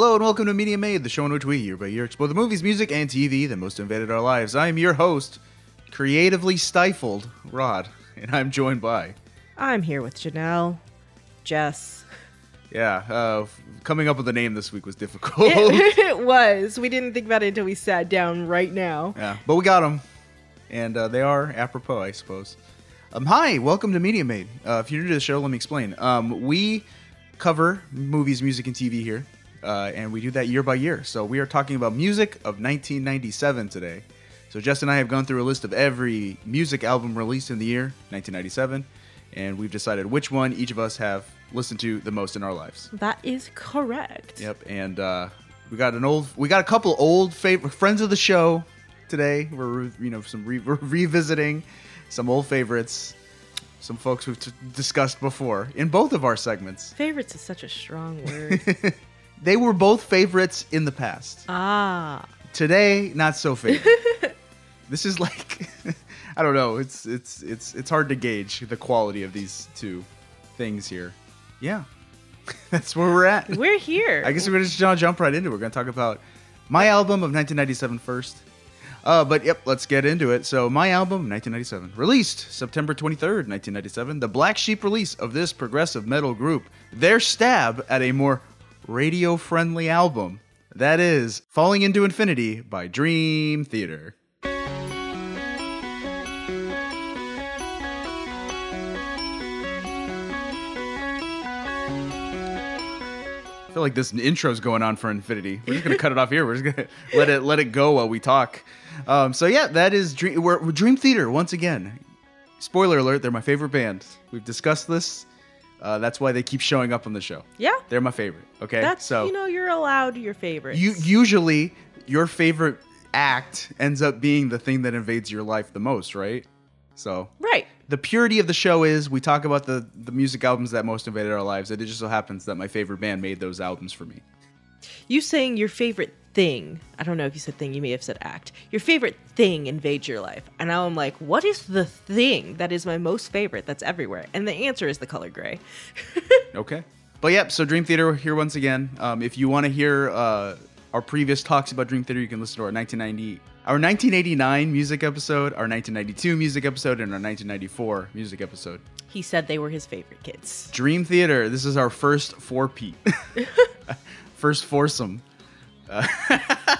Hello and welcome to Media Made, the show in which we year by year explore the movies, music, and TV that most invaded our lives. I am your host, creatively stifled Rod, and I'm joined by I'm here with Janelle, Jess. yeah. Uh, coming up with a name this week was difficult. It, it was. We didn't think about it until we sat down right now. yeah, but we got them, and uh, they are apropos, I suppose. Um, hi, welcome to Media Made. Uh, if you're new to the show, let me explain. Um, we cover movies, music, and TV here, uh, and we do that year by year. So we are talking about music of 1997 today. So Jess and I have gone through a list of every music album released in the year 1997, and we've decided which one each of us have listened to the most in our lives. That is correct. Yep, and uh, we got an old, we got a couple old favorite friends of the show today. We're re- you know some re- we're revisiting some old favorites, some folks we've t- discussed before in both of our segments. Favorites is such a strong word. They were both favorites in the past. ah. Today, not so favorite. this is like, I don't know. It's it's it's it's hard to gauge the quality of these two things here. Yeah, that's where we're at. We're here. I guess we're just gonna jump right into it. We're gonna talk about my album of 1997 first. Uh, but yep, let's get into it. So my album, 1997, released September 23rd, 1997, the Black Sheep release of this progressive metal group. Their stab at a more radio-friendly album. That is Falling into Infinity by Dream Theater. I feel like this intro's going on for infinity. We're just gonna cut it off here. We're just gonna let it let it go while we talk. Um, so yeah, that is Dream. We're, we're Dream Theater once again. Spoiler alert: they're my favorite band. We've discussed this. Uh, that's why they keep showing up on the show. yeah. They're my favorite. Okay, That's so you know you're allowed your favorites. you usually your favorite act ends up being the thing that invades your life the most, right? So right. the purity of the show is we talk about the the music albums that most invaded our lives. It just so happens that my favorite band made those albums for me. You saying your favorite thing. I don't know if you said thing. You may have said act. Your favorite thing invades your life, and now I'm like, what is the thing that is my most favorite? That's everywhere, and the answer is the color gray. Okay. But yep, so Dream Theater here once again. Um, if you want to hear uh, our previous talks about Dream Theater, you can listen to our 1990, our 1989 music episode, our 1992 music episode, and our 1994 music episode. he said they were his favorite kids. Dream Theater. This is our first four Pete, first foursome. Uh,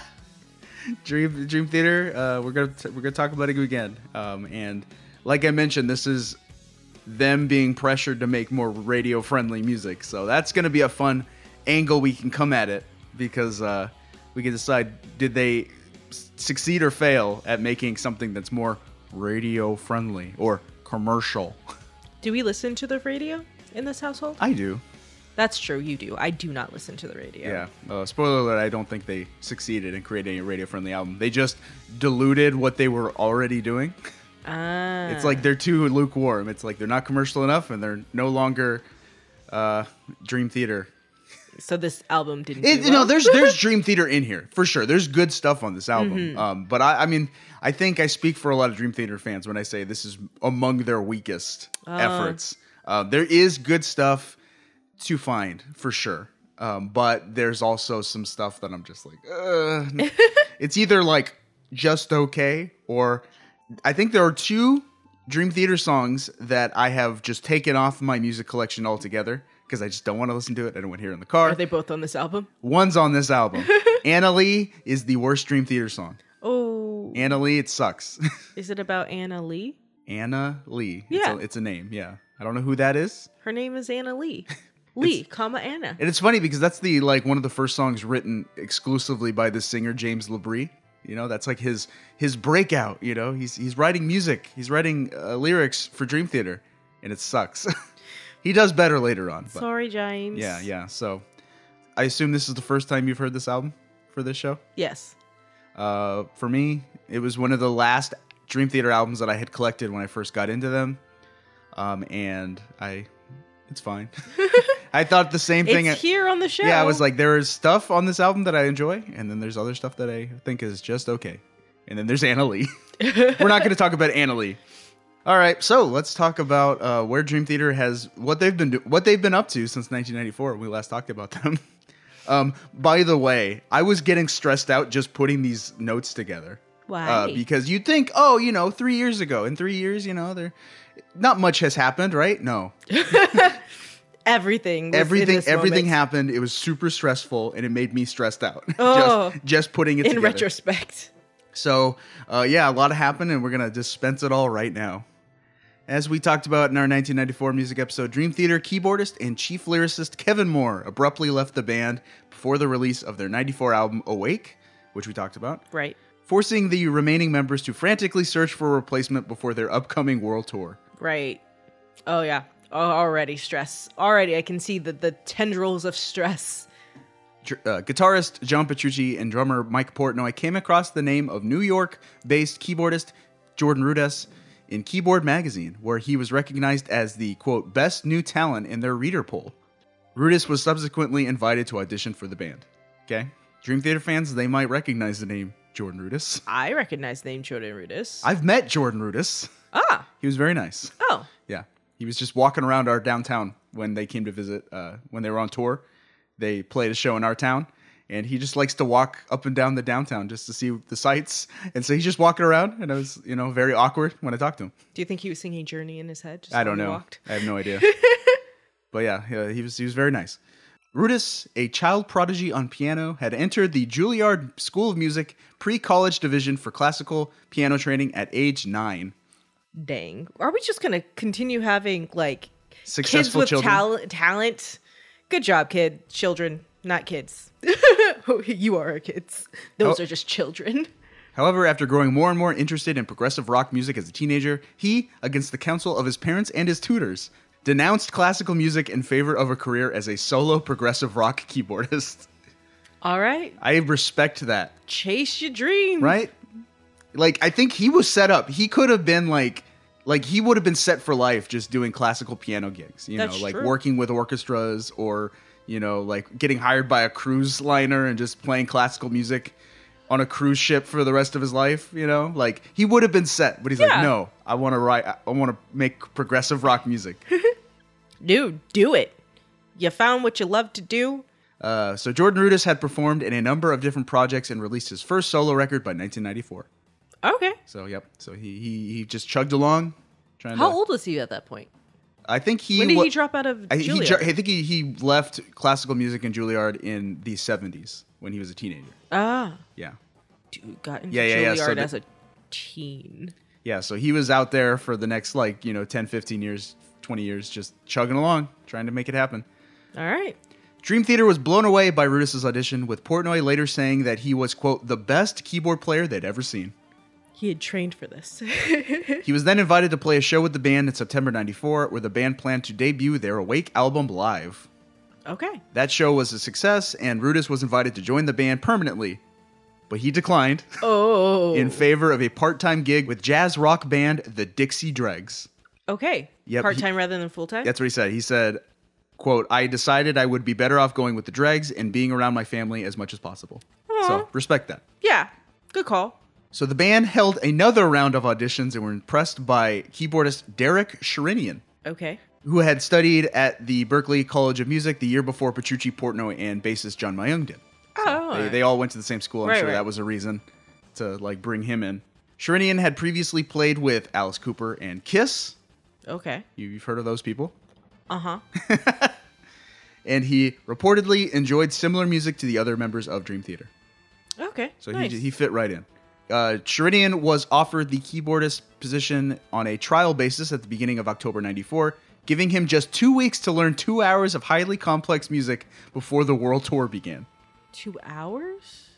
Dream Dream Theater. Uh, we're gonna t- we're gonna talk about it again. Um, and like I mentioned, this is them being pressured to make more radio friendly music. So that's gonna be a fun angle we can come at it because uh, we can decide did they succeed or fail at making something that's more radio friendly or commercial. Do we listen to the radio in this household? I do. That's true. You do. I do not listen to the radio. Yeah. Uh, spoiler alert, I don't think they succeeded in creating a radio friendly album. They just diluted what they were already doing. Ah. It's like they're too lukewarm. It's like they're not commercial enough and they're no longer uh, Dream Theater. so this album didn't. It, you know, there's there's Dream Theater in here for sure. There's good stuff on this album. Mm-hmm. Um, but I, I mean, I think I speak for a lot of Dream Theater fans when I say this is among their weakest efforts. Uh, there is good stuff to find for sure. Um, but there's also some stuff that I'm just like, it's either like just okay or I think there are two Dream Theater songs that I have just taken off my music collection altogether because I just don't want to listen to it. I don't want to hear it in the car. Are they both on this album? One's on this album. Anna Lee is the worst Dream Theater song. Oh, Anna Lee, it sucks. is it about Anna Lee? Anna Lee. Yeah. It's a, it's a name. Yeah. I don't know who that is. Her name is Anna Lee. Lee, comma Anna. And it's funny because that's the like one of the first songs written exclusively by the singer James Labrie. You know, that's like his his breakout. You know, he's he's writing music, he's writing uh, lyrics for Dream Theater, and it sucks. he does better later on. But Sorry, James. yeah, yeah. So, I assume this is the first time you've heard this album for this show. Yes. Uh, for me, it was one of the last Dream Theater albums that I had collected when I first got into them, um, and I, it's fine. I thought the same thing. It's here on the show. Yeah, I was like, there is stuff on this album that I enjoy, and then there's other stuff that I think is just okay. And then there's Anna Lee. We're not going to talk about Anna Lee. All right, so let's talk about uh, where Dream Theater has what they've been do- what they've been up to since 1994. when We last talked about them. Um, by the way, I was getting stressed out just putting these notes together. Why? Uh, because you'd think, oh, you know, three years ago, in three years, you know, there, not much has happened, right? No, everything. everything, everything moment. happened. It was super stressful, and it made me stressed out. Oh. just, just putting it In together. retrospect. So, uh, yeah, a lot happened, and we're going to dispense it all right now. As we talked about in our 1994 music episode, Dream Theater keyboardist and chief lyricist Kevin Moore abruptly left the band before the release of their 94 album Awake, which we talked about, Right. forcing the remaining members to frantically search for a replacement before their upcoming world tour. Right. Oh yeah. Already stress. Already I can see the the tendrils of stress. Uh, guitarist John Petrucci and drummer Mike Portnoy came across the name of New York based keyboardist Jordan Rudess in Keyboard Magazine, where he was recognized as the quote, best new talent in their reader poll. Rudess was subsequently invited to audition for the band. Okay? Dream Theater fans, they might recognize the name Jordan Rudess. I recognize the name Jordan Rudess. I've met Jordan Rudess. ah. He was very nice. He was just walking around our downtown when they came to visit, uh, when they were on tour. They played a show in our town, and he just likes to walk up and down the downtown just to see the sights. And so he's just walking around, and I was, you know, very awkward when I talked to him. Do you think he was singing Journey in his head? just I don't know. I have no idea. but yeah, yeah, he was he was very nice. Rudess, a child prodigy on piano, had entered the Juilliard School of Music pre-college division for classical piano training at age nine. Dang. Are we just gonna continue having like kids Successful with children. talent? Talent. Good job, kid. Children, not kids. you are our kids. Those Oh. are just children. However, after growing more and more interested in progressive rock music as a teenager, he, against the counsel of his parents and his tutors, denounced classical music in favor of a career as a solo progressive rock keyboardist. All right. I respect that, Chase your dream. right? Like I think he was set up. He could have been like like he would have been set for life just doing classical piano gigs, you That's know, like true. working with orchestras or, you know, like getting hired by a cruise liner and just playing classical music on a cruise ship for the rest of his life, you know? Like he would have been set, but he's like, "No, I want to write I want to make progressive rock music." Dude, do it. You found what you love to do. uh, so Jordan Rudess had performed in a number of different projects and released his first solo record by 1994. Okay. So, yep. So he he, he just chugged along trying How to old was he at that point? I think he When did wa- he drop out of I, he, Juilliard? I think he, he left classical music in Juilliard in the 70s when he was a teenager. ah, Yeah. dude, got into Yeah, yeah, yeah, Juilliard so the- as a teen. Yeah, so he was out there for the next like, you know, 10, 15 years, 20 years just chugging along, trying to make it happen. All right. Dream Theater was blown away by Rudess's audition with Portnoy later saying that he was quote the best keyboard player they'd ever seen. He had trained for this. He was then invited to play a show with the band in September 94 where the band planned to debut their Awake album live. okay. That show was a success, and Rudess was invited to join the band permanently, but he declined Oh. in favor of a part-time gig with jazz rock band the Dixie Dregs. okay. Yep, part time rather than full time. That's what he said. He said, "quote I decided I would be better off going with the Dregs and being around my family as much as possible." So respect that. Yeah. Good call. So the band held another round of auditions and were impressed by keyboardist Derek Sherinian. Okay. who had studied at the Berklee College of Music the year before Petrucci, Portnoy, and bassist John Myung did. Oh. They, they all went to the same school. I'm Right, sure right. that was a reason to like bring him in. Sherinian had previously played with Alice Cooper and Kiss. okay. You- You've heard of those people. Uh huh. And he reportedly enjoyed similar music to the other members of Dream Theater. Okay. So nice. he, he fit right in. Uh, Sherinian was offered the keyboardist position on a trial basis at the beginning of October 94, giving him just two weeks to learn two hours of highly complex music before the world tour began. Two hours.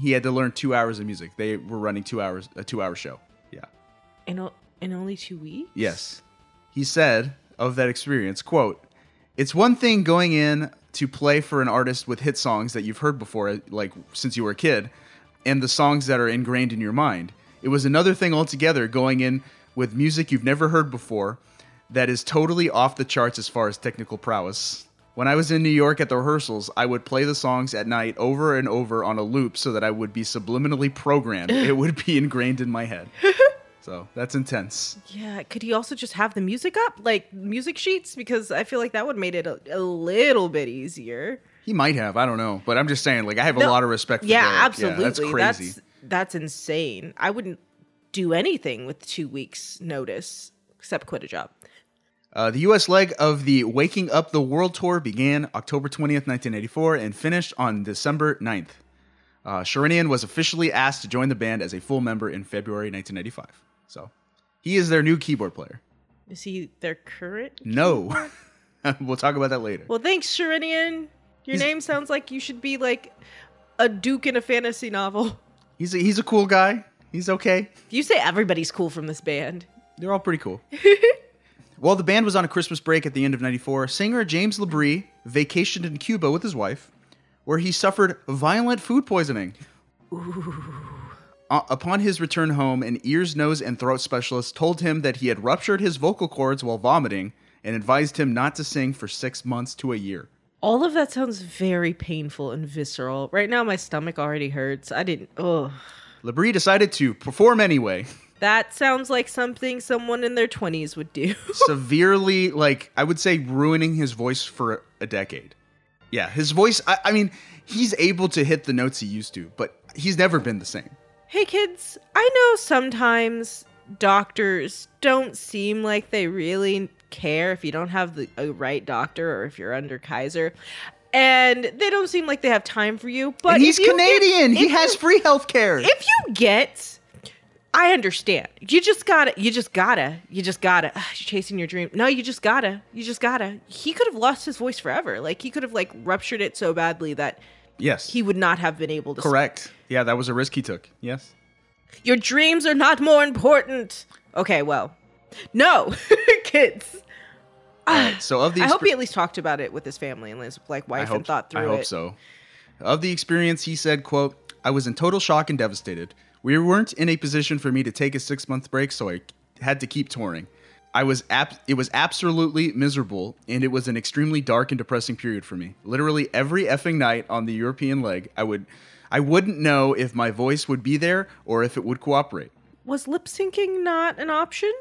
He had to learn two hours of music. They were running two hours, a two hour show. Yeah. In in only two weeks. Yes. He said of that experience, quote, It's one thing going in to play for an artist with hit songs that you've heard before, like since you were a kid, and the songs that are ingrained in your mind. It was another thing altogether going in with music you've never heard before that is totally off the charts as far as technical prowess. When I was in New York at the rehearsals, I would play the songs at night over and over on a loop so that I would be subliminally programmed. it would be ingrained in my head. So that's intense. Yeah, could he also just have the music up, like music sheets? Because I feel like that would made it a, a little bit easier. He might have. I don't know, but I'm just saying. Like I have a lot of respect. for him. Yeah, Derek. absolutely. that's crazy. That's that's insane. I wouldn't do anything with two weeks notice except quit a job. Uh, the U.S. leg of the Waking Up the World Tour began October 20th, 1984, and finished on December 9th. Uh, Sherinian was officially asked to join the band as a full member in February 1995. So he is their new keyboard player. Is he their current? No. we'll talk about that later. Well, thanks, Sherinian. Your He's- name sounds like you should be like a duke in a fantasy novel. He's a, he's a cool guy. He's okay. You say everybody's cool from this band. They're all pretty cool. While the band was on a Christmas break at the end of 94, singer James Labrie vacationed in Cuba with his wife, where he suffered violent food poisoning. Uh, upon his return home, an ears, nose, and throat specialist told him that he had ruptured his vocal cords while vomiting and advised him not to sing for six months to a year. All of that sounds very painful and visceral. Right now, my stomach already hurts. I didn't. Ugh. Labrie decided to perform anyway, That sounds like something someone in their 20s would do. severely, like, I would say, ruining his voice for a decade. Yeah, his voice, I, I mean, he's able to hit the notes he used to, but he's never been the same. hey, kids, I know sometimes doctors don't seem like they really care if you don't have the a right doctor or if you're under Kaiser. And they don't seem like they have time for you. But and he's you get- Canadian. he has you- free health care. if you get i understand you just gotta you just gotta you just gotta ugh, you're chasing your dream no you just gotta you just gotta he could have lost his voice forever like he could have like ruptured it so badly that yes. he would not have been able to Correct. Yeah, that was a risk he took. Yes. your dreams are not more important okay well no kids So of the i hope he at least talked about it with his family and his like wife hope, and thought through it. I hope it so. Of the experience, he said, quote, I was in total shock and devastated. We weren't in a position for me to take a six month break, so I had to keep touring. I was ab- it was absolutely miserable, and it was an extremely dark and depressing period for me. Literally every effing night on the European leg, I would I wouldn't know if my voice would be there or if it would cooperate. was lip syncing not an option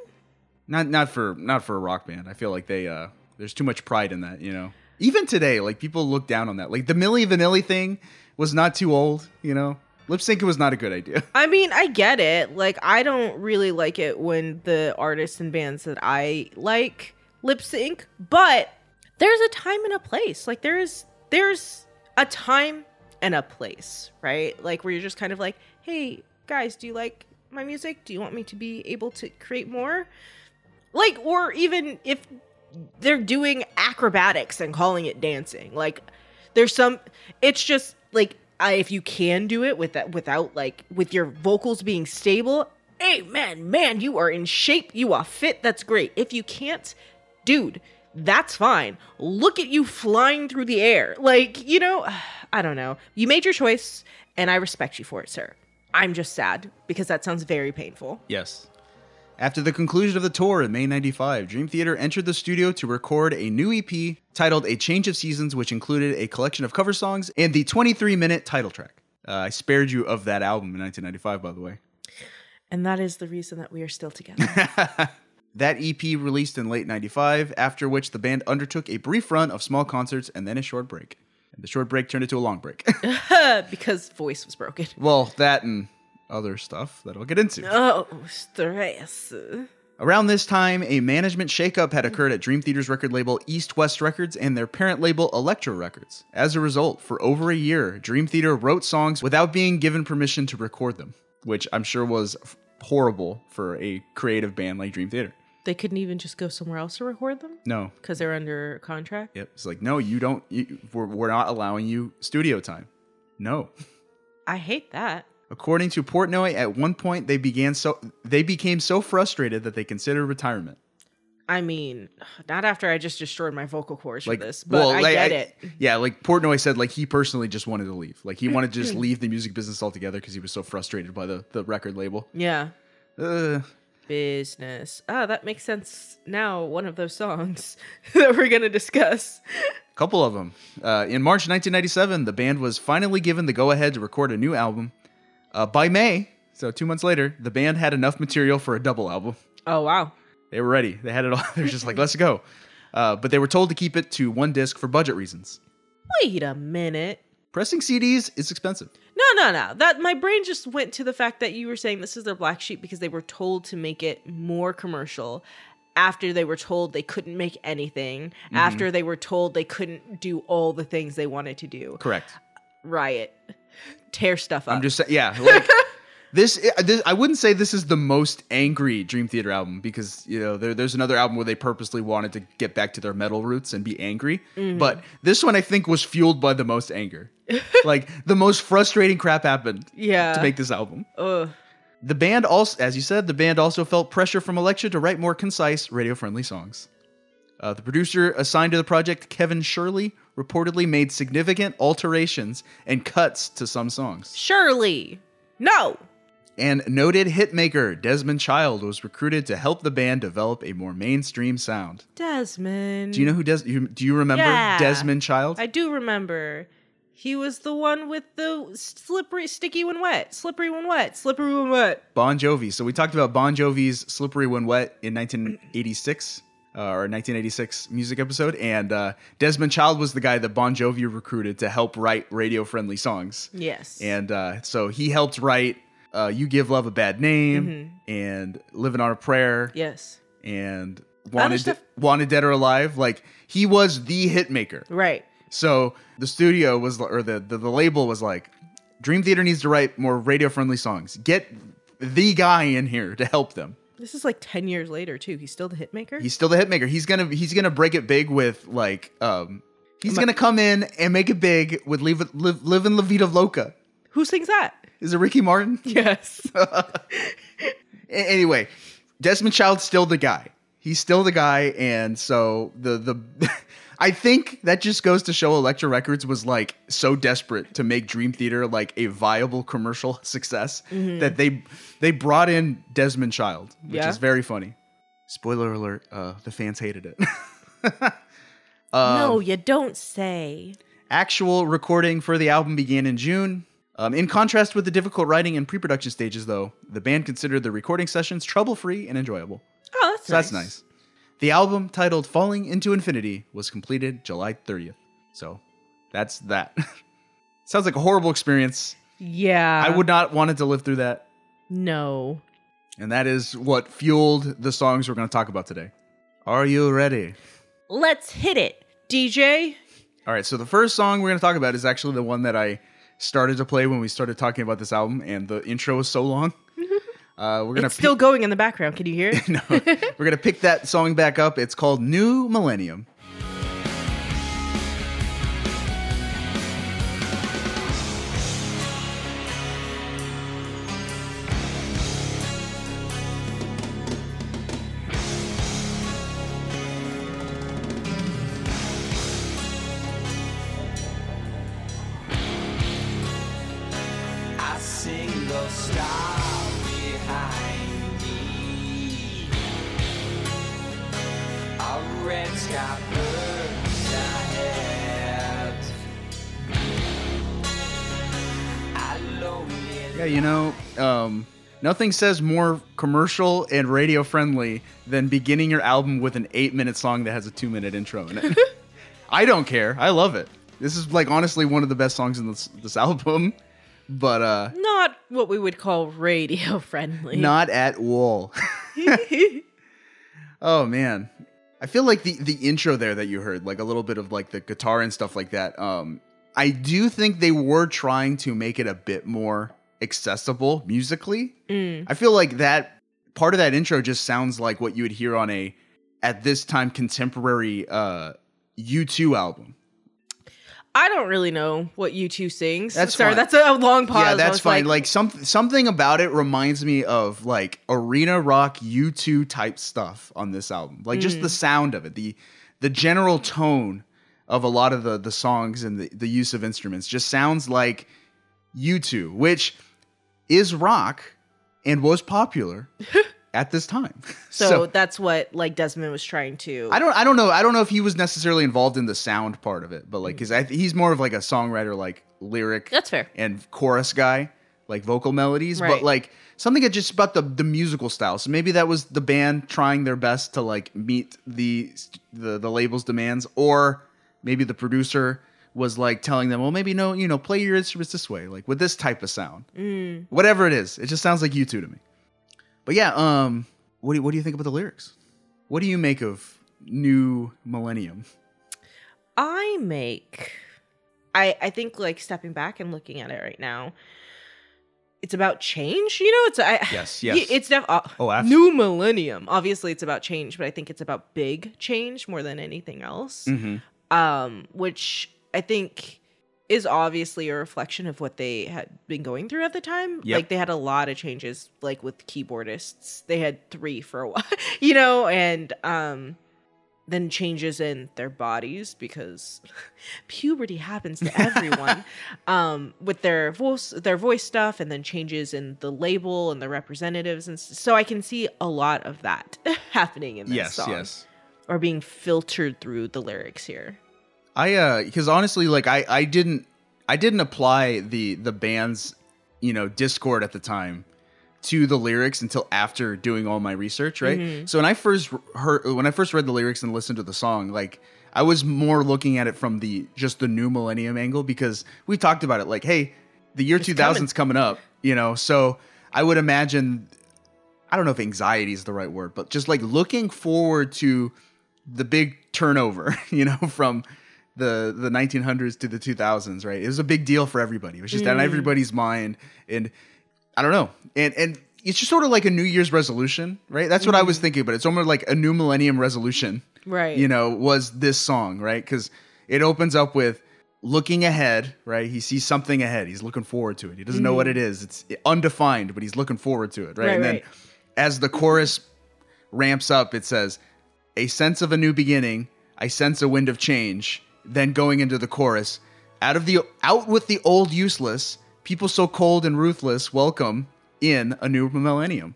Not not for not for a rock band. I feel like they uh there's too much pride in that, you know. Even today, like people look down on that. Like the Milli Vanilli thing was not too old, you know. Lip syncing was not a good idea. I mean, I get it. Like, I don't really like it when the artists and bands that I like lip sync, but there's a time and a place. Like, there's there's a time and a place, right? Like, where you're just kind of like, hey, guys, do you like my music? Do you want me to be able to create more? Like, or even if they're doing acrobatics and calling it dancing. Like there's some it's just like I, if you can do it with that without like with your vocals being stable, hey man, man, you are in shape, you are fit, that's great. If you can't, dude, that's fine. Look at you flying through the air. Like, you know, I don't know. You made your choice and I respect you for it, sir. I'm just sad because that sounds very painful. Yes. After the conclusion of the tour in May 95, Dream Theater entered the studio to record a new EP titled A Change of Seasons, which included a collection of cover songs and the 23 minute title track. Uh, I spared you of that album in 1995, by the way. And that is the reason that we are still together. That EP released in late 95, after which the band undertook a brief run of small concerts and then a short break. And the short break turned into a long break. because voice was broken. well, that and other stuff that I'll get into. Oh, stress. Around this time, a management shakeup had occurred at Dream Theater's record label East West Records and their parent label Elektra Records. As a result, for over a year, Dream Theater wrote songs without being given permission to record them, which I'm sure was f- horrible for a creative band like Dream Theater. They couldn't even just go somewhere else to record them No. because they're under contract. Yep. It's like, no, you don't, you, we're, we're not allowing you studio time. No. I hate that. According to Portnoy, at one point they began so they became so frustrated that they considered retirement. I mean, not after I just destroyed my vocal cords like for this, but well, I like, get it. Yeah, like Portnoy said, like he personally just wanted to leave. Like he wanted to just leave the music business altogether because he was so frustrated by the the record label. Yeah. Uh, Business. Ah, that makes sense now. One of those songs that we're going to discuss. couple of them. Uh, in March 1997, the band was finally given the go ahead to record a new album. Uh, by May, So two months later, the band had enough material for a double album. Oh wow. They were ready. They had it all. They're just like, let's go. Uh, but they were told to keep it to one disc for budget reasons. Wait a minute. Pressing CDs is expensive. No, no, no. That my brain just went to the fact that you were saying this is their black sheep because they were told to make it more commercial after they were told they couldn't make anything, Mm-hmm. after they were told they couldn't do all the things they wanted to do. Correct. Riot. Tear stuff up. I'm just saying, yeah. Like, this, this, I wouldn't say this is the most angry Dream Theater album because you know there, there's another album where they purposely wanted to get back to their metal roots and be angry, Mm-hmm. but this one I think was fueled by the most anger. like the most frustrating crap happened yeah. to make this album. Ugh. The band also, as you said, the band also felt pressure from Elektra to write more concise, radio-friendly songs. Uh, the producer assigned to the project, Kevin Shirley, reportedly made significant alterations and cuts to some songs. Surely. No. And noted hitmaker Desmond Child was recruited to help the band develop a more mainstream sound. Desmond. Do you know who Des? You, do you remember Yeah. Desmond Child? I do remember. He was the one with the slippery, sticky when wet, slippery when wet, slippery when wet. Bon Jovi. So we talked about Bon Jovi's "Slippery When Wet" in 1986, uh, or 1986 music episode, and uh, Desmond Child was the guy that Bon Jovi recruited to help write radio-friendly songs. Yes. And uh, so he helped write uh, "You Give Love a Bad Name" and "Living on a Prayer" yes. and "Wanted Wanted Dead or Alive." Like he was the hit maker. Right. So the studio was, or the, the, the label was like, Dream Theater needs to write more radio friendly songs. Get the guy in here to help them. This is like 10 years later, too. He's still the hitmaker? He's still the hitmaker. He's gonna he's gonna break it big with like um he's gonna come in and make it big with Live Live, live in La Vida Loca. Who sings that? Is it Ricky Martin? Yes. Anyway, Desmond Child's still the guy. He's still the guy, and so the the I think that just goes to show Elektra Records was like so desperate to make Dream Theater like a viable commercial success that they they brought in Desmond Child, which Yeah. is very funny. Spoiler alert: uh, the fans hated it. no, you don't say. Actual recording for the album began in June. Um, in contrast with the difficult writing and pre-production stages, though, the band considered the recording sessions trouble-free and enjoyable. Oh, that's So nice. that's nice. The album titled Falling into Infinity was completed July 30th. So that's that. Sounds like a horrible experience. Yeah. I would not wanted to live through that. No. And that is what fueled the songs we're going to talk about today. Are you ready? Let's hit it, DJ. All right, so the first song we're going to talk about is actually the one that I started to play when we started talking about this album, and the intro is so long. Mm-hmm. Uh, we're gonna It's still going in the background. Can you hear it? no, we're gonna pick that song back up. It's called New Millennium. Nothing says more commercial and radio friendly than beginning your album with an eight minute song that has a two minute intro in it. I don't care. I love it. This is like honestly one of the best songs in this this album, but uh, Not what we would call radio friendly. not at all. oh man, I feel like the the intro there that you heard, like a little bit of like the guitar and stuff like that. Um, I do think they were trying to make it a bit more accessible musically. I feel like that part of that intro just sounds like what you would hear on a at this time contemporary uh U2 album. I don't really know what U2 sings. That's Sorry, fine. that's a long pause. yeah, that's fine. Like, some something about it reminds me of like arena rock U2 type stuff on this album. Like just Mm. the sound of it, the the general tone of a lot of the the songs and the, the use of instruments just sounds like U2, which is rock and was popular at this time. so, that's what like Desmond was trying to. I don't I don't know I don't know if he was necessarily involved in the sound part of it, but like mm. cuz I think he's more of like a songwriter like lyric That's fair. and chorus guy. like vocal melodies, but like something that just about the the musical style. So maybe that was the band trying their best to like meet the the the label's demands, or maybe the producer was like telling them, well, maybe no, you know, play your instruments this way, like with this type of sound. Whatever it is, it just sounds like U2 to me. But yeah, um, what do you, what do you think about the lyrics? What do you make of New Millennium? I make I I think like stepping back and looking at it right now it's about change, you know? It's I Yes, yes. It's def- uh, Oh, new millennium. Obviously it's about change, but I think it's about big change more than anything else. Mhm. Um which I think is obviously a reflection of what they had been going through at the time. Yep. Like they had a lot of changes like with keyboardists. They had 3 for a while, you know, and um then changes in their bodies because puberty happens to everyone um with their voice their voice stuff and then changes in the label and the representatives and so i can see a lot of that happening in this Yes, song yes. or being filtered through the lyrics here I uh because honestly, like I I didn't I didn't apply the the band's you know Discord at the time to the lyrics until after doing all my research, right? So when I first heard when I first read the lyrics and listened to the song, like I was more looking at it from the just the new millennium angle because we talked about it like, hey, the year It's 2000's coming up, you know. So I would imagine I don't know if anxiety is the right word, but just like looking forward to the big turnover, you know, from the the 1900s to the 2000s, right? It was a big deal for everybody. It was just on mm-hmm. everybody's mind, and I don't know, and and it's just sort of like a New Year's resolution, right? That's what I was mm-hmm. thinking, but it's almost like a new millennium resolution, right you know, was this song, right? Because it opens up with looking ahead, right? He sees something ahead. He's looking forward to it. He doesn't know what mm-hmm. it is. It's undefined, but he's looking forward to it, right? Right, and then right. as the chorus ramps up, it says, "A sense of a new beginning. I sense a wind of change." Then going into the chorus, out of the out with the old useless, people so cold and ruthless, welcome in a new millennium.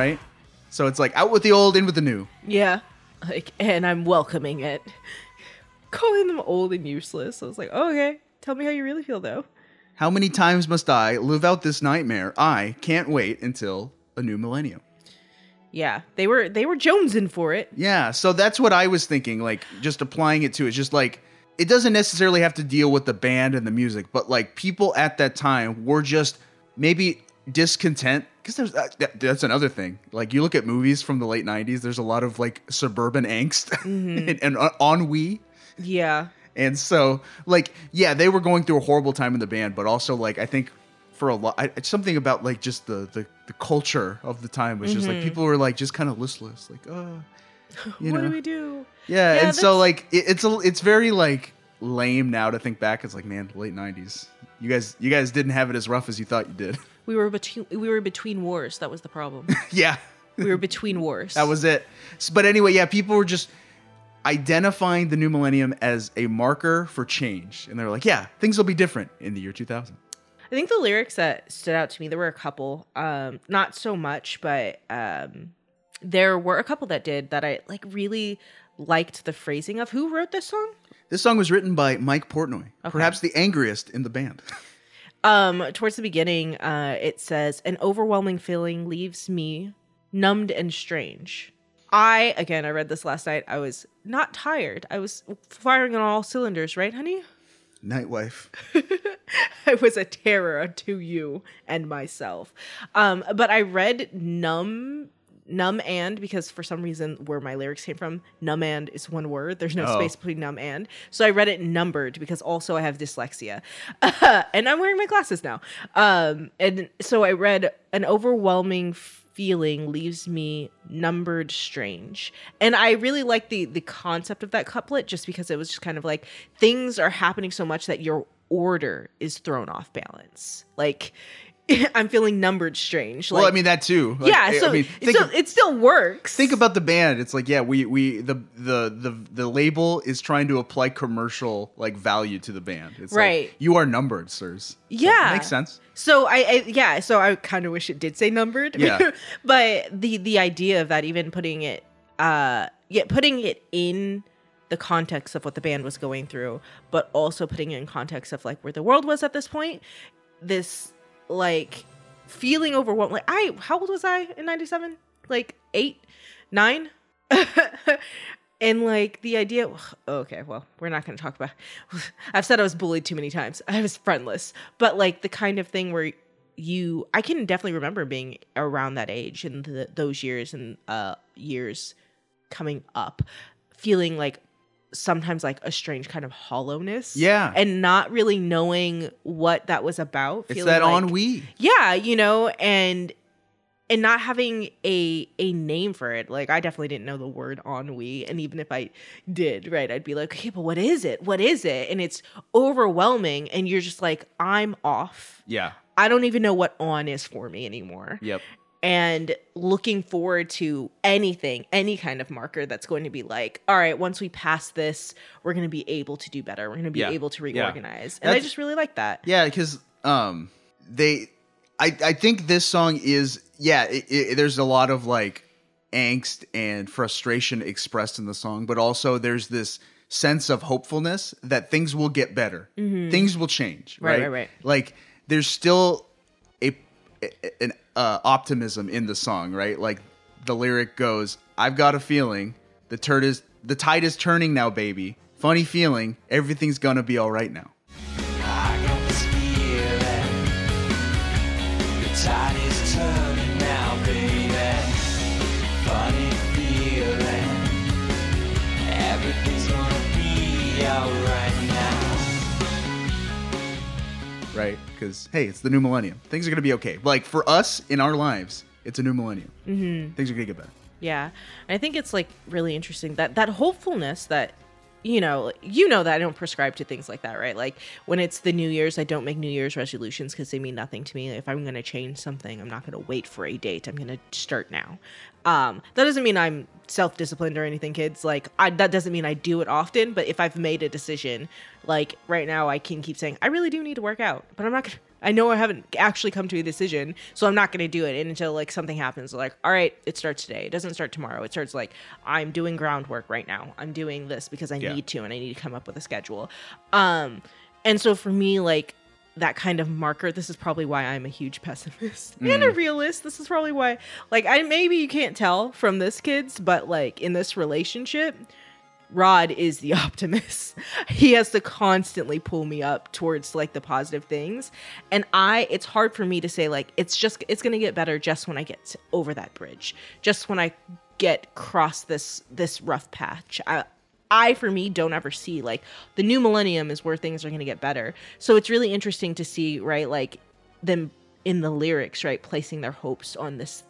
Right? So it's like out with the old, in with the new. yeah like and i'm welcoming it calling them old and useless i was like oh, okay tell me how you really feel though How many times must I live out this nightmare? I can't wait until a new millennium. yeah they were they were jonesing for it Yeah, so that's what I was thinking. Like, just applying it to it's just like it doesn't necessarily have to deal with the band and the music, but like people at that time were just maybe discontent because there's uh, that, that's another thing. Like you look at movies from the late '90s, there's a lot of like suburban angst and, and uh, ennui. yeah And so, like, yeah, they were going through a horrible time in the band, but also, like, I think for a lot, it's something about like just the the, the culture of the time was just like people were like just kind of listless, like, oh, you what know, do we do yeah. Yeah, and so, like, it, it's a it's very like lame now to think back. It's like, man, late '90s, you guys you guys didn't have it as rough as you thought you did. we were between we were between wars that was the problem yeah, we were between wars that was it. But anyway, yeah, people were just identifying the new millennium as a marker for change, and they were like, yeah, things will be different in the year 2000. I think the lyrics that stood out to me, there were a couple, um, not so much, but um, there were a couple that did that I like really liked the phrasing of who wrote this song. This song was written by Mike Portnoy, perhaps the angriest in the band. Um, towards the beginning, uh, it says, "An overwhelming feeling leaves me numbed and strange." I again, I read this last night. I was not tired. I was firing on all cylinders, right, honey? Night wife. I was a terror to you and myself. Um, but I read numb, numb and because for some reason where my lyrics came from, numb and is one word. There's no Oh. space between numb and. So I read it numbered because also I have dyslexia, and I'm wearing my glasses now. Um, and so I read an overwhelming feeling leaves me numbered strange and i really like the the concept of that couplet just because it was just kind of like things are happening so much that you're order is thrown off balance. Like I'm feeling numbered strange. well, I mean that too. Like, yeah, so I mean, still, it still works. think about the band. It's like yeah, we we the the the the label is trying to apply commercial like value to the band. It's like, Right. you are numbered, sirs. So, Yeah. makes sense. So I, I yeah, so I kind of wish it did say numbered. Yeah. but the the idea of that even putting it uh yeah, putting it in the context of what the band was going through, but also putting it in context of like where the world was at this point, this like feeling overwhelmed like I how old was I in 97? Like 8, 9? and like the idea okay well we're not going to talk about i've said i was bullied too many times i was friendless but like the kind of thing where you i can definitely remember being around that age and the, those years and uh years coming up feeling like sometimes like a strange kind of hollowness Yeah. and not really knowing what that was about It's that like- ennui. yeah you know and and not having a a name for it like i definitely didn't know the word ennui and even if i did right i'd be like okay but what is it what is it and it's overwhelming and you're just like i'm off Yeah. i don't even know what on is for me anymore Yep. And looking forward to anything, any kind of marker that's going to be like, all right, once we pass this, we're going to be able to do better. We're going to be Yeah. able to Yeah. reorganize. And I just really like that. Yeah, because um, they, I, I think this song is yeah. It, it, there's a lot of like angst and frustration expressed in the song, but also there's this sense of hopefulness that things will get better, things will change. Mm-hmm. Right, Right, right, right. Like there's still an uh, optimism in the song, right? Like the lyric goes, "I've got a feeling the turd is the tide is turning now, baby. Funny feeling, everything's gonna be all right now." I got this feeling the tide is turning now, baby. Funny feeling everything's gonna be alright now. right? Because hey, it's the new millennium. Things are gonna be okay. Like for us in our lives, it's a new millennium. Mm-hmm. Things are gonna get better. Yeah. I think it's like really interesting that that hopefulness that you know, you know that I don't prescribe to things like that, right? Like when it's the New Year's, I don't make New Year's resolutions because they mean nothing to me. If I'm going to change something, I'm not going to wait for a date. I'm going to start now. Um, that doesn't mean I'm self-disciplined or anything, kids. Like I, that doesn't mean I do it often. But if I've made a decision, like right now, I can keep saying I really do need to work out, but I'm not. gonna I know I haven't actually come to a decision, so I'm not going to do it until like something happens. Like, all right, it starts today. It doesn't start tomorrow. It starts like I'm doing groundwork right now. I'm doing this because I Yeah. need to, and I need to come up with a schedule. Um, and so for me, like that kind of marker, this is probably why I'm a huge pessimist and a realist. This is probably why, like, I maybe you can't tell from this kids, but like in this relationship, Rod is the optimist. he has to constantly pull me up towards like the positive things. And I it's hard for me to say like it's just it's going to get better just when I get over that bridge. Just when I get cross this this rough patch. I I for me don't ever see like the new millennium is where things are going to get better. So it's really interesting to see, right, like them in the lyrics, right, placing their hopes on this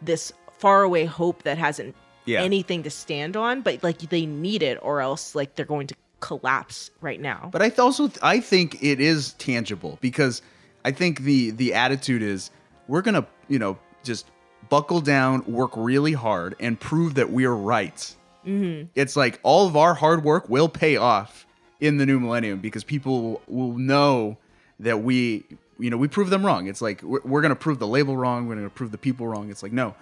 this faraway hope that hasn't Yeah. anything to stand on, but like they need it or else like they're going to collapse right now. But I th- also I think it is tangible because I think the the attitude is we're gonna you know just buckle down, work really hard, and prove that we're right. Mm-hmm. It's like all of our hard work will pay off in the new millennium because people will know that we you know we prove them wrong. It's like we're, we're gonna prove the label wrong. We're gonna prove the people wrong. It's like no,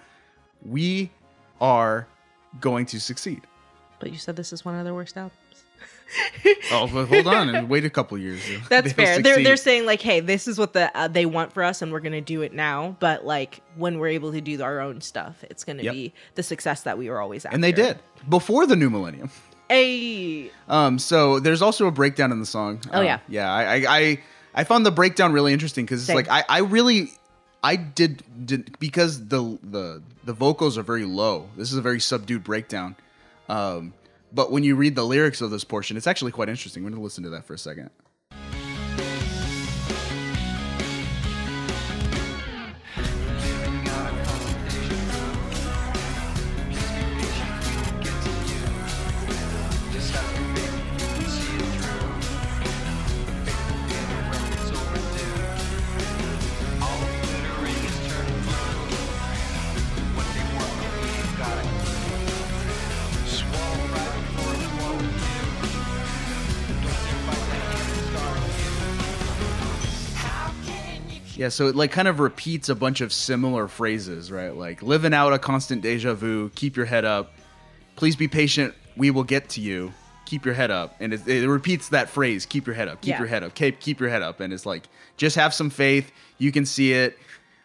we are going to succeed. but you said this is one of their worst albums. Oh, but hold on and wait a couple years. That's fair. They're they're saying like, hey, this is what the uh, they want for us, and we're gonna do it now. But like when we're able to do our own stuff, it's gonna Yep. be the success that we were always after. and they did before the new millennium. Hey, Um, so there's also a breakdown in the song. Oh, Um, yeah. yeah. I, I, I, I found the breakdown really interesting because it's like I, I really, I did, did because the the the vocals are very low. This is a very subdued breakdown. Um, but when you read the lyrics of this portion, it's actually quite interesting. We're gonna listen to that for a second. Yeah, so it like kind of repeats a bunch of similar phrases, right? Like living out a constant deja vu, keep your head up, please be patient, we will get to you, keep your head up. And it, it repeats that phrase, keep your head up, keep Yeah. your head up, keep, keep your head up. And it's like, just have some faith, you can see it,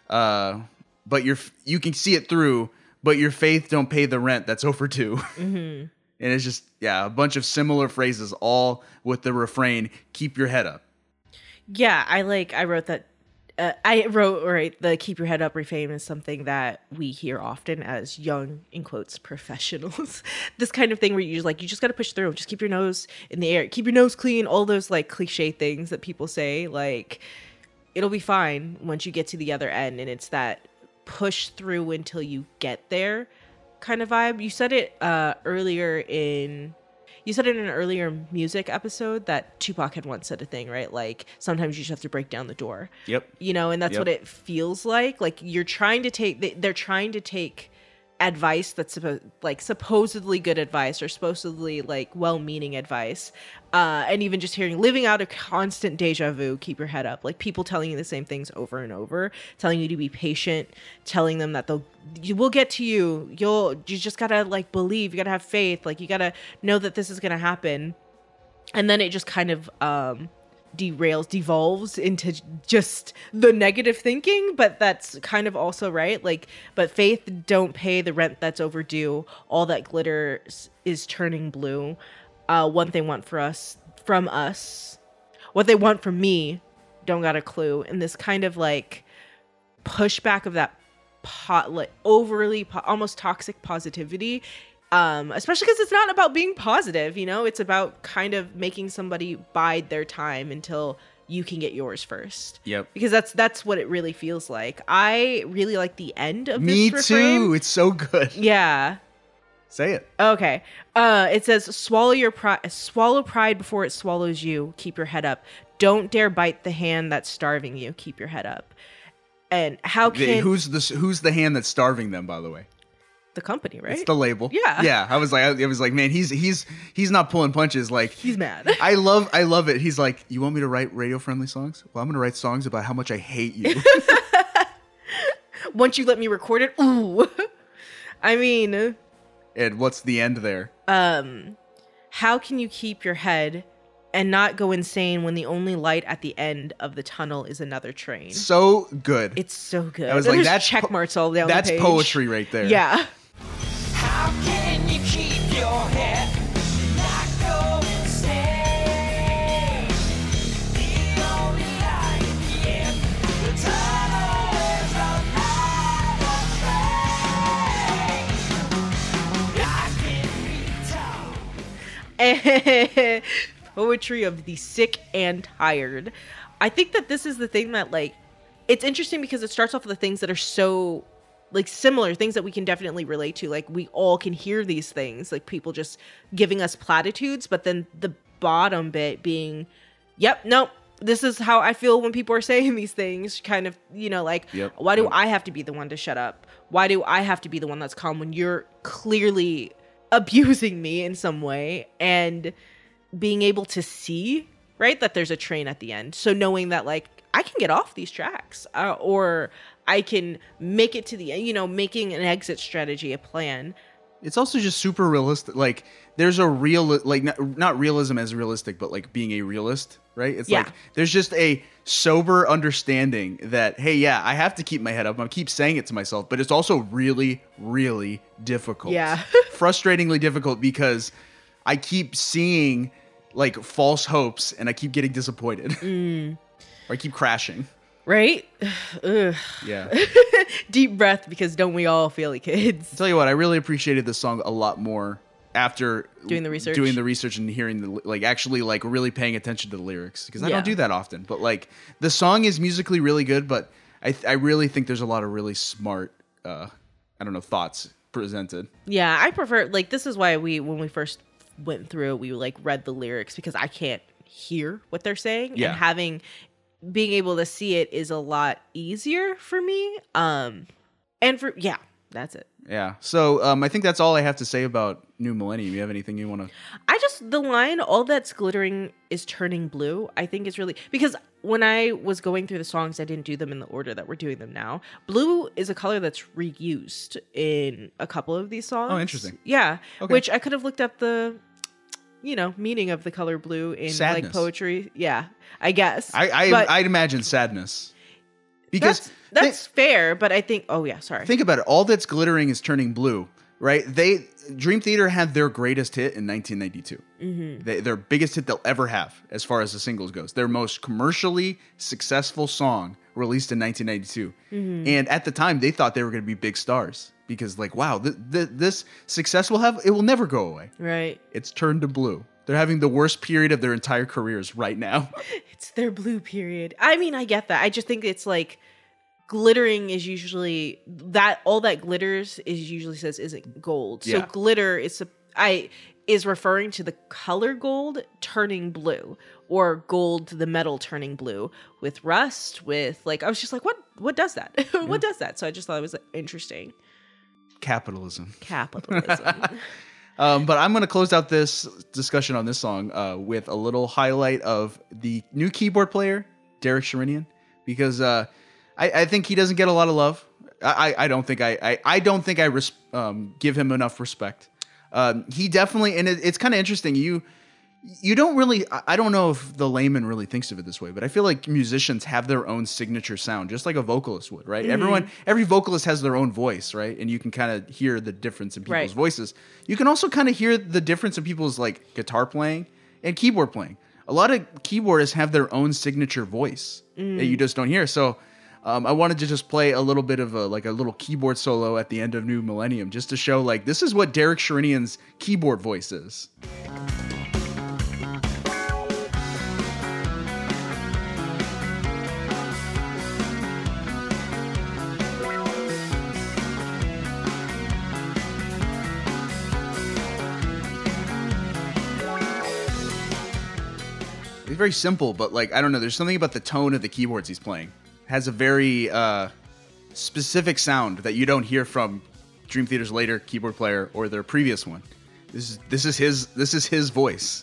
uh, but your you can see it through, but your faith don't pay the rent that's overdue. Mm-hmm. and it's just, yeah, a bunch of similar phrases, all with the refrain, keep your head up. Yeah, I like. I wrote that. Uh, I wrote right. The keep your head up refrain is something that we hear often as young, in quotes, professionals. this kind of thing where you just like you just got to push through. Just keep your nose in the air. Keep your nose clean. All those like cliche things that people say. Like it'll be fine once you get to the other end, and it's that push through until you get there kind of vibe. You said it uh, earlier in you said in an earlier music episode that Tupac had once said a thing, right? Like sometimes you just have to break down the door. Yep. You know, and that's Yep. what it feels like. Like you're trying to take they're trying to take advice that's like supposedly good advice or supposedly like well-meaning advice uh and even just hearing living out a constant deja vu keep your head up. Like people telling you the same things over and over telling you to be patient telling them that they'll you will get to you. You'll you just gotta like believe you gotta have faith like you gotta know that this is gonna happen. And then it just kind of um derails devolves into just the negative thinking but that's kind of also right like but faith don't pay the rent that's overdue. All that glitters is turning blue. Uh one they want for us from us what they want from me don't got a clue. And this kind of like pushback of that pot like overly po- almost toxic positivity um especially because it's not about being positive you know it's about kind of making somebody bide their time until you can get yours first Yep. because that's that's what it really feels like i really like the end of Me this refrain. too. It's so good. yeah Say it. Okay. Uh, it says, "Swallow your pride. Swallow pride before it swallows you. Keep your head up. Don't dare bite the hand that's starving you. Keep your head up." And how The- can who's the who's the hand that's starving them? By the way, the company, right? it's the label. Yeah. yeah. I was like, I, I was like, man, he's he's he's not pulling punches. Like He's mad. I love I love it. He's like, you want me to write radio friendly songs? Well, I'm gonna write songs about how much I hate you. Once you let me record it, ooh. I mean, and what's the end there? um, how can you keep your head and not go insane when the only light at the end of the tunnel is another train? So good. It's so good. I was And like, that's check marks all down That's poetry right there. Yeah. Poetry of the sick and tired. I think that this is the thing that like it's interesting because it starts off with the things that are so like similar things that we can definitely relate to. Like we all can hear these things, like people just giving us platitudes, but then the bottom bit being, yep, nope. This is how I feel when people are saying these things. Kind of, you know, like, Yep, why do yep. I have to be the one to shut up? Why do I have to be the one that's calm when you're clearly abusing me in some way? And being able to see right that there's a train at the end so knowing that like i can get off these tracks uh, or i can make it to the end you know making an exit strategy a plan It's also just super realistic. Like there's a real like not, not realism as realistic, but like being a realist, right? It's Yeah. like there's just a sober understanding that hey, yeah, I have to keep my head up. I keep saying it to myself, but it's also really, really difficult. Yeah. frustratingly difficult because I keep seeing like false hopes and I keep getting disappointed. Mm. or I keep crashing. Right Ugh. Yeah. deep breath because don't we all feel it kids tell you what, I really appreciated this song a lot more after Doing the research? doing the research and hearing the like actually like really paying attention to the lyrics because I Yeah. don't do that often. But like the song is musically really good, but I I really think there's a lot of really smart uh I don't know thoughts presented. yeah i prefer like this is why we when we first went through we like read the lyrics because i can't hear what they're saying Yeah. and having being able to see it is a lot easier for me um and for yeah that's it Yeah. So um I think that's all I have to say about New Millennium. You have anything you want to I just the line all that's glittering is turning blue. I think is really because when I was going through the songs, I didn't do them in the order that we're doing them now. Blue is a color that's reused in a couple of these songs. Oh, interesting. Yeah, Okay. which I could have looked up the, you know, meaning of the color blue in Sadness. like poetry. Yeah, I guess. I, I I'd imagine sadness because that's that's fair, but I think. Oh yeah, sorry. think about it. All that's glittering is turning blue, right? They Dream Theater had their greatest hit in 1992. Mm-hmm. They, their biggest hit they'll ever have, as far as the singles goes. Their most commercially successful song released in 1992, Mm-hmm. and at the time they thought they were going to be big stars because, like, wow, th- th- this success will have it will never go away. right. It's turned to blue. They're having the worst period of their entire careers right now. It's their blue period. I mean, I get that. I just think it's like glittering is usually that all that glitters is usually says isn't gold. So Yeah. glitter is a- I is referring to the color gold turning blue or gold the metal turning blue with rust with like I was just like what what does that? what does that? So I just thought it was interesting. Capitalism. Capitalism. Um, but I'm going to close out this discussion on this song uh, with a little highlight of the new keyboard player, Derek Sherinian, because uh, I, I think he doesn't get a lot of love. I, I don't think I I, I don't think I res- um, give him enough respect. Um, he definitely, and it, it's kind of interesting. You you don't really I- don't know if the layman really thinks of it this way, but I feel like musicians have their own signature sound, just like a vocalist would, right? Everyone every vocalist has their own voice, right? And you can kind of hear the difference in people's Right. voices. You can also kind of hear the difference in people's like guitar playing and keyboard playing. A lot of keyboardists have their own signature voice that you just don't hear. So um, I wanted to just play a little bit of a like a little keyboard solo at the end of New Millennium, just to show like this is what Derek Sherinian's keyboard voice is. It's very simple, but like I don't know. There's something about the tone of the keyboards he's playing. Has a very uh, specific sound that you don't hear from Dream Theater's later keyboard player or their previous one. This is this is his this is his voice.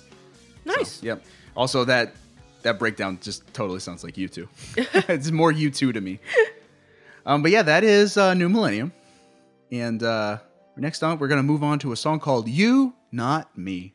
nice. Yep. Also, that that breakdown just totally sounds like U2. it's more U2 to me. Um, but yeah, that is uh, New Millennium, and uh, next on we're gonna move on to a song called "You, Not Me."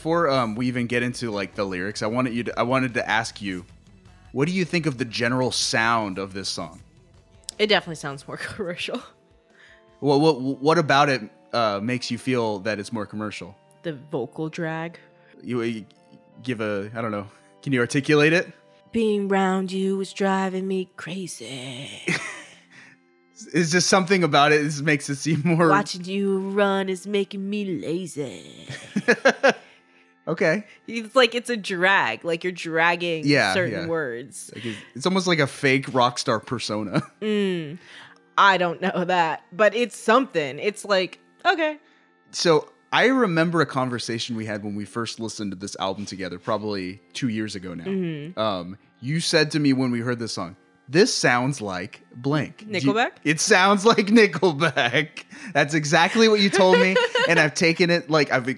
Before um, we even get into like the lyrics, I wanted you to I wanted to ask you, what do you think of the general sound of this song? It definitely sounds more commercial. What what what about it uh, makes you feel that it's more commercial? The vocal drag. You, you give a I don't know. Can you articulate it? Being round you is driving me crazy. Is just something about it this makes it seem more Watching you run is making me lazy. okay. It's like it's a drag, like you're dragging Yeah, certain yeah. words. Like it's, it's almost like a fake rock star persona. I don't know that, but it's something. It's like, okay. so I remember a conversation we had when we first listened to this album together, probably two years ago now. Mm-hmm. Um, you said to me when we heard this song, "This sounds like blank." Do you- Nickelback? it sounds like Nickelback. That's exactly what you told me, and I've taken it like I've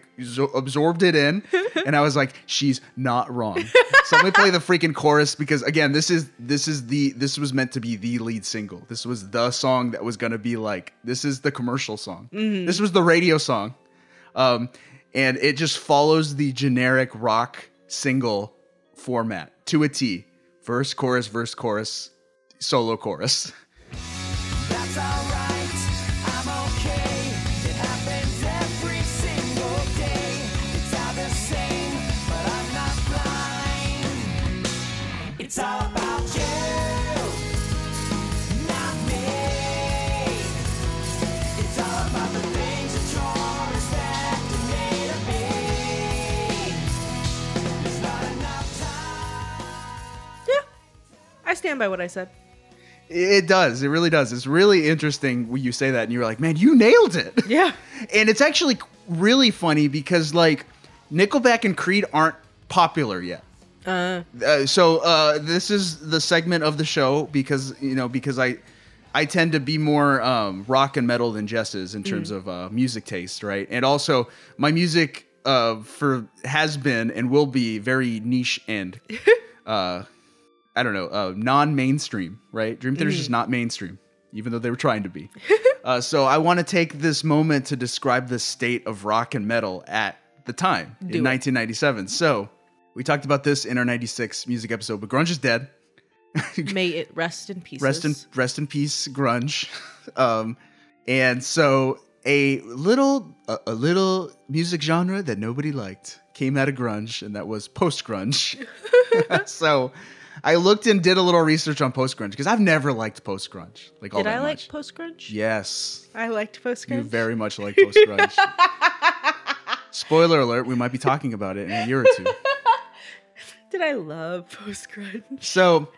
absorbed it in, and I was like, "She's not wrong." so let me play the freaking chorus because again, this is this is the this was meant to be the lead single. This was the song that was gonna be like this is the commercial song. This was the radio song um, and it just follows the generic rock single format to a T: verse, chorus, verse, chorus, solo, chorus. That's alright, I'm okay. It happens every single day. It's all the same, but I'm not blind. It's all about you, not me. It's all about the things that you're expecting me to be. There's not enough time. Yeah. I stand by what I said. It does. It really does. It's really interesting when you say that and you're like, man, you nailed it. Yeah. and it's actually really funny because like Nickelback and Creed aren't popular yet. Uh, Uh, so uh, this is the segment of the show because you know because I I tend to be more um, rock and metal than Jess is in terms of uh, music taste, right? And also my music uh, for has been and will be very niche and uh, I don't know uh, non-mainstream, right? Dream Theater's just not mainstream, even though they were trying to be. uh, so I want to take this moment to describe the state of rock and metal at the time Do in it. 1997. So we talked about this in our 96 music episode, but grunge is dead. may it rest in peace. Rest in rest in peace, grunge. um, and so a little a, a little music genre that nobody liked came out of grunge, and that was post grunge. so I looked and did a little research on post grunge because I've never liked post grunge. Like all Did I like post grunge? Yes, I liked post grunge. you very much like post grunge. Spoiler alert: We might be talking about it in a year or two. Did I love post grunge? So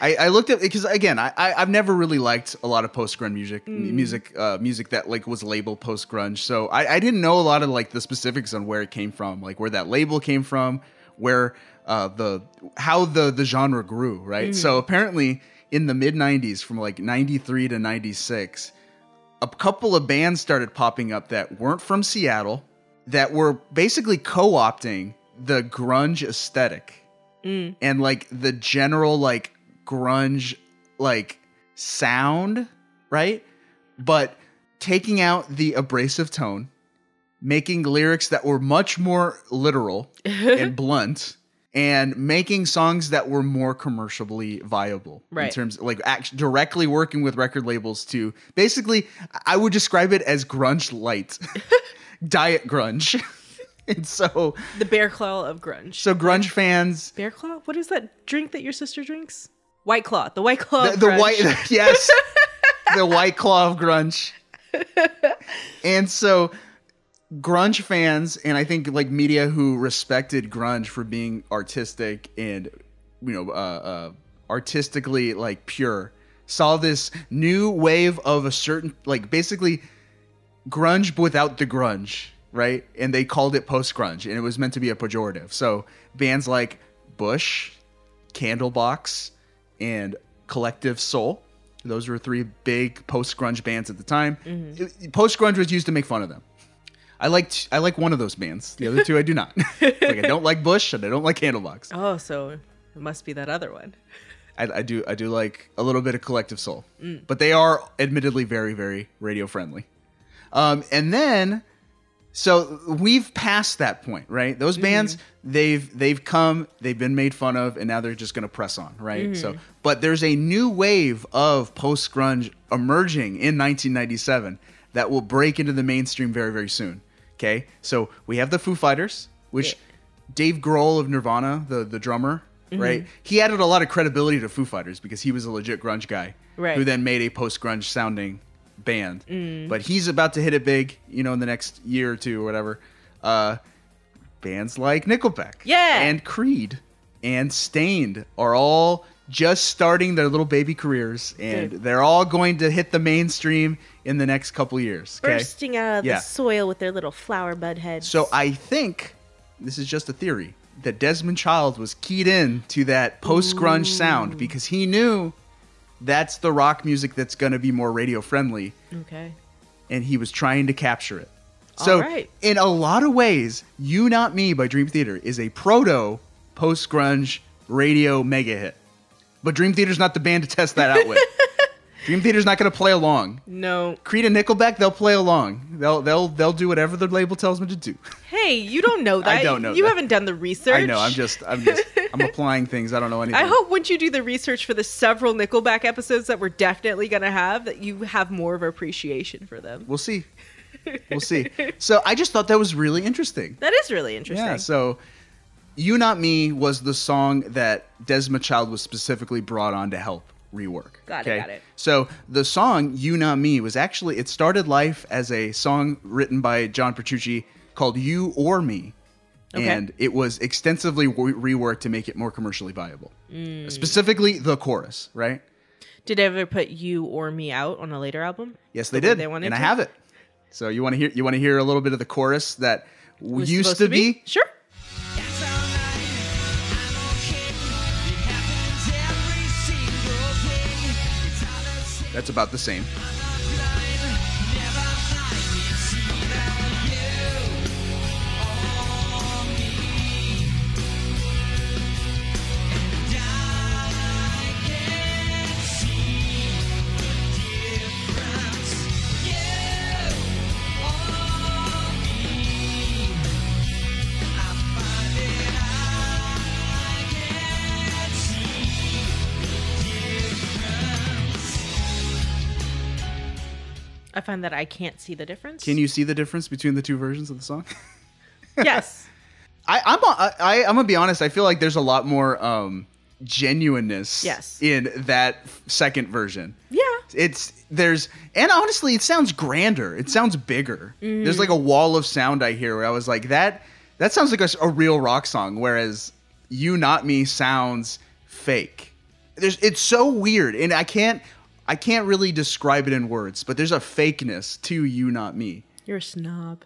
I, I looked at because again I, I I've never really liked a lot of post grunge music music uh, music that like was labeled post grunge. So I, I didn't know a lot of like the specifics on where it came from, like where that label came from, where uh, the how the the genre grew. Right. So apparently in the mid '90s, from like '93 to &96, a couple of bands started popping up that weren't from Seattle that were basically co-opting the grunge aesthetic and like the general like grunge like sound, right? But taking out the abrasive tone, making lyrics that were much more literal and blunt and making songs that were more commercially viable in Right. terms like act- directly working with record labels to basically I would describe it as grunge light. Diet grunge. and so The bear claw of grunge. so grunge fans bear claw? What is that drink that your sister drinks? White claw. The white claw. the, of the white yes the white claw of grunge and so grunge fans and i think like media who respected grunge for being artistic and you know uh, uh artistically like pure saw this new wave of a certain like basically grunge without the grunge right? And they called it post grunge and it was meant to be a pejorative. So bands like bush candlebox and collective soul those were three big post grunge bands at the time. Post grunge was used to make fun of them i liked i like one of those bands the other two i do not like i don't like bush and i don't like candlebox Oh, so it must be that other one. I, I do I do like a little bit of collective soul, mm. but they are admittedly very very radio friendly. Um, and then, so we've passed that point, right? Those mm-hmm. bands they've they've come, they've been made fun of, and now they're just gonna press on, right? So, mm-hmm. but there's a new wave of post grunge emerging in 1997 that will break into the mainstream very very soon. Okay, so we have the Foo Fighters, which Dave Grohl of Nirvana, the the drummer, right? He added a lot of credibility to Foo Fighters because he was a legit grunge guy, Right. Who then made a post grunge sounding band. But he's about to hit it big, you know, in the next year or two or whatever. Uh, bands like Nickelback, Yeah. and Creed, and Staind are all just starting their little baby careers, and Dude. they're all going to hit the mainstream in the next couple years. Okay? Bursting out of Yeah. the soil with their little flower bud heads. So I think this is just a theory that Desmond Child was keyed in to that post grunge sound because he knew that's the rock music that's going to be more radio friendly okay. and he was trying to capture it. So right. in a lot of ways, You Not Me by Dream Theater is a proto post grunge radio mega hit. But Dream Theater's not the band to test that out with. Dream Theater's not going to play along. No. Creed and Nickelback, they'll play along. They'll they'll they'll do whatever the label tells them to do. Hey, you don't know that. I don't know You that. haven't done the research. I know. I'm just. I'm just. I'm applying things. I don't know anything. I hope once you do the research for the several Nickelback episodes that we're definitely going to have, that you have more of appreciation for them. We'll see. We'll see. So I just thought that was really interesting. That is really interesting. Yeah. So, "You Not Me" was the song that Desmond Child was specifically brought on to help rework. Got it, got it. So the song "You Not Me" was actually it started life as a song written by John Petrucci called "You or Me." Okay. and it was extensively w- reworked to make it more commercially viable. Mm. Specifically, the chorus, right? Did they ever put you or me out on a later album? Yes, they The did, they wanted and I to? have it. So you want to hear? You want to hear a little bit of the chorus that Was used supposed to be? Sure. That's about the same. Find that I can't see the difference. Can you see the difference between the two versions of the song? Yes. I, I'm I, I, I'm gonna be honest. I feel like there's a lot more um, genuineness Yes. in that second version. Yeah. It's there's and honestly, it sounds grander. It sounds bigger. Mm-hmm. There's like a wall of sound I hear where I was like that. That sounds like a real rock song, whereas "You Not Me" sounds fake. There's it's so weird, and I can't I can't really describe it in words. But there's a fakeness to "You Not Me." You're a snob.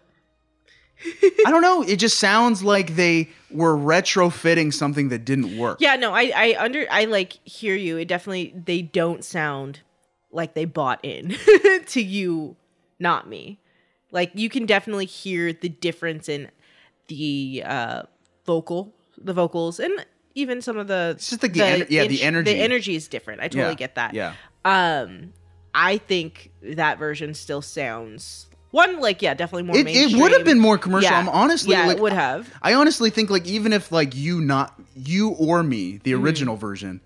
I don't know. It just sounds like they were retrofitting something that didn't work. Yeah, no, I I under I like hear you. It definitely they don't sound like they bought in to you, not me. Like you can definitely hear the difference in the uh vocal, the vocals and even some of the It's just the ener- yeah, the energy. The energy is different. I totally Yeah, get that. Yeah. Um I think that version still sounds one like yeah, definitely more It, it would have been more commercial. Yeah. I'm honestly Yeah, like, it would have. I honestly think like even if like you not you or me, the Mm-hmm. original version,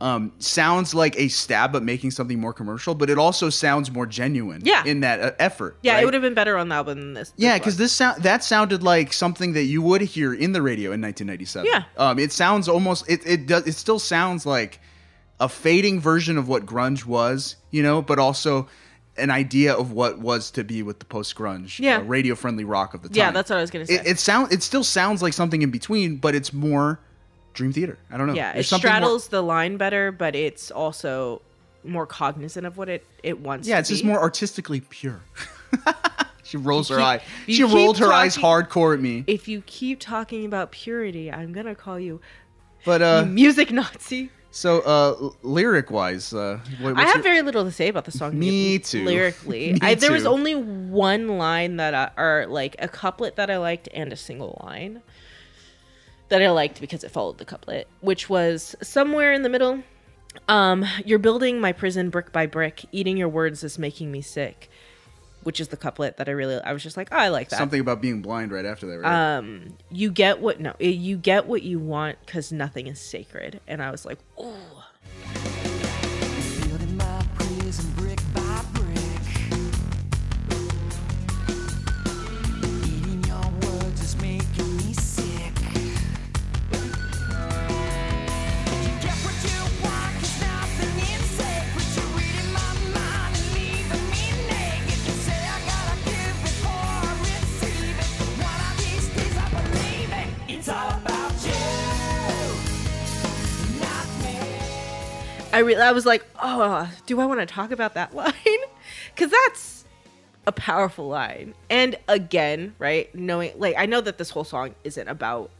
um, sounds like a stab at making something more commercial, but it also sounds more genuine. Yeah. In that uh, effort. Yeah, right? it would have been better on the album than this. Yeah, because this sound that sounded like something that you would hear in the radio in 1997. Yeah. Um, it sounds almost it it does it still sounds like a fading version of what grunge was, you know, but also an idea of what was to be with the post grunge, Yeah. radio friendly rock of the time. Yeah, that's what I was gonna say. It, it sound it still sounds like something in between, but it's more Dream Theater. I don't know. Yeah, There's it something more- straddles the line better, but it's also more cognizant of what it it wants. To be. Yeah, it's just more artistically pure. she rolls her keep- eye. She rolled her eyes hardcore at me. If you keep talking about purity, I'm gonna call you, But you uh, music Nazi. So uh, lyric wise, uh, what, I have your- very little to say about the song. Me too. Lyrically, Me I, there was only one line that I, or like a couplet that I liked and a single line that I liked because it followed the couplet, which was somewhere in the middle. Um, you're building my prison brick by brick. Eating your words is making me sick. Which is the couplet that I really I was just like, oh, I like that. something about being blind right after that, right? um you get what no you get what you want because nothing is sacred and i was like oh i re- i was like oh do i want to talk about that line because that's a powerful line and again right knowing like i know that this whole song isn't about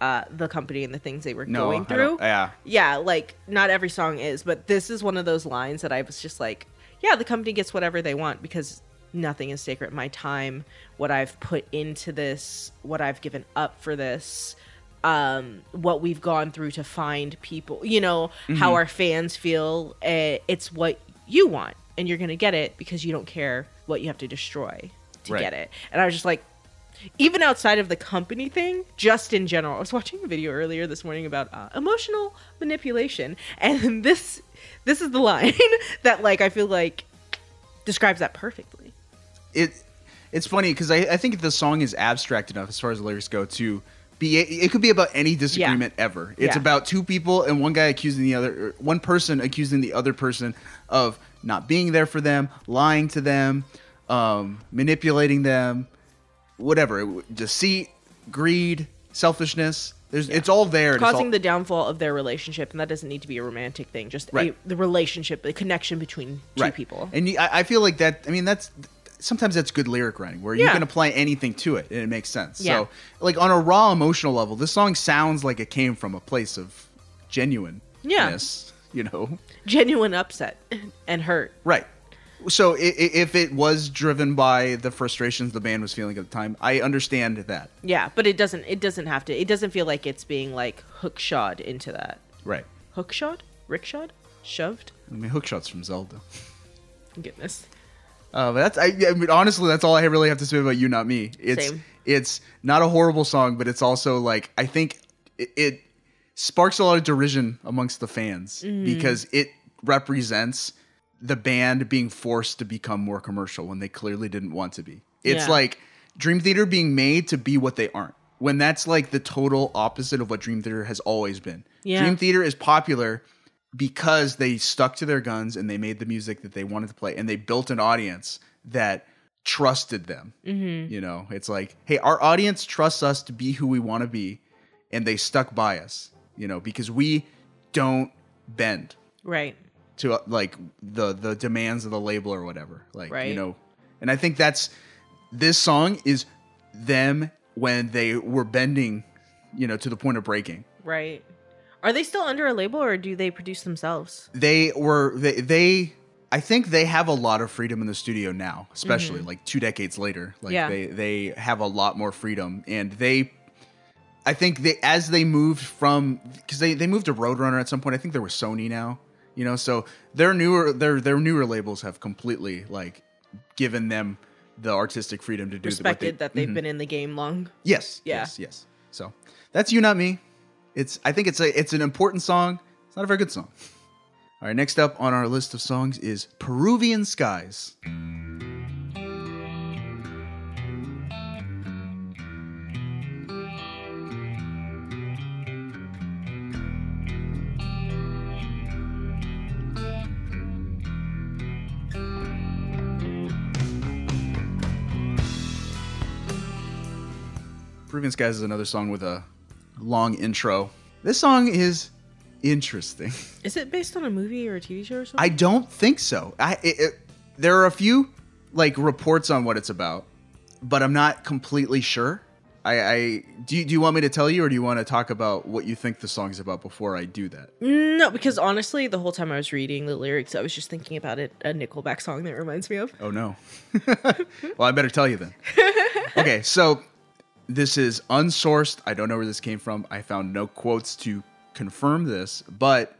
uh the company and the things they were no, going through yeah. yeah, like not every song is, but this is one of those lines that I was just like, yeah, the company gets whatever they want because nothing is sacred. My time, what I've put into this, what I've given up for this, um, what we've gone through to find people, you know, Mm-hmm. how our fans feel. Uh, it's what you want, and you're gonna get it because you don't care what you have to destroy to Right. get it. And I was just like, even outside of the company thing, just in general. I was watching a video earlier this morning about uh, emotional manipulation, and this this is the line that like I feel like describes that perfectly. it it's funny because I, I think the song is abstract enough as far as the lyrics go to be it could be about any disagreement ever it's Yeah. about two people and one guy accusing the other one person accusing the other person of not being there for them lying to them um, manipulating them whatever deceit greed selfishness. There's it's all there. causing all- the downfall of their relationship, and that doesn't need to be a romantic thing. Just Right. a, the relationship, the connection between two right. people. And I, I feel like that. I mean, that's sometimes that's good lyric writing where you can apply anything to it and it makes sense. Yeah. So, like on a raw emotional level, this song sounds like it came from a place of genuine. Yeah. You know. Genuine upset and hurt. Right. So if it was driven by the frustrations the band was feeling at the time, I understand that. Yeah, but it doesn't. It doesn't have to. It doesn't feel like it's being like hookshod into that. Right. Hookshod, rickshod, shoved. I mean, hookshot's from Zelda. Goodness. Uh, but that's I, I mean honestly that's all I really have to say about you not me. It's Same. it's not a horrible song, but it's also like I think it, it sparks a lot of derision amongst the fans Mm. because it represents the band being forced to become more commercial when they clearly didn't want to be. It's Yeah. like Dream Theater being made to be what they aren't. When that's like the total opposite of what Dream Theater has always been. Yeah. Dream Theater is popular because they stuck to their guns and they made the music that they wanted to play and they built an audience that trusted them. Mm-hmm. You know, it's like, hey, our audience trusts us to be who we want to be and they stuck by us, you know, because we don't bend Right. to uh, like the the demands of the label or whatever. Like, you know, and I think that's this song is them when they were bending, you know, to the point of breaking. Right. Are they still under a label or do they produce themselves? they were they, they I think they have a lot of freedom in the studio now, especially like two decades later. Like Mm-hmm. Yeah. they they have a lot more freedom, and they, I think they as they moved from because they they moved to Roadrunner at some point. I think there was Sony now, you know. So their newer their their newer labels have completely like given them the artistic freedom to do Respected they, that they've Mhm. been in the game long. Yes. Yeah. Yes. Yes. So that's you, not me. It's. I think it's a. It's an important song. It's not a very good song. All right. Next up on our list of songs is Peruvian Skies. Peruvian Skies is another song with a long intro. This song is interesting. Is it based on a movie or a TV show or something? I don't think so. I it, it, there are a few like reports on what it's about, but I'm not completely sure. I, I do. You, do you want me to tell you, or do you want to talk about what you think the song's about before I do that? no, because honestly, the whole time I was reading the lyrics, I was just thinking about it, a Nickelback song that reminds me of. Oh no. well, I better tell you then. Okay, so this is unsourced. I don't know where this came from. I found no quotes to confirm this, but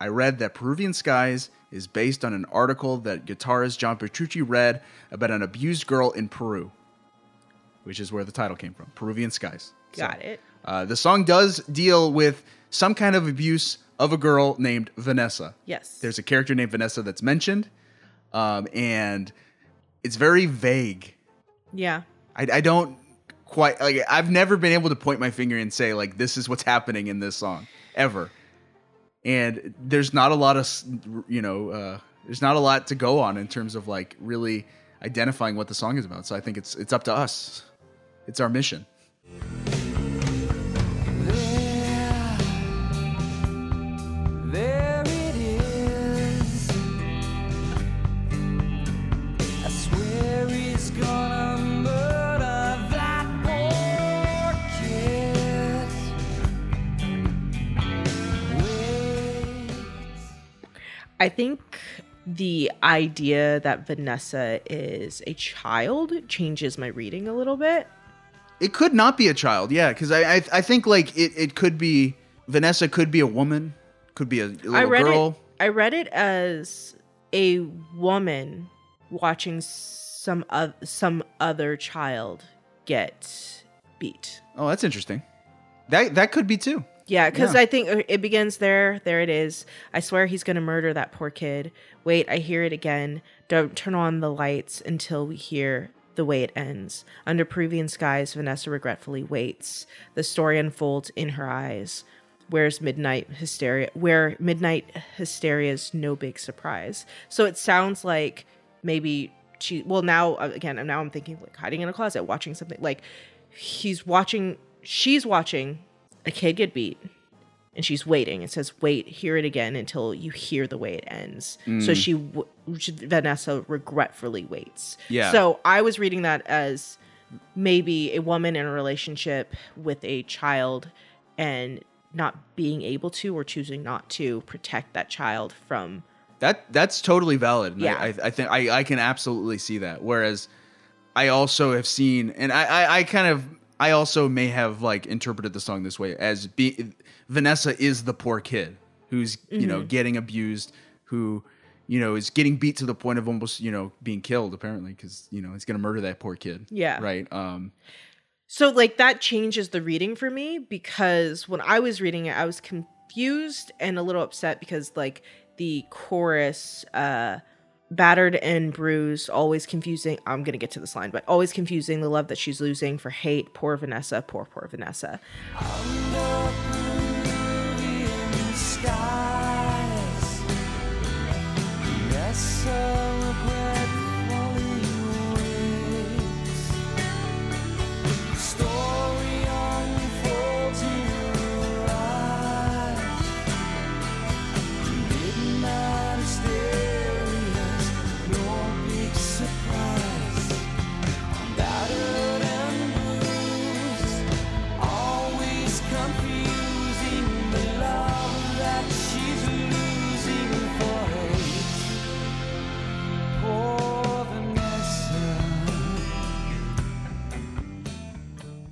I read that Peruvian Skies is based on an article that guitarist John Petrucci read about an abused girl in Peru, which is where the title came from. Peruvian Skies. So, Got it. Uh, the song does deal with some kind of abuse of a girl named Vanessa. Yes. There's a character named Vanessa that's mentioned, um, and it's very vague. yeah. I, I don't quite like. I've never been able to point my finger and say like this is what's happening in this song ever. And there's not a lot of you know uh, there's not a lot to go on in terms of like really identifying what the song is about. So I think it's it's up to us. It's our mission. I think the idea that Vanessa is a child changes my reading a little bit. It could not be a child, yeah, because I, I I think like it, it could be Vanessa could be a woman, could be a little I read girl. it. I read it as a woman watching some oth- some other child get beat. Oh, that's interesting. That that could be too. Yeah, because Yeah. I think uh, it begins there. There it is. I swear he's gonna murder that poor kid. Wait, I hear it again. Don't turn on the lights until we hear the way it ends. Under Peruvian skies, Vanessa regretfully waits. The story unfolds in her eyes. Where's midnight hysteria? Where midnight hysteria's no big surprise. So it sounds like maybe she. Well, now uh, again, now I'm thinking like hiding in a closet, watching something. Like he's watching. she's watching a kid get beat and she's waiting. It says, wait, hear it again until you hear the way it ends. Mm. So she, w- she, Vanessa regretfully waits. Yeah. So I was reading that as maybe a woman in a relationship with a child and not being able to or choosing not to protect that child from That that's totally valid. and Yeah. I, I think I, I can absolutely see that. Whereas I also have seen, and I, I, I kind of, I also may have like interpreted the song this way as be Vanessa is the poor kid who's you know Mm-hmm. getting abused, who you know is getting beat to the point of almost you know being killed apparently because you know he's gonna murder that poor kid. Yeah. Right. Um. So like that changes the reading for me because when I was reading it, I was confused and a little upset because like the chorus, uh battered and bruised, always confusing. I'm gonna get to this line, but always confusing the love that she's losing for hate. Poor Vanessa, poor poor Vanessa. skies. Yes,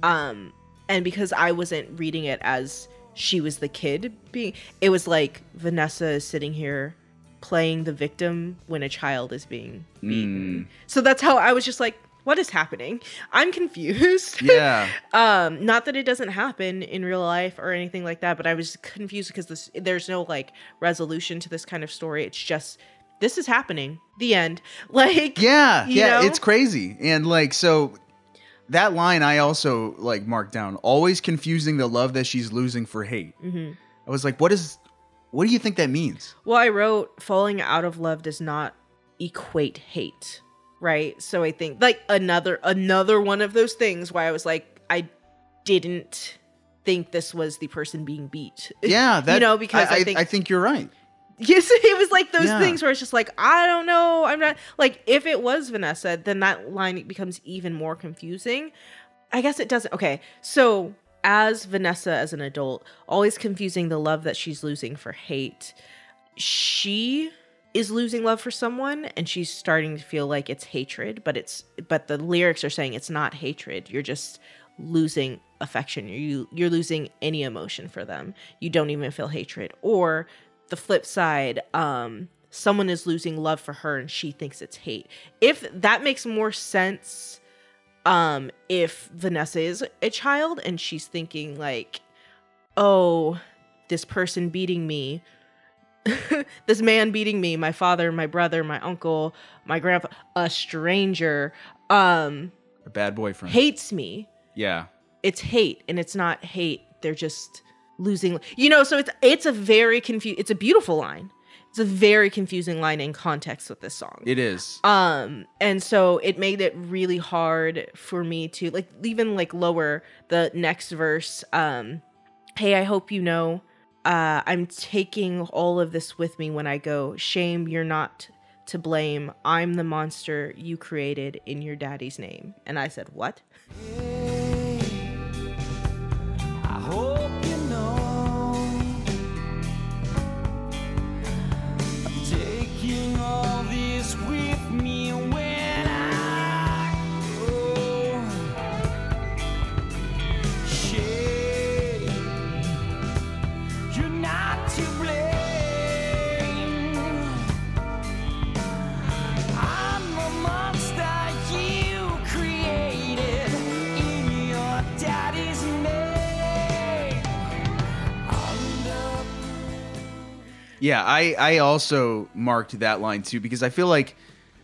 Um and because I wasn't reading it as she was the kid being it was like Vanessa is sitting here playing the victim when a child is being beaten. So that's how I was just like what is happening? I'm confused. Yeah. um not that it doesn't happen in real life or anything like that but i was confused because this there's no like resolution to this kind of story it's just this is happening the end like Yeah, yeah, know? it's crazy. And like so that line I also like marked down. Always confusing the love that she's losing for hate. Mm-hmm. I was like, what is what do you think that means? well i wrote falling out of love does not equate hate right so i think like another another one of those things why i was like i didn't think this was the person being beat Yeah, that you know because i, I, think I think you're right. Yes, it was like those Yeah. things where it's just like, I don't know. I'm not like if it was Vanessa, then that line becomes even more confusing. I guess it doesn't. Okay. So, as Vanessa as an adult, always confusing the love that she's losing for hate, she is losing love for someone and she's starting to feel like it's hatred, but it's but the lyrics are saying it's not hatred. You're just losing affection. You you're losing any emotion for them. You don't even feel hatred. Or the flip side, um someone is losing love for her and she thinks it's hate. If that makes more sense um if Vanessa is a child and she's thinking like oh this person beating me this man beating me my father my brother my uncle my grandpa a stranger um A bad boyfriend. hates me Yeah. it's hate and it's not hate they're just losing you know so it's it's a very confused it's a beautiful line. It's a very confusing line in context with this song. It is. um and so it made it really hard for me to like even like lower the next verse um hey i hope you know uh i'm taking all of this with me when i go. Shame you're not to blame. I'm the monster you created in your daddy's name. And i said what Yeah, I I also marked that line too because I feel like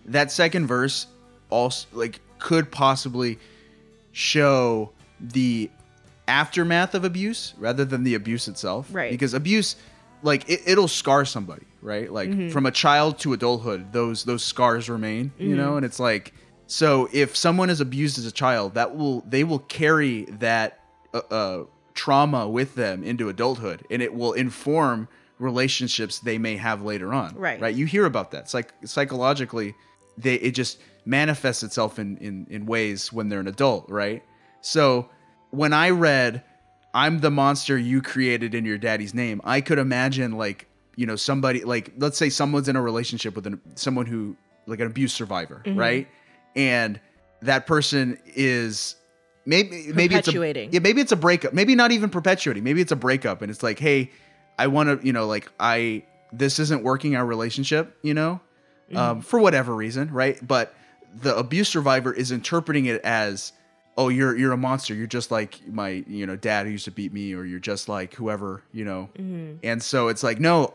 that second verse also like could possibly show the aftermath of abuse rather than the abuse itself. Right. Because abuse like it, it'll scar somebody, right? Like from a child to adulthood, those those scars remain, you know, and it's like so if someone is abused as a child, that will they will carry that uh, uh, trauma with them into adulthood, and it will inform relationships they may have later on. Right. Right. You hear about that. Psych- psychologically, they it just manifests itself in, in in ways when they're an adult. Right. So when I read, "I'm the monster you created in your daddy's name," I could imagine like you know somebody like let's say someone's in a relationship with an, someone who like an abuse survivor, mm-hmm. right? And that person is maybe maybe it's a yeah maybe it's a breakup maybe not even perpetuating maybe it's a breakup and it's like hey i want to you know like i this isn't working our relationship you know? Um, for whatever reason right? But the abuse survivor is interpreting it as oh you're you're a monster. You're just like my you know dad who used to beat me or you're just like whoever you know? And so it's like no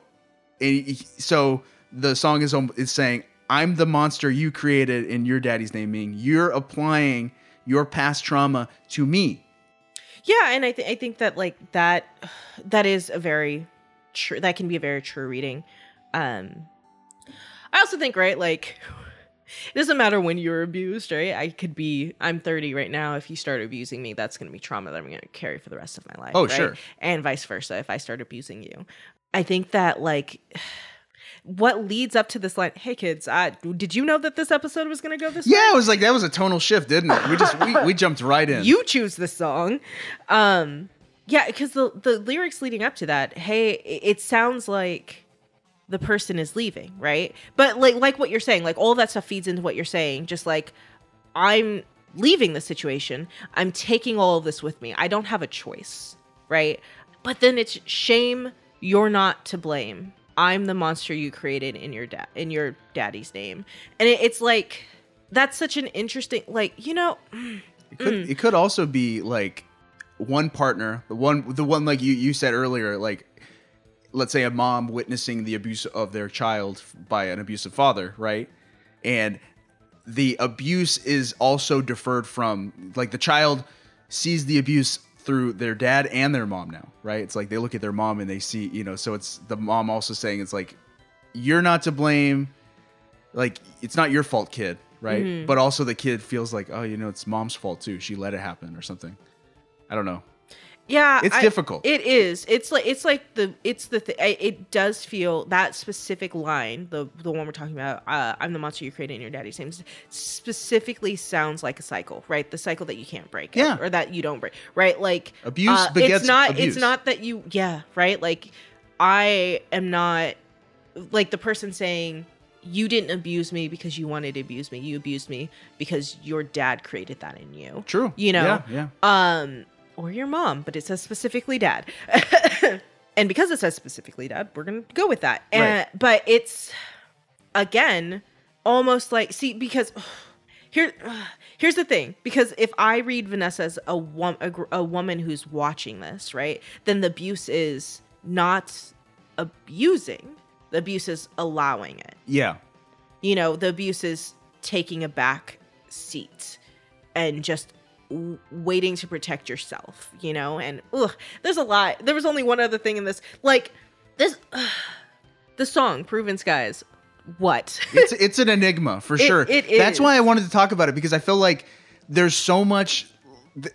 and so the song is is saying i'm the monster you created in your daddy's name meaning you're applying your past trauma to me Yeah, and I th- I think that like that that is a very true that can be a very true reading. Um I also think right like it doesn't matter when you're abused, right? I could be I'm 30 right now. If you start abusing me, that's going to be trauma that I'm going to carry for the rest of my life. Oh, right? sure. And vice versa if I start abusing you. I think that like what leads up to this line, hey kids, uh, did you know that this episode was going to go this way? yeah it was like that was a tonal shift didn't it? We just we, we jumped right in. You choose the song. Um yeah because the the lyrics leading up to that hey it it sounds like the person is leaving right? But like like what you're saying like all that stuff feeds into what you're saying just like i'm leaving the situation. I'm taking all of this with me. I don't have a choice right? But then it's shame you're not to blame i'm the monster you created in your dad in your daddy's name and it, it's like that's such an interesting like you know It could Mm. it could also be like one partner, the one the one like you you said earlier, like let's say a mom witnessing the abuse of their child by an abusive father, right? And the abuse is also deferred from like the child sees the abuse through their dad and their mom now, right? It's like they look at their mom and they see, you know, so it's the mom also saying it's like you're not to blame. Like it's not your fault kid right? Mm-hmm. but also the kid feels like oh you know it's mom's fault too. She let it happen or something. I don't know yeah It's I- difficult. it is. It's like it's like the it's the th- it does feel that specific line the the one we're talking about uh, i'm the monster you created in your daddy's name specifically sounds like a cycle right? The cycle that you can't break Yeah. or that you don't break right? Like Abuse uh, begets it's not abuse. it's not that you yeah right? Like i am not like the person saying you didn't abuse me because you wanted to abuse me. You abused me because your dad created that in you. True. You know? Yeah yeah. Um or your mom but it says specifically dad. And because it says specifically dad we're gonna go with that. And Right. but it's again almost like see because here here's the thing. Because if i read vanessa as a, wom- a, a woman who's watching this right then the abuse is not abusing. The abuse is allowing it. Yeah. You know the abuse is taking a back seat and just w- waiting to protect yourself you know? And ugh, there's a lot there was only one other thing in this like this the song Peruvian skies what? It's it's an enigma for sure. it that's is. why i wanted to talk about it because i feel like there's so much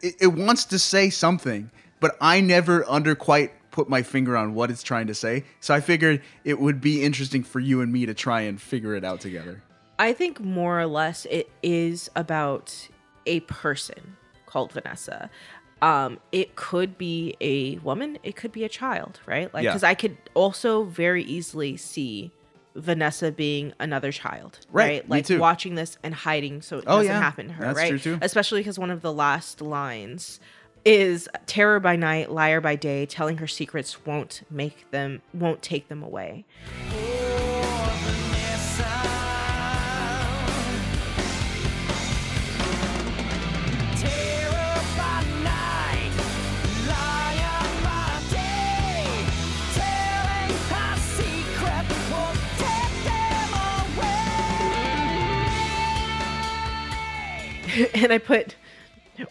it, it wants to say something but i never under quite put my finger on what it's trying to say. So i figured it would be interesting for you and me to try and figure it out together. I think more or less it is about a person called Vanessa. Um, it could be a woman, it could be a child, right? Like, Yeah. because I could also very easily see Vanessa being another child, Right, right? Like too. watching this and hiding so it Oh, doesn't yeah. happen to her, That's right? Especially because one of the last lines is terror by night, liar by day, telling her secrets won't make them, won't take them away. and I put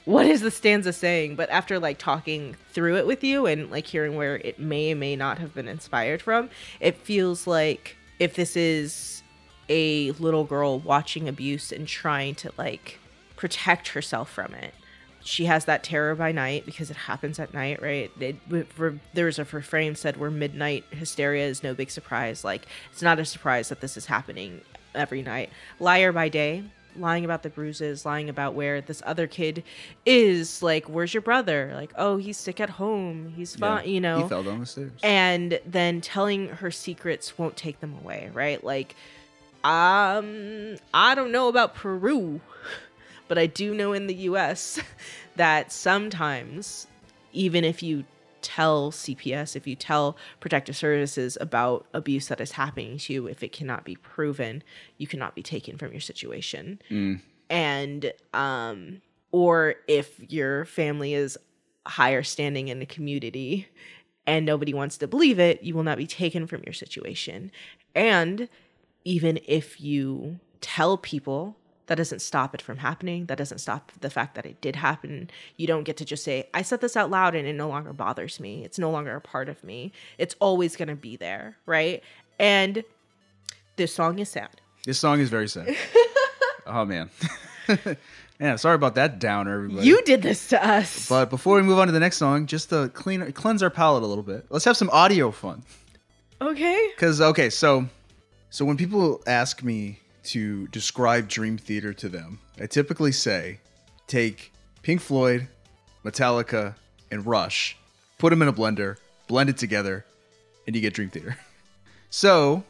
what is the stanza saying? But after like talking through it with you and like hearing where it may or may not have been inspired from, it feels like if this is a little girl watching abuse and trying to like protect herself from it, she has that terror by night because it happens at night, right? It, was a refrain said where midnight hysteria is no big surprise. Like it's not a surprise that this is happening every night. Liar by day, lying about the bruises, lying about where this other kid is. Like, where's your brother? Like, oh, he's sick at home. He's fine. You know, he fell down the stairs. and then telling her secrets won't take them away right like um i don't know about peru but i do know in the us that sometimes even if you tell cps if you tell protective services about abuse that is happening to you if it cannot be proven you cannot be taken from your situation. And um or if your family is higher standing in the community and nobody wants to believe it you will not be taken from your situation. And even if you tell people that doesn't stop it from happening that doesn't stop the fact that it did happen you don't get to just say i said this out loud and it no longer bothers me it's no longer a part of me it's always going to be there right and this song is sad This song is very sad. oh man. yeah, sorry about that downer, everybody. you did this to us But before we move on to the next song, just to clean cleanse our palate a little bit, let's have some audio fun. okay Because okay, so so when people ask me to describe Dream Theater to them, I typically say, take Pink Floyd, Metallica, and Rush, put them in a blender, blend it together, and you get Dream Theater. So,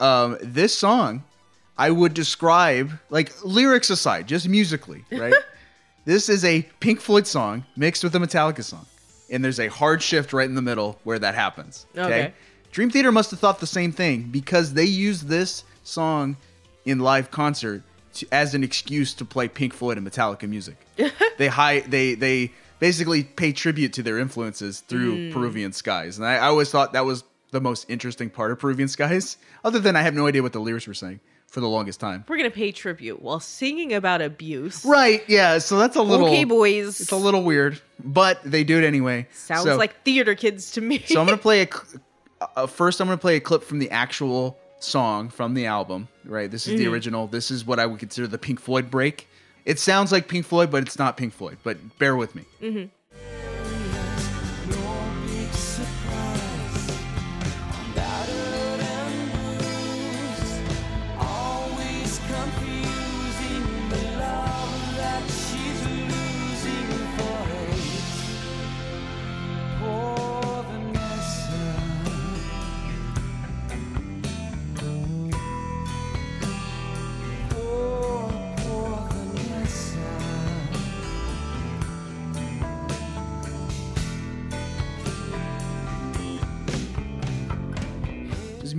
um, this song, I would describe like lyrics aside, just musically, right? this is a Pink Floyd song mixed with a Metallica song, and there's a hard shift right in the middle where that happens. Okay. Dream Theater must have thought the same thing because they used this song in live concert to, as an excuse to play Pink Floyd and Metallica music. they hi- they they basically pay tribute to their influences through Peruvian skies, and I, I always thought that was the most interesting part of Peruvian skies. Other than I have no idea what the lyrics were saying for the longest time. we're gonna pay tribute while singing about abuse Right? Yeah. So that's a little. okay boys It's a little weird, but they do it anyway. sounds So- like theater kids to me so I'm gonna play a. Uh, first, I'm gonna play a clip from the actual song from the album. Right, this is Mm-hmm. the original. This is what I would consider the Pink Floyd break. It sounds like Pink Floyd, but it's not Pink Floyd. But bear with me. Mm-hmm.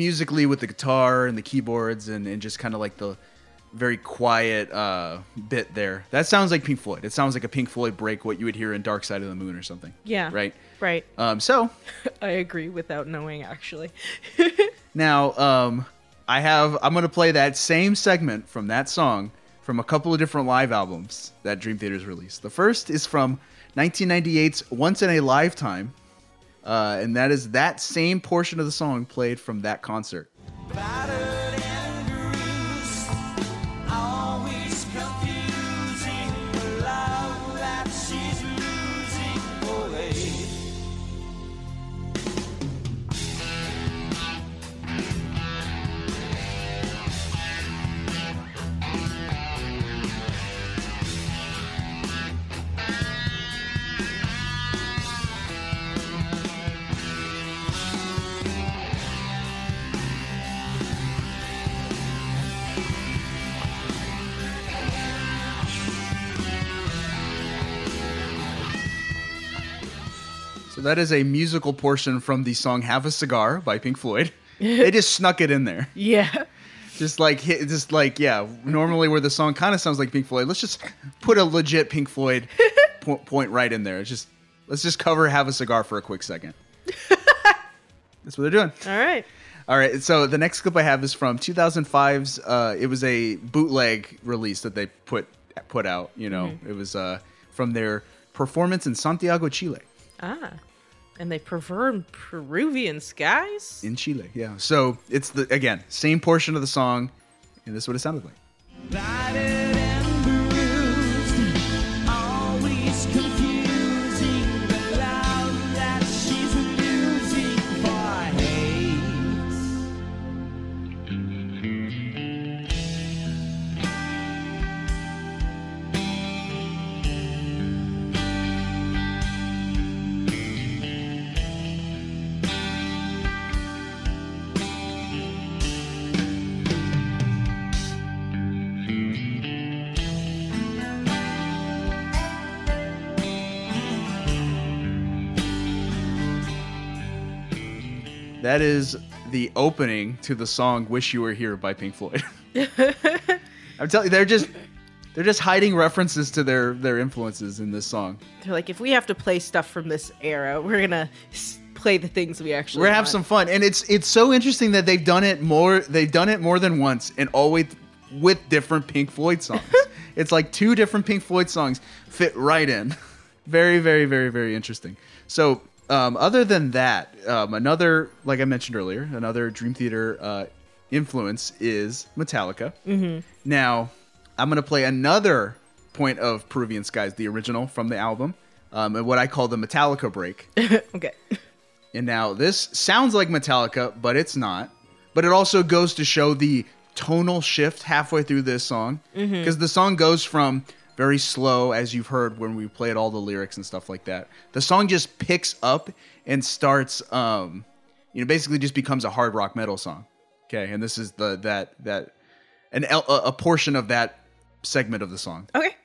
Musically with the guitar and the keyboards and, and just kind of like the very quiet uh, bit there. That sounds like Pink Floyd. It sounds like a Pink Floyd break, what you would hear in Dark Side of the Moon or something. Yeah. Right. right Um, so I agree without knowing actually. Now, um, I have I'm gonna play that same segment from that song from a couple of different live albums that Dream Theater's released. The first is from 1998's Once in a Lifetime, uh, and that is that same portion of the song played from that concert. So that is a musical portion from the song "Have a Cigar" by Pink Floyd. they just snuck it in there, Yeah. just like just like yeah. Normally, where the song kind of sounds like Pink Floyd, let's just put a legit Pink Floyd po- point right in there. It's just let's just cover "Have a Cigar" for a quick second. That's what they're doing. All right. All right, so the next clip I have is from 2005's. Uh, it was a bootleg release that they put put out. You know, it was uh, from their performance in Santiago, Chile. Ah. And they prefer Peruvian skies? In Chile, yeah. So it's the again same portion of the song, and this is what it sounded like. That is the opening to the song "Wish You Were Here" by Pink Floyd. I'm telling you, they're just they're just hiding references to their their influences in this song. They're like, if we have to play stuff from this era, we're gonna play the things we actually. We're gonna have want. some fun, and it's it's so interesting that they've done it more. They've done it more than once, and always with different Pink Floyd songs. it's like two different Pink Floyd songs fit right in. very, very, very, very interesting. So, um, other than that, um, another like I mentioned earlier, another Dream Theater uh, influence is Metallica. Mm-hmm. Now, I'm gonna play another point of Peruvian Skies, the original from the album, um, and what I call the Metallica break. okay. And now this sounds like Metallica, but it's not. But it also goes to show the tonal shift halfway through this song. Because the song goes from very slow, as you've heard when we played all the lyrics and stuff like that. The song just picks up and starts, um, you know, basically just becomes a hard rock metal song. Okay, and this is the that that an a portion of that segment of the song. Okay.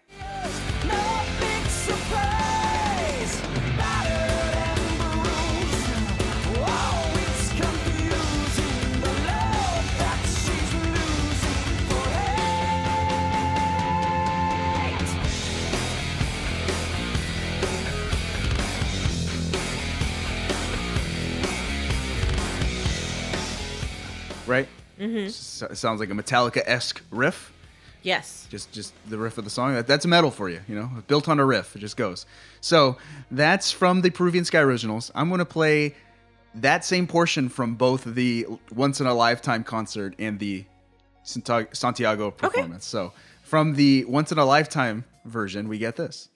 Right? Mm-hmm. sounds like a Metallica esque riff. Yes. just just the riff of the song that, that's metal for you you know built on a riff it just goes so that's from the peruvian sky originals i'm going to play that same portion from both the once in a lifetime concert and the santiago performance so from the once in a lifetime version we get this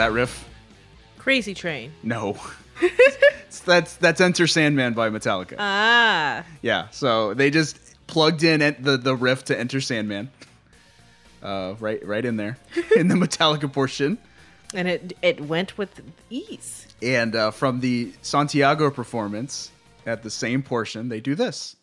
that riff Crazy Train. no that's that's enter sandman by metallica Ah. Yeah, so they just plugged in the the riff to Enter Sandman, uh, right right in there in the Metallica portion, And it it went with ease. and uh, from the Santiago performance at the same portion, they do this.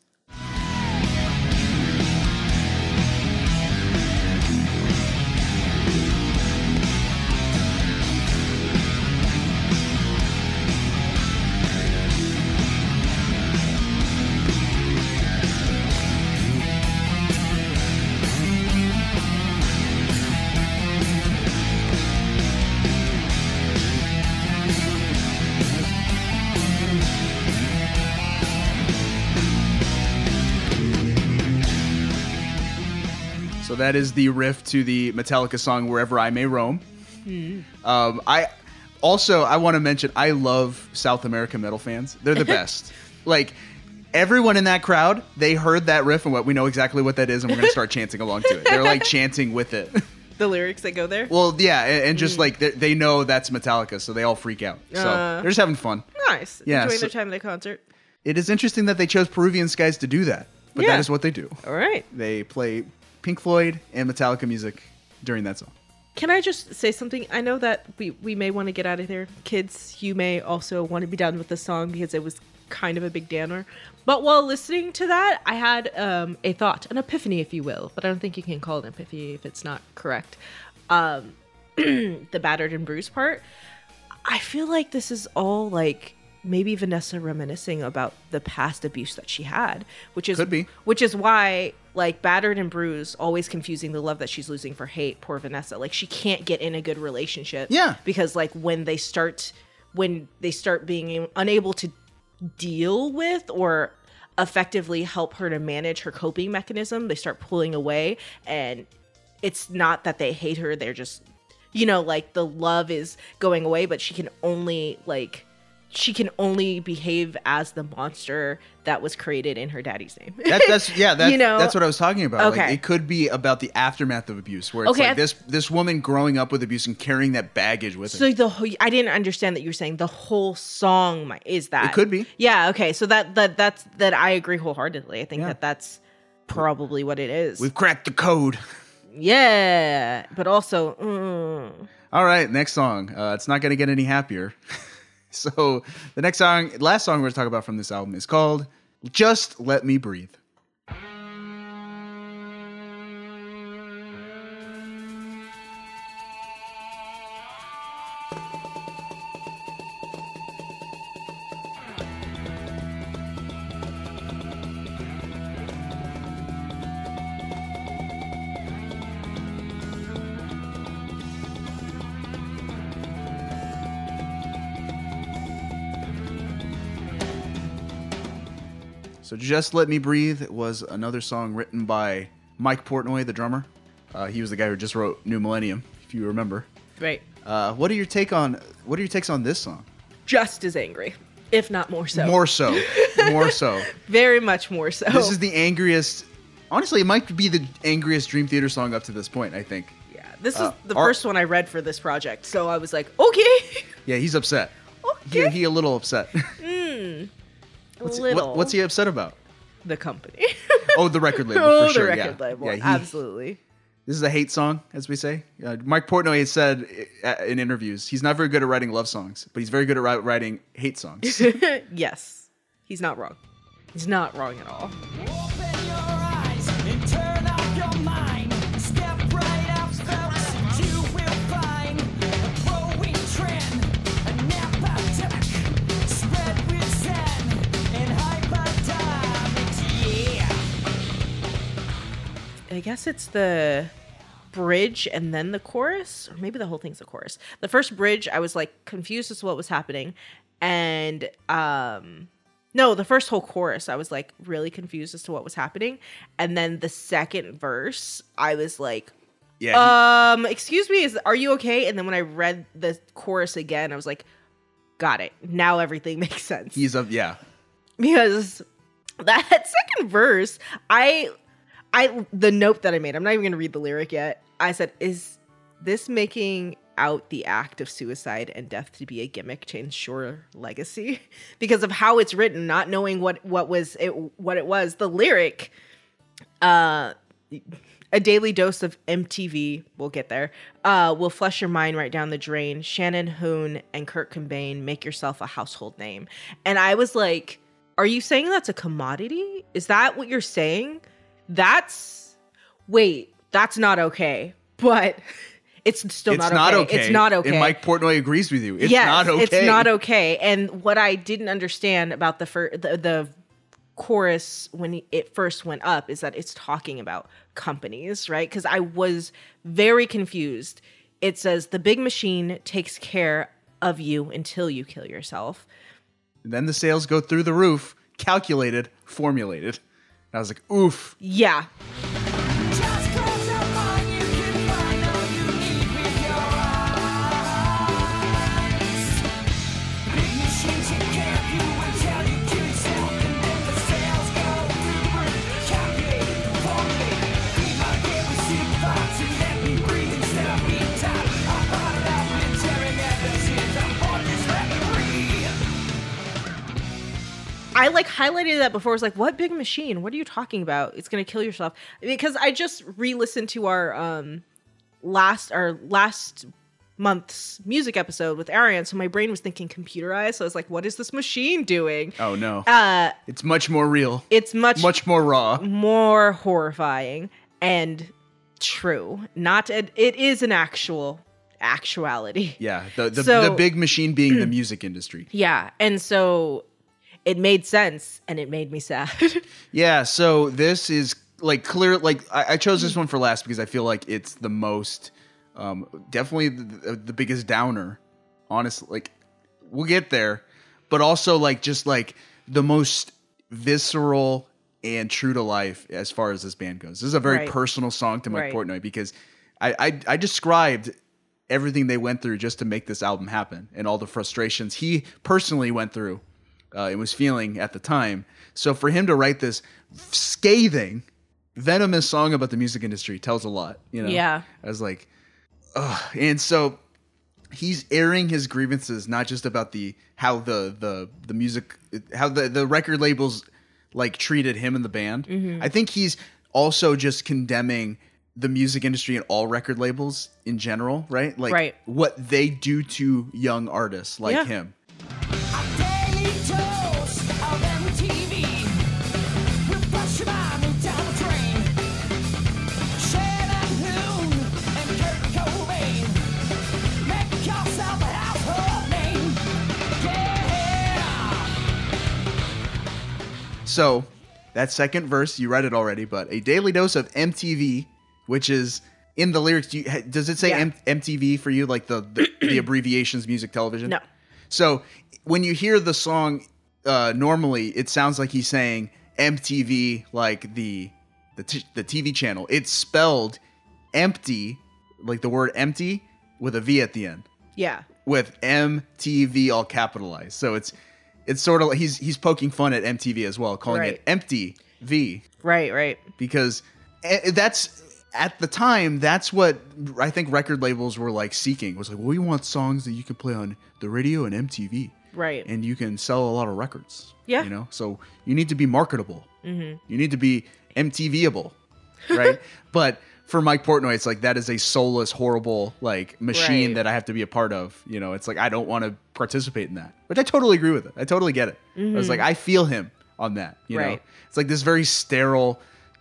That is the riff to the Metallica song "Wherever I May Roam." Um, I also I want to mention I love South American metal fans. They're the best. like everyone in that crowd, they heard that riff and what we know exactly what that is, and we're gonna start chanting along to it. They're like chanting with it. The lyrics that go there. Well, yeah, and, and just like they, they know that's Metallica, so they all freak out. So Uh. they're just having fun. nice. Yeah, Enjoying so- their time at the concert. It is interesting that they chose Peruvian skies to do that, but Yeah. that is what they do. All right. They play Pink Floyd and Metallica music during that song. Can I just say something? I know that we, we may want to get out of there. Kids, you may also want to be done with the song because it was kind of a big downer. But while listening to that, I had um, a thought, an epiphany, if you will. But I don't think you can call it an epiphany if it's not correct. Um, the battered and bruised part. I feel like this is all like maybe Vanessa reminiscing about the past abuse that she had, which is Could be. which is why like battered and bruised always confusing the love that she's losing for hate poor vanessa like she can't get in a good relationship Yeah. because like when they start when they start being unable to deal with or effectively help her to manage her coping mechanism they start pulling away and it's not that they hate her they're just you know like the love is going away but she can only like she can only behave as the monster that was created in her daddy's name. That, that's yeah. That, You know? that's what I was talking about. Like, Okay. it could be about the aftermath of abuse, where it's Okay, like this this woman growing up with abuse and carrying that baggage with her. So the whole, I didn't understand that you were saying the whole song is that It could be. Yeah. Okay. So that that that's that I agree wholeheartedly. I think Yeah. that that's probably what it is. We've cracked the code. yeah, but also. Mm, All right, next song. Uh, it's not going to get any happier. so the next song, last song we're going to talk about from this album is called "Just Let Me Breathe." "Just Let Me Breathe" was another song written by Mike Portnoy, the drummer. Uh, he was the guy who just wrote "New Millennium," if you remember. right. Uh, what are your take on what are your takes on this song? Just as angry, if not more so. More so, more so. Very much more so. This is the angriest. Honestly, it might be the angriest Dream Theater song up to this point. I think. yeah. This is uh, the our- first one I read for this project, so I was like, okay. Yeah, he's upset. He, Okay. he a little upset. What's, little. what- what's he upset about? The company. Oh, the record label oh, for sure. the record yeah. label. Yeah, he- Absolutely. This is a hate song, as we say. Uh, Mike Portnoy has said uh, in interviews he's not very good at writing love songs, but he's very good at writing hate songs. yes. He's not wrong. He's not wrong at all. I guess it's the bridge and then the chorus, or maybe the whole thing's the chorus. The first bridge, I was like confused as to what was happening, and um, no, the first whole chorus, I was like really confused as to what was happening, and then the second verse, I was like, Yeah, um, excuse me, is are you okay? And then when I read the chorus again, I was like, got it. Now everything makes sense he's up. Yeah, because that second verse i i the note that i made i'm not even going to read the lyric yet i said is this making out the act of suicide and death to be a gimmick to ensure legacy because of how it's written not knowing what what was it what it was the lyric uh a daily dose of MTV, we'll get there, uh, will flush your mind right down the drain. Shannon Hoon and Kurt Cobain make yourself a household name. And I was like, are you saying that's a commodity? Is that what you're saying? That's, wait, that's not okay. But it's still it's not, not okay. okay. It's not okay. And Mike Portnoy agrees with you. It's yes, not okay. It's not okay. And what I didn't understand about the fir- the, the chorus when it first went up is that it's talking about companies, right? Because I was very confused. It says the big machine takes care of you until you kill yourself. And then the sales go through the roof, calculated, formulated. And I was like, oof. Yeah, I like highlighted that before. I was like, "What big machine? What are you talking about? It's gonna kill yourself." Because I just re-listened to our um last our last month's music episode with Arian, so my brain was thinking computerized. So I was like, "What is this machine doing?" Oh no. Uh, it's much more real. it's much much more raw. more horrifying and true. Not a, it is an actual actuality. Yeah. The the, So- the big machine being the music industry. Yeah, and so it made sense, and it made me sad. Yeah, so this is like clear. Like I, I chose this one for last because I feel like it's the most, um, definitely the, the biggest downer. Honestly, like we'll get there, but also like just like the most visceral and true to life as far as this band goes. This is a very Right. personal song to Mike Right. Portnoy because I, I I described everything they went through just to make this album happen and all the frustrations he personally went through uh, and was feeling at the time. So for him to write this scathing, venomous song about the music industry tells a lot. You know, Yeah. I was like, ugh. And so he's airing his grievances not just about the how the the the music how the the record labels like treated him and the band. I think he's also just condemning the music industry and all record labels in general, right? Like Right. what they do to young artists like Yeah. him. So that second verse, you read it already, but a daily dose of MTV, which is in the lyrics. Do you, does it say Yeah. M- MTV for you, like the the, the abbreviations, music, television? No. So when you hear the song, uh, normally it sounds like he's saying MTV, like the the t- the TV channel. It's spelled empty, like the word empty, with a V at the end Yeah. with MTV all capitalized. So it's it's sort of like he's he's poking fun at MTV as well, calling Right. it empty V Right, right. because eh, that's at the time that's what I think record labels were like seeking was like, well, we want songs that you can play on the radio and MTV, Right. and you can sell a lot of records. Yeah. you know, so you need to be marketable. Mm-hmm. You need to be MTVable, right? but for Mike Portnoy, it's like that is a soulless, horrible like machine Right. that I have to be a part of. You know, it's like I don't want to participate in that, which I totally agree with it. I totally get it. I was like, I feel him on that. You know, Mm-hmm. Right. it's like this very sterile,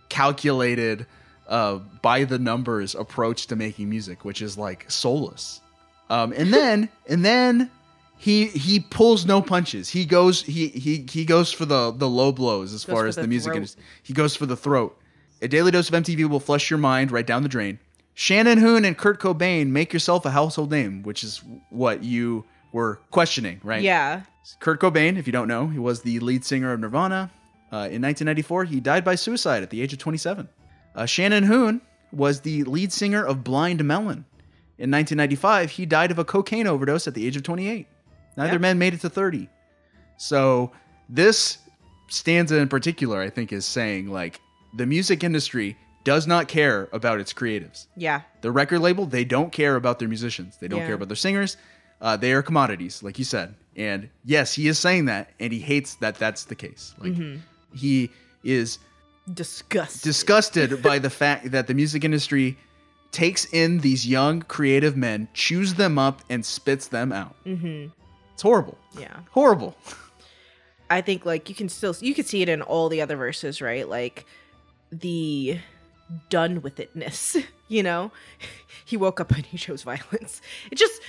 calculated, uh, by the numbers approach to making music, which is like soulless. Um, and then and then he he pulls no punches. He goes he he he goes for the the low blows as Goes far as the, the music industry. He goes for the throat. A daily dose of MTV will flush your mind right down the drain. Shannon Hoon and Kurt Cobain make yourself a household name, which is what you were questioning, right? Yeah. Kurt Cobain, if you don't know, he was the lead singer of Nirvana. Uh, in 1994, he died by suicide at the age of 27. Uh, Shannon Hoon was the lead singer of Blind Melon. In 1995, he died of a cocaine overdose at the age of 28. Neither Yeah. man made it to 30. So this stanza in particular, I think, is saying like the music industry does not care about its creatives. Yeah. The record label, they don't care about their musicians. They don't Yeah. care about their singers. Uh, they are commodities, like you said. And yes, he is saying that, and he hates that that's the case. Like Mm-hmm. he is Disgust. disgusted by the fact that the music industry takes in these young creative men, chews them up, and spits them out. Mm-hmm. It's horrible. yeah. Horrible. I think like you can still you could see it in all the other verses, right? Like the done with itness, you know? He woke up and he chose violence. It just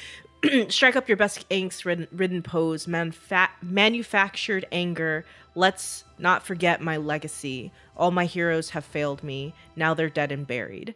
strike up your best angst ridden, pose, manfa- manufactured anger. Let's not forget my legacy. All my heroes have failed me. Now they're dead and buried.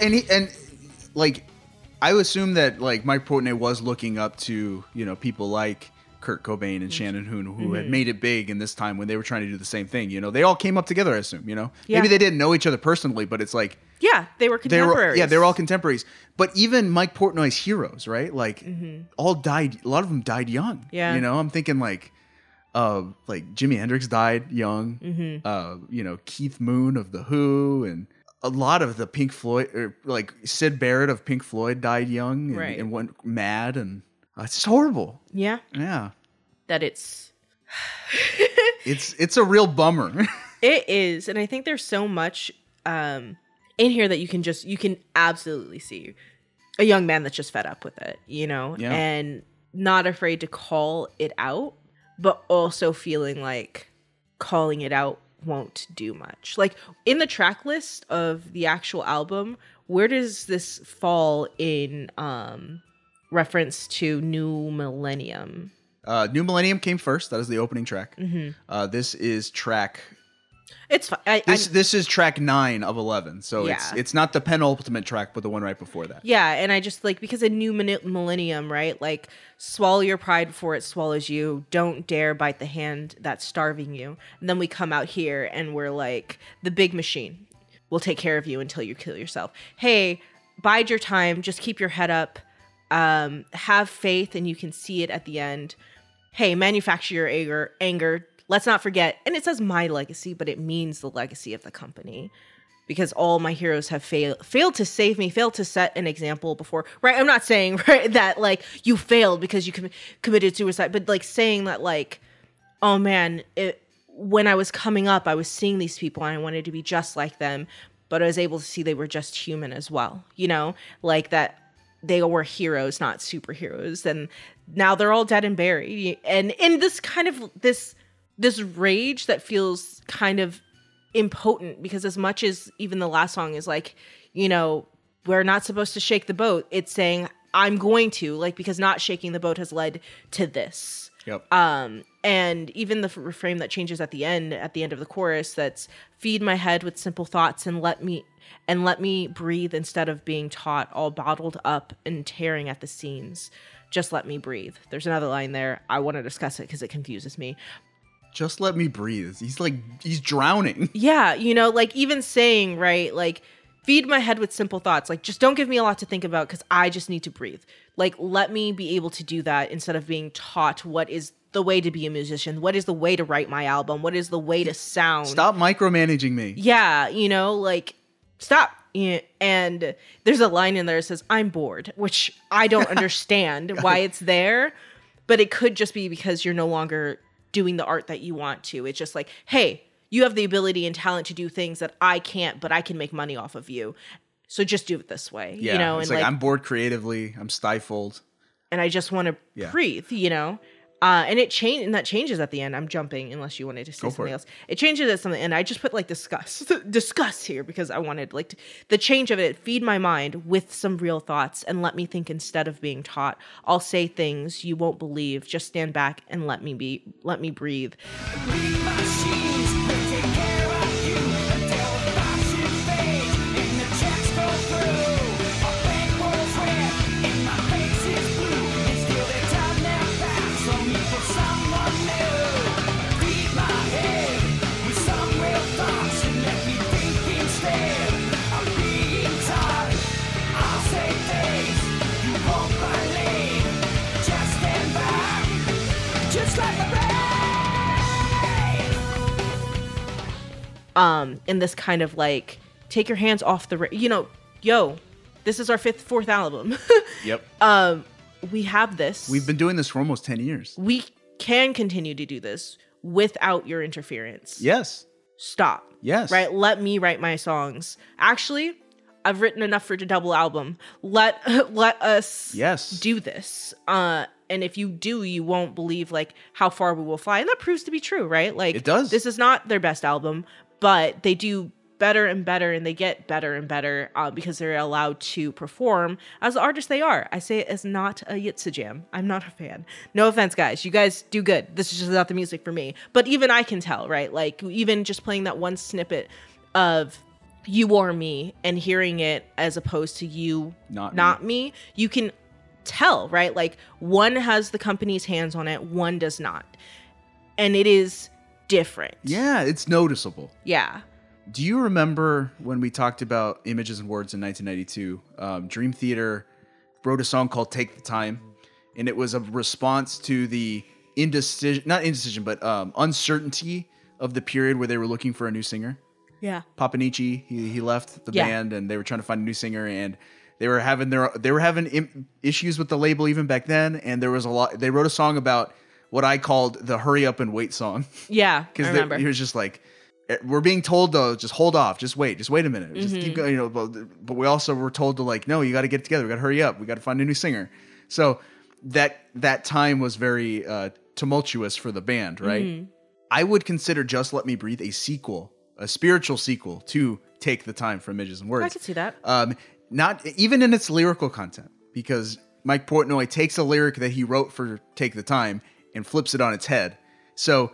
And he and like I would assume that like Mike Portnoy was looking up to you know people like Kurt Cobain and Shannon Hoon who Mm-hmm. had made it big in this time when they were trying to do the same thing. You know, they all came up together. I assume. You know, Yeah. maybe they didn't know each other personally, but it's like Yeah, they were they were contemporaries. yeah they were all contemporaries. But even Mike Portnoy's heroes, right? Like all died. A lot of them died young. Mm-hmm. Yeah. you know, I'm thinking like. Uh, like Jimi Hendrix died young. Mm-hmm. Uh, you know Keith Moon of the Who, and a lot of the Pink Floyd, or like Syd Barrett of Pink Floyd, died young and, Right. and went mad, and uh, it's horrible. Yeah, Yeah, that it's it's it's a real bummer. It is, and I think there's so much um, in here that you can just you can absolutely see a young man that's just fed up with it, you know, Yeah. and not afraid to call it out, but also feeling like calling it out won't do much. Like in the track list of the actual album, where does this fall in um reference to new millennium? Uh, New Millennium came first. That is the opening track. Mm-hmm. Uh, this is track. It's fine. I, This I, this is track nine of eleven. So it's Yeah. it's not the penultimate track, but the one right before that. yeah, and I just like because a new millennium, right? Like swallow your pride before it swallows you. Don't dare bite the hand that's starving you. And then we come out here and we're like the big machine will take care of you until you kill yourself. Hey, bide your time. Just keep your head up. Um, have faith, and you can see it at the end. Hey, manufacture your anger. Anger. Let's not forget, and it says my legacy, but it means the legacy of the company because all my heroes have failed failed to save me, failed to set an example before. Right? I'm not saying right that like you failed because you com- committed suicide, but like saying that like, oh man, it, when I was coming up, I was seeing these people and I wanted to be just like them, but I was able to see they were just human as well. You know, like that they were heroes, not superheroes, and now they're all dead and buried. And in this kind of this this rage that feels kind of impotent because as much as even the last song is like, you know, we're not supposed to shake the boat, it's saying I'm going to, like because not shaking the boat has led to this. Yep. Um, and even the refrain that changes at the end, at the end of the chorus, that's feed my head with simple thoughts and let me and let me breathe instead of being taught, all bottled up and tearing at the seams. Just let me breathe. There's another line there. I want to discuss it because it confuses me. Just let me breathe. He's like he's drowning. Yeah, you know, like even saying, right, like feed my head with simple thoughts. Like just don't give me a lot to think about cuz I just need to breathe. Like let me be able to do that instead of being taught what is the way to be a musician, what is the way to write my album, what is the way to sound. Stop micromanaging me. Yeah, you know, like stop. And there's a line in there that says I'm bored, which I don't understand why it's there, but it could just be because you're no longer doing the art that you want to. It's just like, hey, you have the ability and talent to do things that I can't, but I can make money off of you. So just do it this way, Yeah. you know, it's and like, like, I'm bored creatively. I'm stifled. and I just want to Yeah. breathe, you know. Uh, and it change and that changes at the end. I'm jumping unless you wanted to say Go something it. else. It changes at something, and I just put like discuss, discuss here because I wanted like to, the change of it. Feed my mind with some real thoughts and let me think instead of being taught. I'll say things you won't believe. Just stand back and let me be. Let me breathe. Um, in this kind of like take your hands off the, ra- you know, yo, this is our fifth, fourth album. Yep. um, we have this. We've been doing this for almost 10 years. we can continue to do this without your interference. Yes. Stop. Yes. Right? Let me write my songs. Actually, I've written enough for the double album. Let let us Yes. do this. Uh and if you do, you won't believe like how far we will fly. And that proves to be true, right? Like It does. This is not their best album, but they do better and better and they get better and better uh, because they're allowed to perform as the artists they are. I say it as not a Yitza jam. I'm not a fan. No offense, guys. You guys do good. This is just not the music for me. But even I can tell, right? Like even just playing that one snippet of you or me and hearing it as opposed to you Not not me, you can tell, right? Like one has the company's hands on it, one does not. And it is different. Yeah, it's noticeable. Yeah. Do you remember when we talked about images and words in 1992? Um, Dream Theater wrote a song called "Take the Time," and it was a response to the indecision, not indecision, but um, uncertainty of the period where they were looking for a new singer. Yeah. Papanichi, he, he left the Yeah. band, and they were trying to find a new singer, and they were having their they were having Im- issues with the label even back then, and there was a lot. They wrote a song about what I called the "hurry up and wait" song Yeah. Because he was just like, eh, we're being told to just hold off, just wait, just wait a minute, just Mm-hmm. keep going, you know. But, but we also were told to like, no, you got to get it together, we got to hurry up, we got to find a new singer. So that that time was very uh, tumultuous for the band, right? Mm-hmm. I would consider "Just Let Me Breathe" a sequel, a spiritual sequel to "Take the Time" from Images and Words. I could see that. Um, not even in its lyrical content, because Mike Portnoy takes a lyric that he wrote for Take the Time and flips it on its head. So,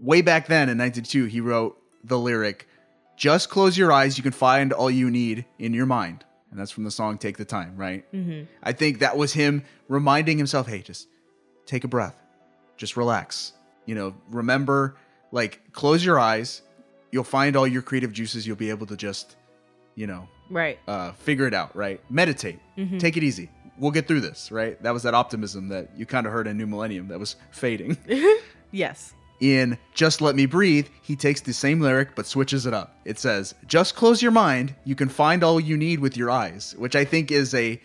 way back then in 92, he wrote the lyric, Just close your eyes, you can find all you need in your mind. And that's from the song Take the Time, right? Mm-hmm. I think that was him reminding himself, hey, just take a breath, just relax. You know, remember, like, close your eyes, you'll find all your creative juices, you'll be able to just, you know, Right. uh, figure it out, right? Meditate, take it easy. We'll get through this, right? That was that optimism that you kind of heard in New Millennium that was fading. Yes. in Just Let Me Breathe, he takes the same lyric but switches it up. It says, Just close your mind, you can find all you need with your eyes, which I think is a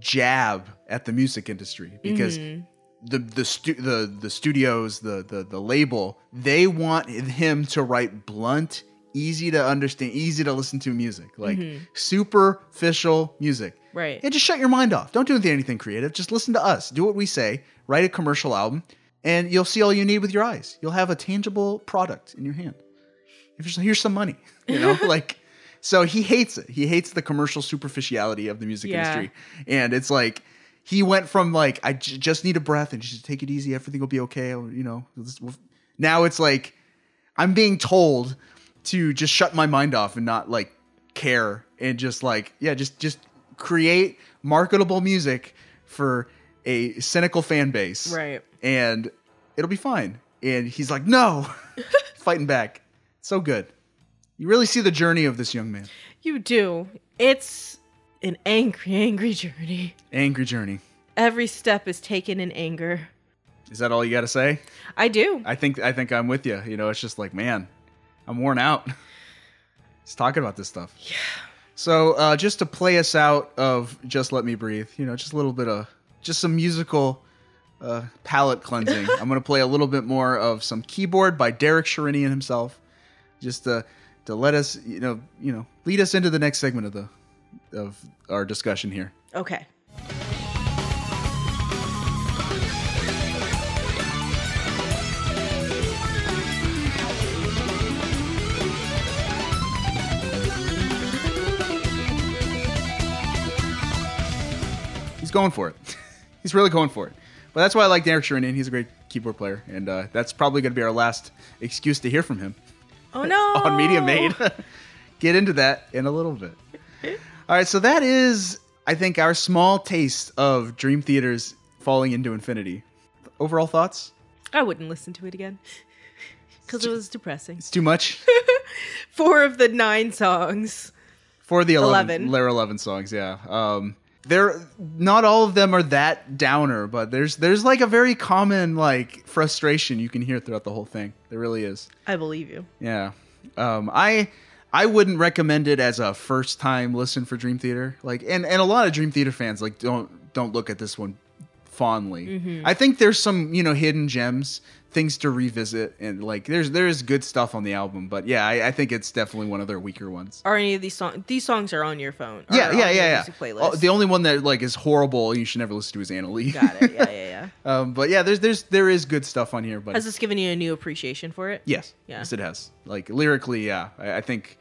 jab at the music industry because mm-hmm. the the, stu- the the studios, the, the the label, they want him to write blunt, easy to understand, easy to listen to music, like mm-hmm. superficial music. Right. Yeah, just shut your mind off. Don't do anything creative. Just listen to us. Do what we say. Write a commercial album, and you'll see all you need with your eyes. You'll have a tangible product in your hand. If you're, here's some money, you know, like. So he hates it. He hates the commercial superficiality of the music Yeah. industry, and it's like he went from like I j- just need a breath and just take it easy. Everything will be okay. Or, you know, we'll just- we'll- now it's like I'm being told to just shut my mind off and not like care and just like yeah, just just create marketable music for a cynical fan base. Right. And it'll be fine. And he's like, "No." Fighting back. So good. You really see the journey of this young man. You do. It's an angry, angry journey. Angry journey. Every step is taken in anger. Is that all you got to say? I do. I think I think I'm with you. You know, it's just like, man, I'm worn out. Just talking about this stuff. Yeah. So, uh, just to play us out of "Just Let Me Breathe," you know, just a little bit of just some musical uh, palette cleansing. I'm gonna play a little bit more of some keyboard by Derek Sherinian himself, just to to let us, you know, you know, lead us into the next segment of the of our discussion here. Okay. Going for it. He's really going for it. But that's why I like Derek Sherinian. He's a great keyboard player, and uh, that's probably going to be our last excuse to hear from him Oh no. on Media Made. Get into that in a little bit. All right, so that is, I think, our small taste of Dream Theater's Falling into Infinity. Overall thoughts? I wouldn't listen to it again. Because it was depressing. It's too much Four of the nine songs. for the 11, Eleven. Layer 11 songs. Yeah, um, they're not all of them are that downer, but there's there's like a very common like frustration you can hear throughout the whole thing. There really is. I believe you. Yeah. Um, I I wouldn't recommend it as a first time listen for Dream Theater. Like and, and a lot of Dream Theater fans like don't don't look at this one fondly. I think there's some, you know, hidden gems, things to revisit and like there's there's good stuff on the album, but yeah, I, I think it's definitely one of their weaker ones. Are any of these songs? These songs are on your phone. Yeah, yeah, yeah, yeah. Oh, the only one that like is horrible you should never listen to is Anna Lee Got it. Yeah, yeah, yeah. um, but yeah, there's there's there is good stuff on here, but Has this given you a new appreciation for it? Yes. Yeah. Yes, it has. Like lyrically, yeah. I, I think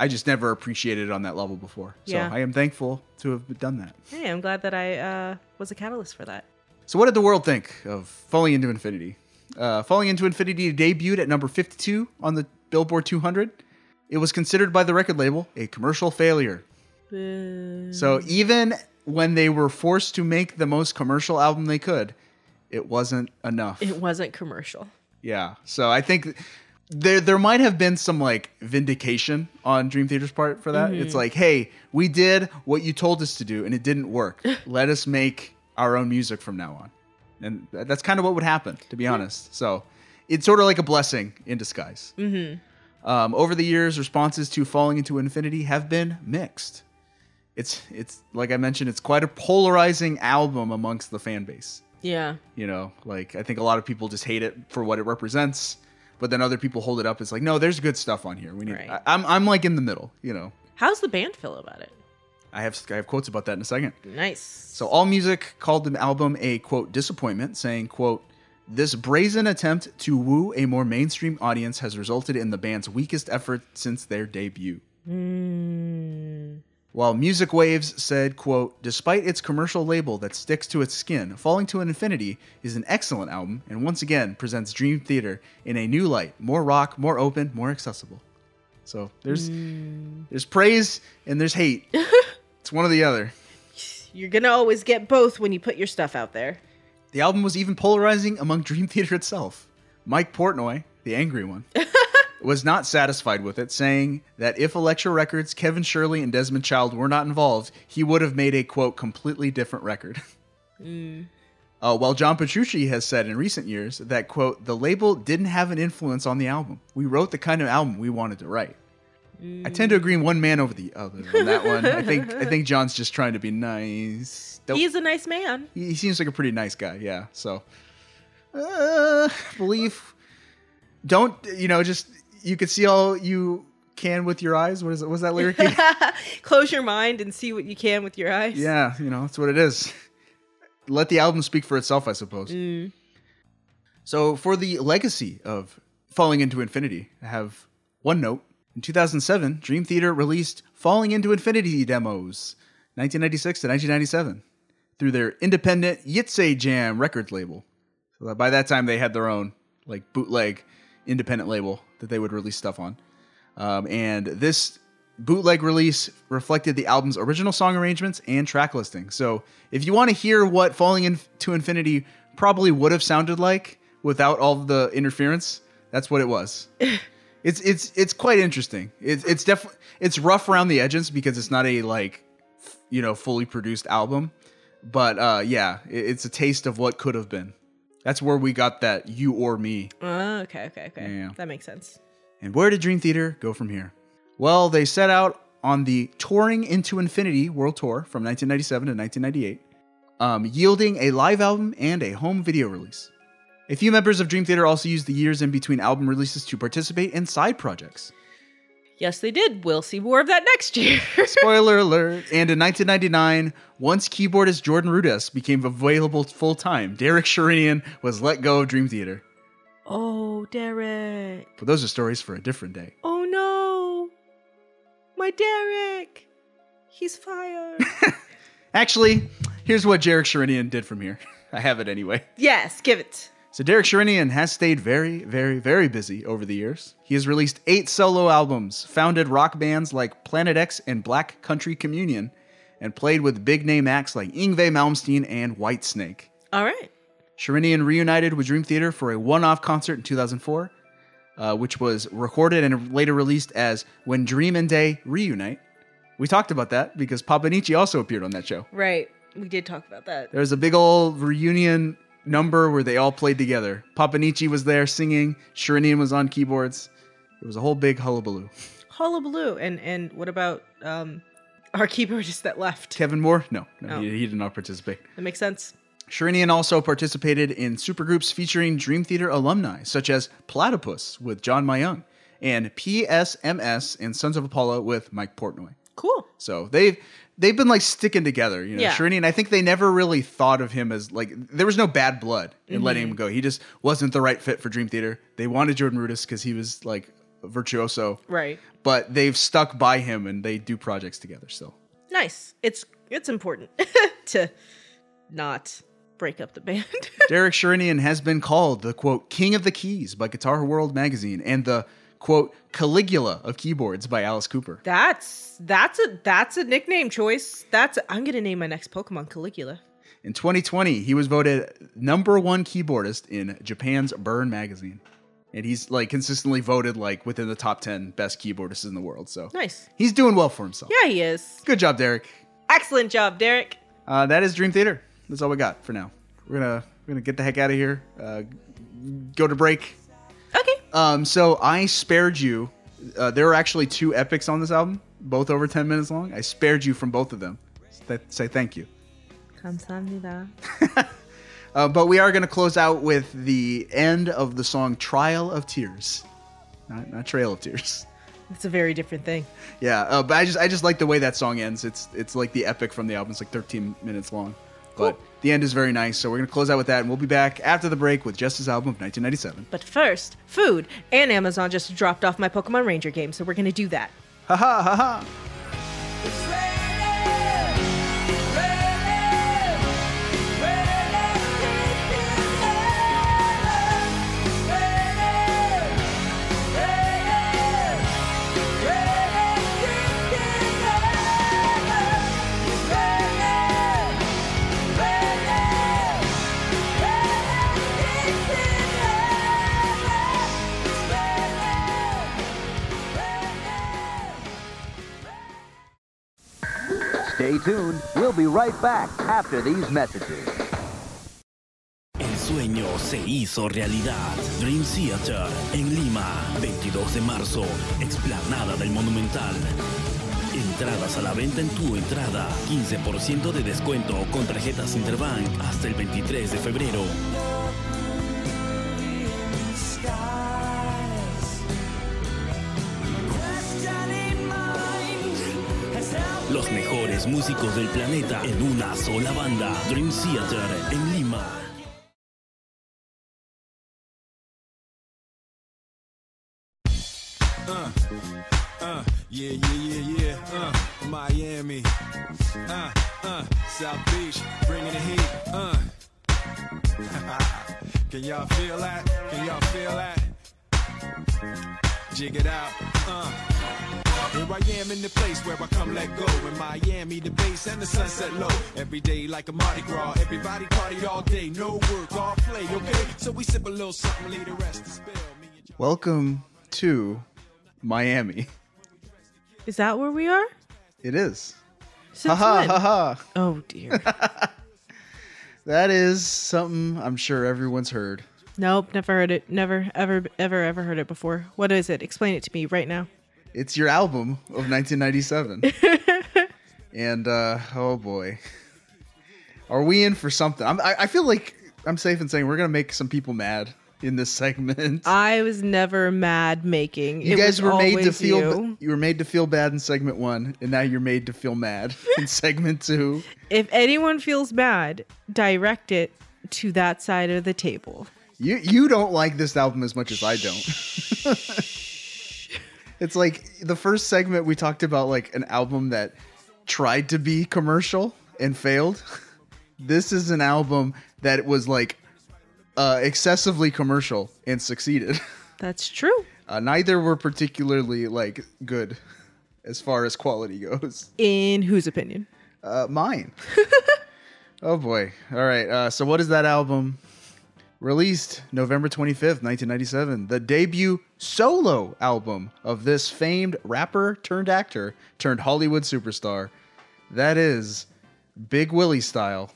I just never appreciated it on that level before. So Yeah. I am thankful to have done that. Hey, I'm glad that I uh, was a catalyst for that. So what did the world think of Falling into Infinity? Uh, Falling into Infinity debuted at number 52 on the Billboard 200. It was considered by the record label a commercial failure. Boo. So even when they were forced to make the most commercial album they could, it wasn't enough. It wasn't commercial. Yeah. So I think there there might have been some like vindication on Dream Theater's part for that. It's like, hey, we did what you told us to do and it didn't work. Let us make our own music from now on. And that's kind of what would happen, to be honest. So it's sort of like a blessing in disguise. Mm-hmm. Um, over the years, responses to Falling into Infinity have been mixed. It's it's like I mentioned, it's quite a polarizing album amongst the fan base. Yeah. You know, like I think a lot of people just hate it for what it represents, but then other people hold it up as like, no, there's good stuff on here. We need. Right. I, I'm I'm like in the middle. You know, How's the band feel about it? I have I have quotes about that in a second. Nice. So All Music called the album a quote disappointment, saying quote. This brazen attempt to woo a more mainstream audience has resulted in the band's weakest effort since their debut. Mm, While Music Waves said, quote, despite its commercial label that sticks to its skin, Falling to an Infinity is an excellent album and once again presents Dream Theater in a new light, more rock, more open, more accessible. So there's there's praise and there's hate. it's one or the other. You're gonna always get both when you put your stuff out there. The album was even polarizing among Dream Theater itself. Mike Portnoy, the angry one, was not satisfied with it, saying that if Elektra Records, Kevin Shirley, and Desmond Child were not involved, he would have made a quote completely different record. Uh, while John Petrucci has said in recent years that quote the label didn't have an influence on the album. We wrote the kind of album we wanted to write. I tend to agree one man over the other on that one. I think I think John's just trying to be nice. He's a nice man. he, he seems like a pretty nice guy. Yeah. So, uh, believe. Don't you know? Just you could see all you can with your eyes. What is it? Was that lyric? Close your mind and see what you can with your eyes. yeah. You know that's what it is. Let the album speak for itself, I suppose. So for the legacy of Falling into Infinity, I have one note. In 2007, Dream Theater released Falling into Infinity demos, 1996 to 1997, through their independent Ytsejam records label. So by that time, they had their own like bootleg independent label that they would release stuff on. Um, and this bootleg release reflected the album's original song arrangements and track listing. So if you want to hear what Falling into Infinity probably would have sounded like without all the interference, that's what it was. it's it's it's quite interesting. It's it's definitely it's rough around the edges because it's not a like you know fully produced album, but uh, yeah, it- it's a taste of what could have been. That's where we got that you or me. Oh, okay, okay, okay. Yeah. That makes sense. And where did Dream Theater go from here? Well, they set out on the Touring into Infinity World Tour from 1997 to 1998, um, yielding a live album and a home video release. A few members of Dream Theater also used the years in between album releases to participate in side projects. Yes, they did. We'll see more of that next year. Spoiler alert. And in 1999, once keyboardist Jordan Rudess became available full time, Derek Sherinian was let go of Dream Theater. oh, Derek. But those are stories for a different day. Oh no. My Derek. He's fired. Actually, here's what Derek Sherinian did from here. I have it anyway. yes, give it. So Derek Sherinian has stayed very, very, very busy over the years. He has released eight solo albums, founded rock bands like Planet X and Black Country Communion, and played with big name acts like Yngwie Malmsteen and Whitesnake. All right. Sherinian reunited with Dream Theater for a one-off concert in 2004, uh, which was recorded and later released as "When Dream and Day Reunite." We talked about that because Papanichi also appeared on that show. Right. We did talk about that. There was a big old reunion number where they all played together. Papanichi was there singing, Sherinian was on keyboards. It was a whole big hullabaloo. Hullabaloo. And and what about um our keyboardist that left? Kevin Moore? No, no, Oh. he, he did not participate. That makes sense. Sherinian also participated in supergroups featuring Dream Theater alumni, such as Platypus with John Myung and PSMS and Sons of Apollo with Mike Portnoy. Cool. So they've they've been like sticking together, you know. Yeah. Sherinian, I think they never really thought of him as like there was no bad blood in letting Mm-hmm. him go. He just wasn't the right fit for Dream Theater. They wanted Jordan Rudess because he was like virtuoso, Right. but they've stuck by him and they do projects together still. Nice. It's it's important to not break up the band. Derek Sherinian has been called the quote king of the keys by Guitar World magazine and the quote Caligula of keyboards by Alice Cooper. that's that's a that's a nickname choice. That's I'm gonna name my next Pokemon Caligula. In 2020, he was voted number one keyboardist in Japan's Burn magazine. And he's like consistently voted like within the top 10 best keyboardists in the world. So Nice. he's doing well for himself. Yeah, he is. Good job, Derek. Excellent job, Derek. Uh, that is Dream Theater. That's all we got for now. We're gonna we're gonna get the heck out of here. Uh, go to break. Okay. Um, so I spared you. Uh, there are actually two epics on this album, both over 10 minutes long. I spared you from both of them. Th- say thank you. 감사합니다. Uh, but we are going to close out with the end of the song "Trial of Tears," not, not "Trail of Tears." It's a very different thing. Yeah, uh, but I just I just like the way that song ends. It's it's like the epic from the album. It's like 13 minutes long, but Cool. the end is very nice. So we're going to close out with that, and we'll be back after the break with just his album of 1997. But first, food and Amazon just dropped off my Pokemon Ranger game, so we're gonna do that. Ha ha ha ha! Stay tuned. We'll be right back after these messages. Sueño se hizo realidad. Dream Theater en Lima, 22 de marzo, explanada del Monumental. Entradas a la venta en tu entrada, 15% de descuento con tarjetas Interbank hasta el 23 de febrero. Los mejores músicos del planeta en una sola banda. Dream Theater en Lima. Uh, yeah, yeah, yeah, yeah. Uh, Miami. Uh, uh, South Beach, bringing the heat. Uh. Can y'all feel that? Can y'all feel that? Jig it out. Uh. Here I am in the place where I come let go. In Miami, the bass and the sunset low. Every day like a Mardi Gras. Everybody party all day. No work, all play, okay? So we sip a little something, leave the rest to spill. Me and John- Welcome to Miami. Is that where we are? It is. Since Haha, when? haha. Oh dear. That is something I'm sure everyone's heard. nope, never heard it. Never, ever, ever, ever heard it before. What is it? Explain it to me right now. It's your album of 1997. and uh, oh boy, are we in for something? I'm, I, I feel like I'm safe in saying we're gonna make some people mad in this segment. I was never mad making. you It guys were made to feel you. you were made to feel bad in segment one, and now you're made to feel mad in segment two. If anyone feels bad, direct it to that side of the table. You you don't like this album as much as I don't. It's like the first segment we talked about like an album that tried to be commercial and failed. This is an album that was like uh, excessively commercial and succeeded. That's true. Uh, neither were particularly like good as far as quality goes. In whose opinion? Uh, mine. oh boy. All right. Uh, so what is that album? Released November 25th, 1997, the debut solo album of this famed rapper turned actor turned Hollywood superstar. That is Big Willie Style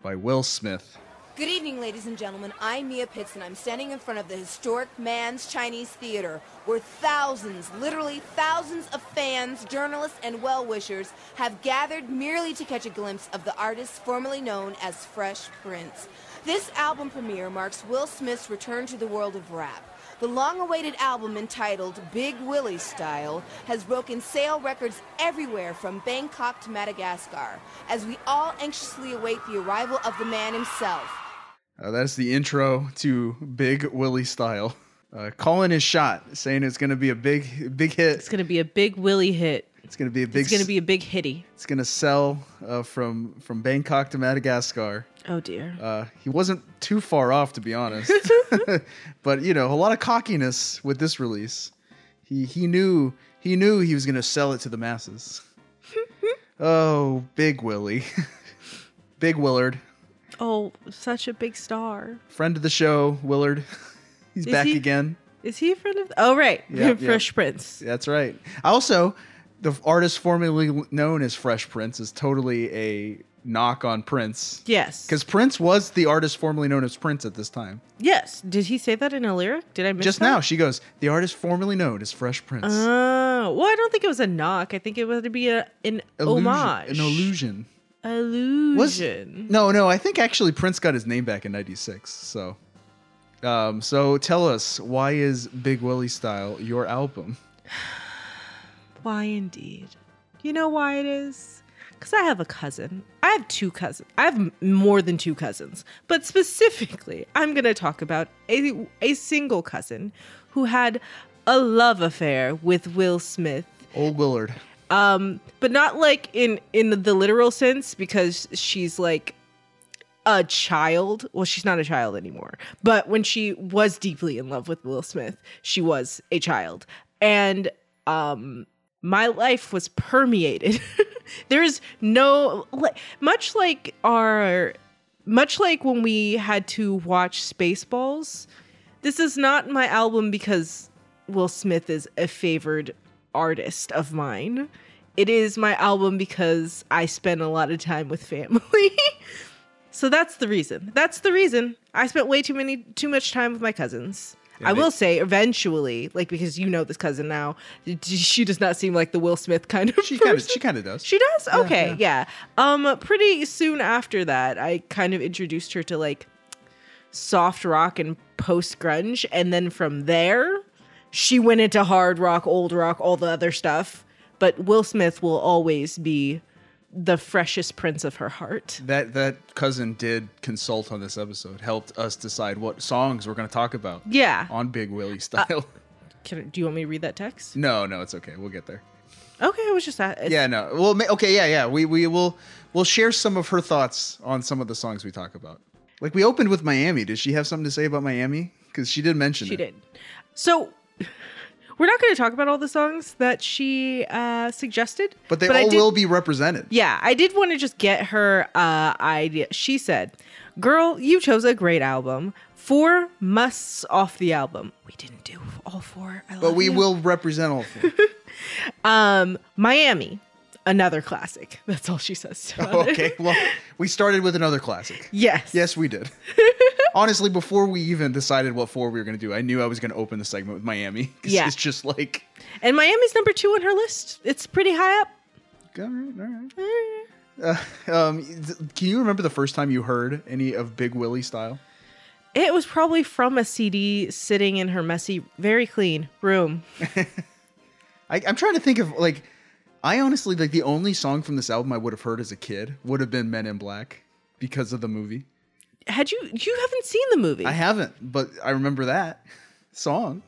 by Will Smith. Good evening, ladies and gentlemen. I'm Mia Pitts, and I'm standing in front of the historic Mann's Chinese Theater, where thousands, literally thousands of fans, journalists, and well wishers have gathered merely to catch a glimpse of the artist formerly known as Fresh Prince. This album premiere marks Will Smith's return to the world of rap. The long awaited album entitled Big Willie Style has broken sale records everywhere from Bangkok to Madagascar, as we all anxiously await the arrival of the man himself. Uh, that's the intro to Big Willie Style. Uh, calling his shot, saying it's going to be a big, big hit. It's gonna be a big Willie hit. It's going to be a big. It's gonna be a big hitty. It's going to sell uh, from from Bangkok to Madagascar. Oh dear. Uh, he wasn't too far off, to be honest. but you know, a lot of cockiness with this release. He he knew he knew he was gonna sell it to the masses. oh, Big Willie, Big Willard, oh, such a big star. friend of the show, Willard. He's Is back he? again. Is he a friend of? Oh right, Yep, Fresh yep. Prince. That's right. Also, the artist formerly known as Fresh Prince is totally a knock on Prince. Yes. Because Prince was the artist formerly known as Prince at this time. yes. Did he say that in a lyric? Did I miss Just that? now, she goes, the artist formerly known as Fresh Prince. Oh, well, I don't think it was a knock. I think it would be a an Illusion- homage, An illusion. Was, illusion. no, no, I think actually Prince got his name back in 96. So, um, so tell us, why is Big Willie Style your album? Why indeed? You know why it is? Because I have a cousin. I have two cousins. I have more than two cousins. But specifically, I'm going to talk about a, a single cousin who had a love affair with Will Smith. Old Willard. Um, but not like in in the literal sense because she's like a child. Well, she's not a child anymore. But when she was deeply in love with Will Smith, she was a child. And um my life was permeated. There's no much like our much like when we had to watch Spaceballs. This is not my album because Will Smith is a favored artist of mine. it is my album because I spend a lot of time with family. so that's the reason. That's the reason. I spent way too many too much time with my cousins. Yeah, I they- will say eventually, like because you know this cousin now, she does not seem like the Will Smith kind of She kind of person. she kind of does. She does? Okay, yeah. Um pretty soon after that, I kind of introduced her to like soft rock and post grunge and then from there, she went into hard rock, old rock, all the other stuff. But Will Smith will always be the freshest prince of her heart. that that cousin did consult on this episode, helped us decide what songs we're going to talk about Yeah. on Big Willie uh, style. Can, do you want me to read that text? no, no, it's okay. We'll get there. Okay, it was just at Yeah, no. Well, okay, yeah, yeah. We we will we'll share some of her thoughts on some of the songs we talk about. Like we opened with Miami. Did she have something to say about Miami? Because she did mention She it. did. So we're not going to talk about all the songs that she uh, suggested, But they I all did- will be represented. Yeah, I did want to just get her uh, idea. She said, "Girl, you chose a great album. Four musts off the album. We didn't do all four. I But we you. will represent all four. Um, Miami, another classic. That's all she says. about it. okay. Well, we started with another classic. Yes. Yes, we did. Honestly, before we even decided what four we were going to do, I knew I was going to open the segment with Miami. Yeah. It's just like, And Miami's number two on her list. It's pretty high up. all right, all right. Uh, um, th- can you remember the first time you heard any of Big Willie style? It was probably from a CD sitting in her messy, very clean room. I, I'm trying to think of like, I honestly like the only song from this album I would have heard as a kid would have been Men in Black because of the movie. Had you you haven't seen the movie? I haven't, but I remember that song.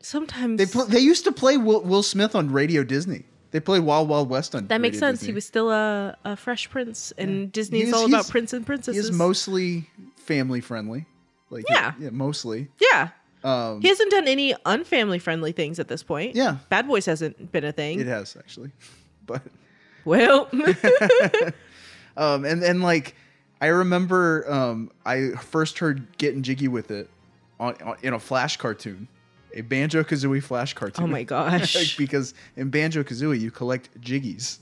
Sometimes They pl- they used to play Will, Will Smith on Radio Disney. They play Wild Wild West on. that makes Radio sense. Disney. He was still a, a fresh prince, and Disney is all about prince and He princesses. is mostly family friendly. Like Yeah. yeah, mostly. yeah. Um, He hasn't done any unfamily friendly things at this point. Yeah. Bad Boys hasn't been a thing. it has actually, but Well, um, and and like I remember um, I first heard "Getting Jiggy with It" on, on in a Flash cartoon, a Banjo Kazooie Flash cartoon. oh my gosh. because in Banjo Kazooie you collect jiggies,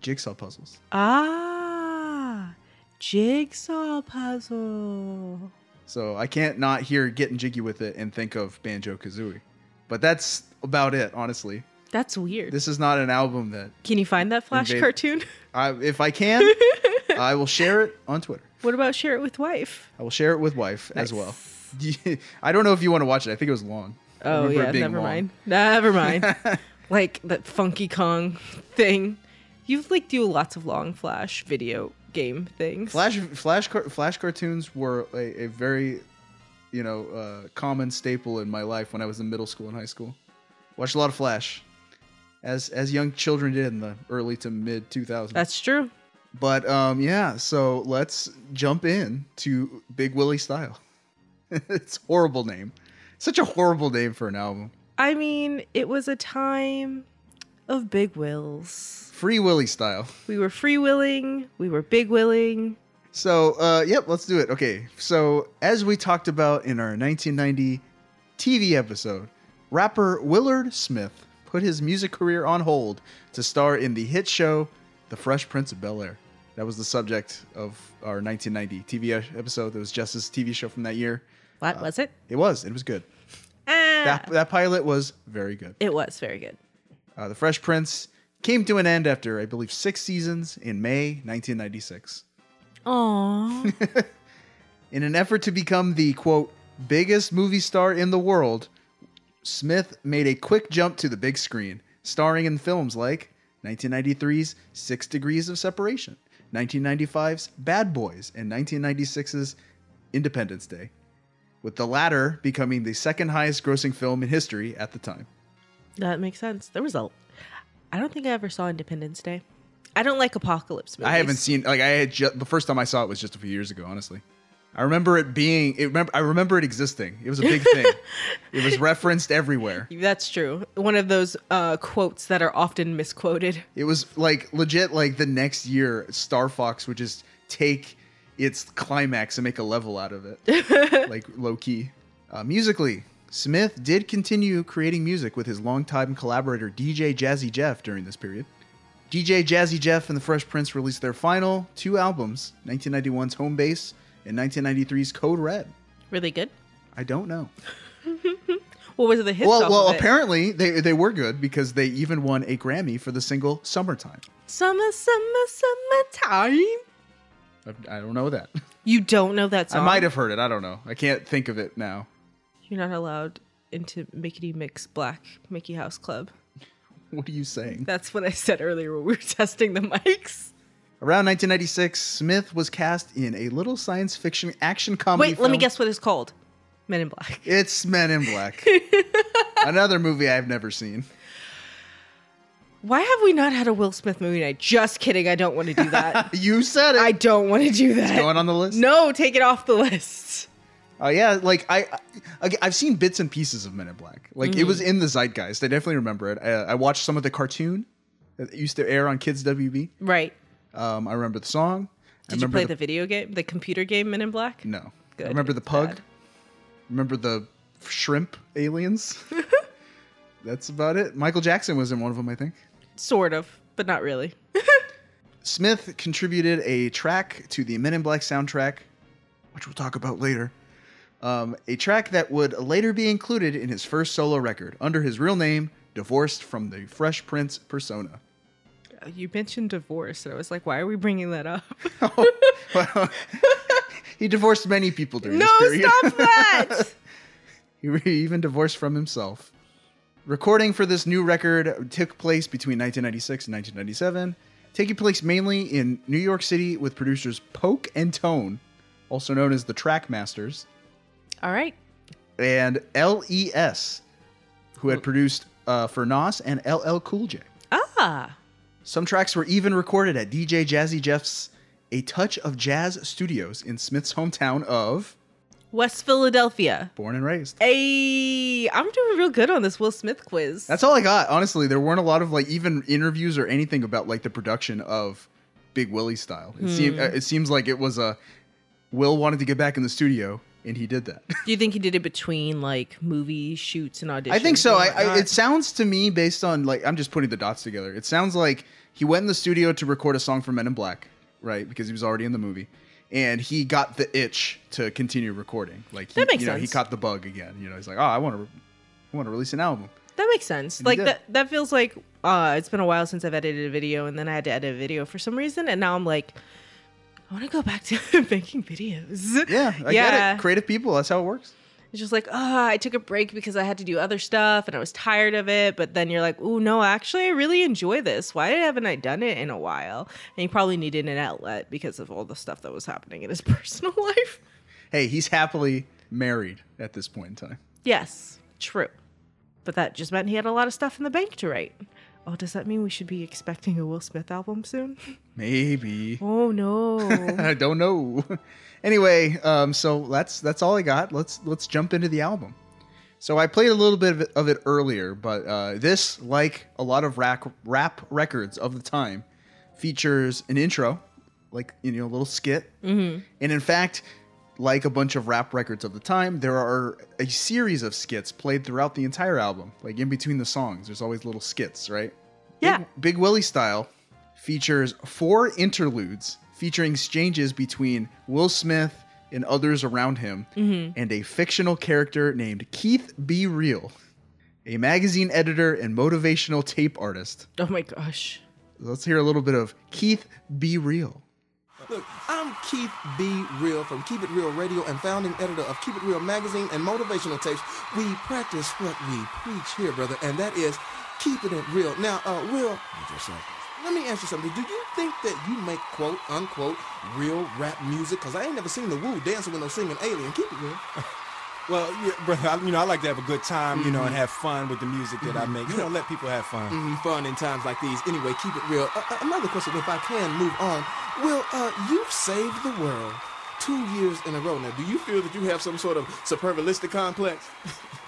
jigsaw puzzles. ah, jigsaw puzzle. So I can't not hear "Getting Jiggy with It" and think of Banjo Kazooie. But that's about it, honestly. That's weird. This is not an album that Can you find that Flash Invade- cartoon? I, if I can, I will share it on Twitter. what about share it with wife? I will share it with wife as well. I don't know if you want to watch it. I think it was long. Oh yeah, never long. mind. Never mind. like that Funky Kong thing. You've like do lots of long Flash video game things. Flash Flash Flash cartoons were a, a very, you know, uh, common staple in my life when I was in middle school and high school. Watched a lot of Flash, as as young children did in the early to mid 2000s. That's true. But um, yeah, so let's jump in to Big Willie Style. it's a horrible name. Such a horrible name for an album. I mean, it was a time of big wills. Free Willie Style. We were free willing, we were big willing. So, uh, yep, let's do it. Okay, so as we talked about in our 1990 TV episode, rapper Willard Smith put his music career on hold to star in the hit show The Fresh Prince of Bel Air. That was the subject of our 1990 TV episode. That was Justice TV show from that year. What was it? It was. It was good. Ah, That, that pilot was very good. it was very good. Uh, the Fresh Prince came to an end after, I believe, six seasons in May 1996. Aww. In an effort to become the quote biggest movie star in the world, Smith made a quick jump to the big screen, starring in films like 1993's Six Degrees of Separation, 1995's Bad Boys, and 1996's Independence Day, with the latter becoming the second highest grossing film in history at the time. That makes sense. There was a. I don't think I ever saw Independence Day. I don't like apocalypse movies. I haven't seen like I had ju- the first time I saw it was just a few years ago. Honestly, I remember it being. It remember I remember it existing. It was a big thing. it was referenced everywhere. That's true. One of those uh, quotes that are often misquoted. It was like legit. Like the next year, Star Fox would just take its climax and make a level out of it, like low key. Uh, musically, Smith did continue creating music with his longtime collaborator DJ Jazzy Jeff during this period. DJ Jazzy Jeff and the Fresh Prince released their final two albums 1991's Home Base and 1993's Code Red. Really good. I don't know. What was the hit? well, well, apparently they, they were good because they even won a Grammy for the single Summertime. Summer, summer, summertime. I, I don't know that. You don't know that song? I might have heard it. I don't know. I can't think of it now. You're not allowed into Mickey Mix Black Mickey House Club. What are you saying? That's what I said earlier when we were testing the mics. Around 1996, Smith was cast in a little science fiction action comedy. Wait, let me guess what it's called. Men in Black. It's Men in Black. Another movie I've never seen. Why have we not had a Will Smith movie night? Just kidding. I don't want to do that. You said it. I don't want to do that. going on the list. No, take it off the list. Oh yeah, like I, I, I've seen bits and pieces of Men in Black. Like it Mm-hmm. was in the zeitgeist. I definitely remember it. I, I watched some of the cartoon that used to air on Kids WB. Right. Um, I remember the song. Did you play the, video game, the computer game Men in Black? No. Good. I remember the pug. bad. Remember the shrimp aliens. That's about it. Michael Jackson was in one of them, I think. Sort of, but not really. Smith contributed a track to the Men in Black soundtrack, which we'll talk about later. Um, a track that would later be included in his first solo record under his real name, divorced from the Fresh Prince persona. You mentioned divorce, and I was like, why are we bringing that up? Well, he divorced many people during no, this period. stop that! He he even divorced from himself. Recording for this new record took place between 1996 and 1997, taking place mainly in New York City with producers Poke and Tone, also known as the Trackmasters, All right. and LES, who had produced uh, for Nas and LL Cool J. Ah. Some tracks were even recorded at DJ Jazzy Jeff's A Touch of Jazz Studios in Smith's hometown of West Philadelphia. Born and Raised. Hey, I'm doing real good on this Will Smith quiz. That's all I got. Honestly, there weren't a lot of like even interviews or anything about like the production of Big Willie style. It, seem, uh, it seems like it was a Will wanted to get back in the studio and he did that. Do you think he did it between like movie shoots and auditions? I think so. I, I, it sounds to me based on like I'm just putting the dots together. It sounds like he went in the studio to record a song for Men in Black, right? Because he was already in the movie, and he got the itch to continue recording. Like he, That makes you know, he caught the bug again. You know, he's like, oh, I want to, I want to release an album. that makes sense. And Like that. That feels like uh, it's been a while since I've edited a video, and then I had to edit a video for some reason, and now I'm like, I want to go back to making videos. Yeah, I yeah. get it. Creative people, that's how it works. It's just like, oh, I took a break because I had to do other stuff and I was tired of it. But then you're like, oh, no, actually, I really enjoy this. Why haven't I done it in a while? And he probably needed an outlet because of all the stuff that was happening in his personal life. Hey, he's happily married at this point in time. Yes, true. But that just meant he had a lot of stuff in the bank to write. Oh, does that mean we should be expecting a Will Smith album soon? Maybe. Oh, no. I don't know. anyway, um, so that's that's all I got. Let's let's jump into the album. So I played a little bit of it, of it earlier, but uh, this, like a lot of rap rap records of the time, features an intro, like you know, a little skit, mm-hmm. and in fact, like a bunch of rap records of the time, there are a series of skits played throughout the entire album, like in between the songs. There's always little skits, right? Yeah. Big, Big Willie style features four interludes featuring exchanges between Will Smith and others around him mm-hmm. and a fictional character named Keith B. Real, a magazine editor and motivational tape artist. oh, my gosh. Let's hear a little bit of Keith B. Real. Look, I'm Keith B. Real from Keep It Real Radio and founding editor of Keep It Real magazine and motivational tapes. We practice what we preach here, brother, and that is keeping it real. Now, uh, Will, let me ask you something. Do you think that you make quote unquote real rap music? Because I ain't never seen the Woo dancing with no singing alien. Keep it real. Well, yeah, you know, I like to have a good time, you know, and have fun with the music that I make. You know, let people have fun. Mm, fun in times like these. Anyway, keep it real. Uh, uh, another question, if I can move on. Will, uh, you've saved the world two years in a row now. Do you feel that you have some sort of supervilistic complex?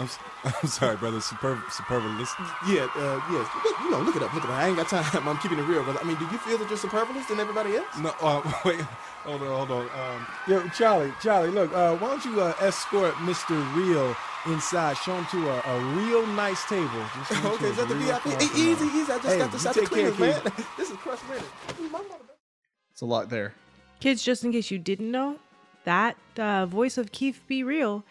I'm, s- I'm sorry, brother. Superb, superbalist. Yeah, uh, yes. Look, you know, look it up, look it up. I ain't got time. I'm keeping it real, brother. I mean, do you feel that you're superfluous than everybody else? No, uh, wait, hold on, hold on. Um, yo, Charlie, Charlie, look, uh, why don't you uh, escort Mr. Real inside. Show him to a, a real nice table. Just show 'em to Okay, a is that the VIP? Hey, easy, easy. I just Hey, got this you out the take care, cleaners, man. kid. This is Crush Minute. It's a lot there. Kids, just in case you didn't know, that uh, voice of Keith B. Real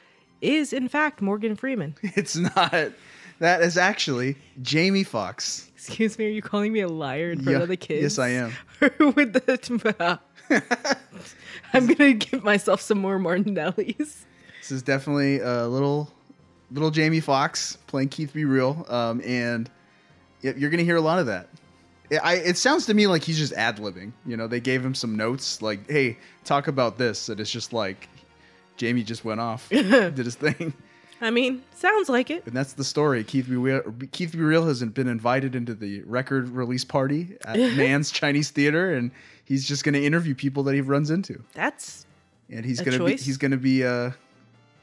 is in fact Morgan Freeman. It's not. That is actually Jamie Foxx. Excuse me, are you calling me a liar in front Yeah, of the kids? yes, I am. With the, I'm gonna give myself some more Martinellis. This is definitely a little, little Jamie Foxx playing Keith B. Real, um, and you're gonna hear a lot of that. I- I, it sounds to me like he's just ad libbing. You know, they gave him some notes, like, "Hey, talk about this," and it's just like Jamie just went off, did his thing, I mean, sounds like it. and that's the story. Keith B. Real, Keith B. Real has been invited into the record release party at Mann's Chinese Theater, and he's just gonna interview people that he runs into. That's and he's gonna be he's gonna be uh,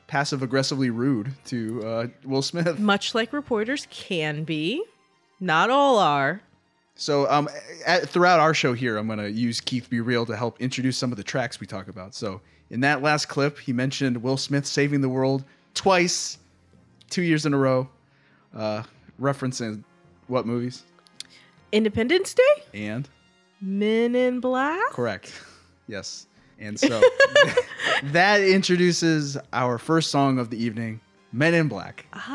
passive aggressively rude to uh, Will Smith. much like reporters can be. Not all are. So um, at, throughout our show here, I'm gonna use Keith B. Real to help introduce some of the tracks we talk about. So in that last clip, he mentioned Will Smith saving the world twice, two years in a row, uh, referencing what movies Independence Day? and Men in Black? correct, yes. And so that introduces our first song of the evening, Men in Black. It's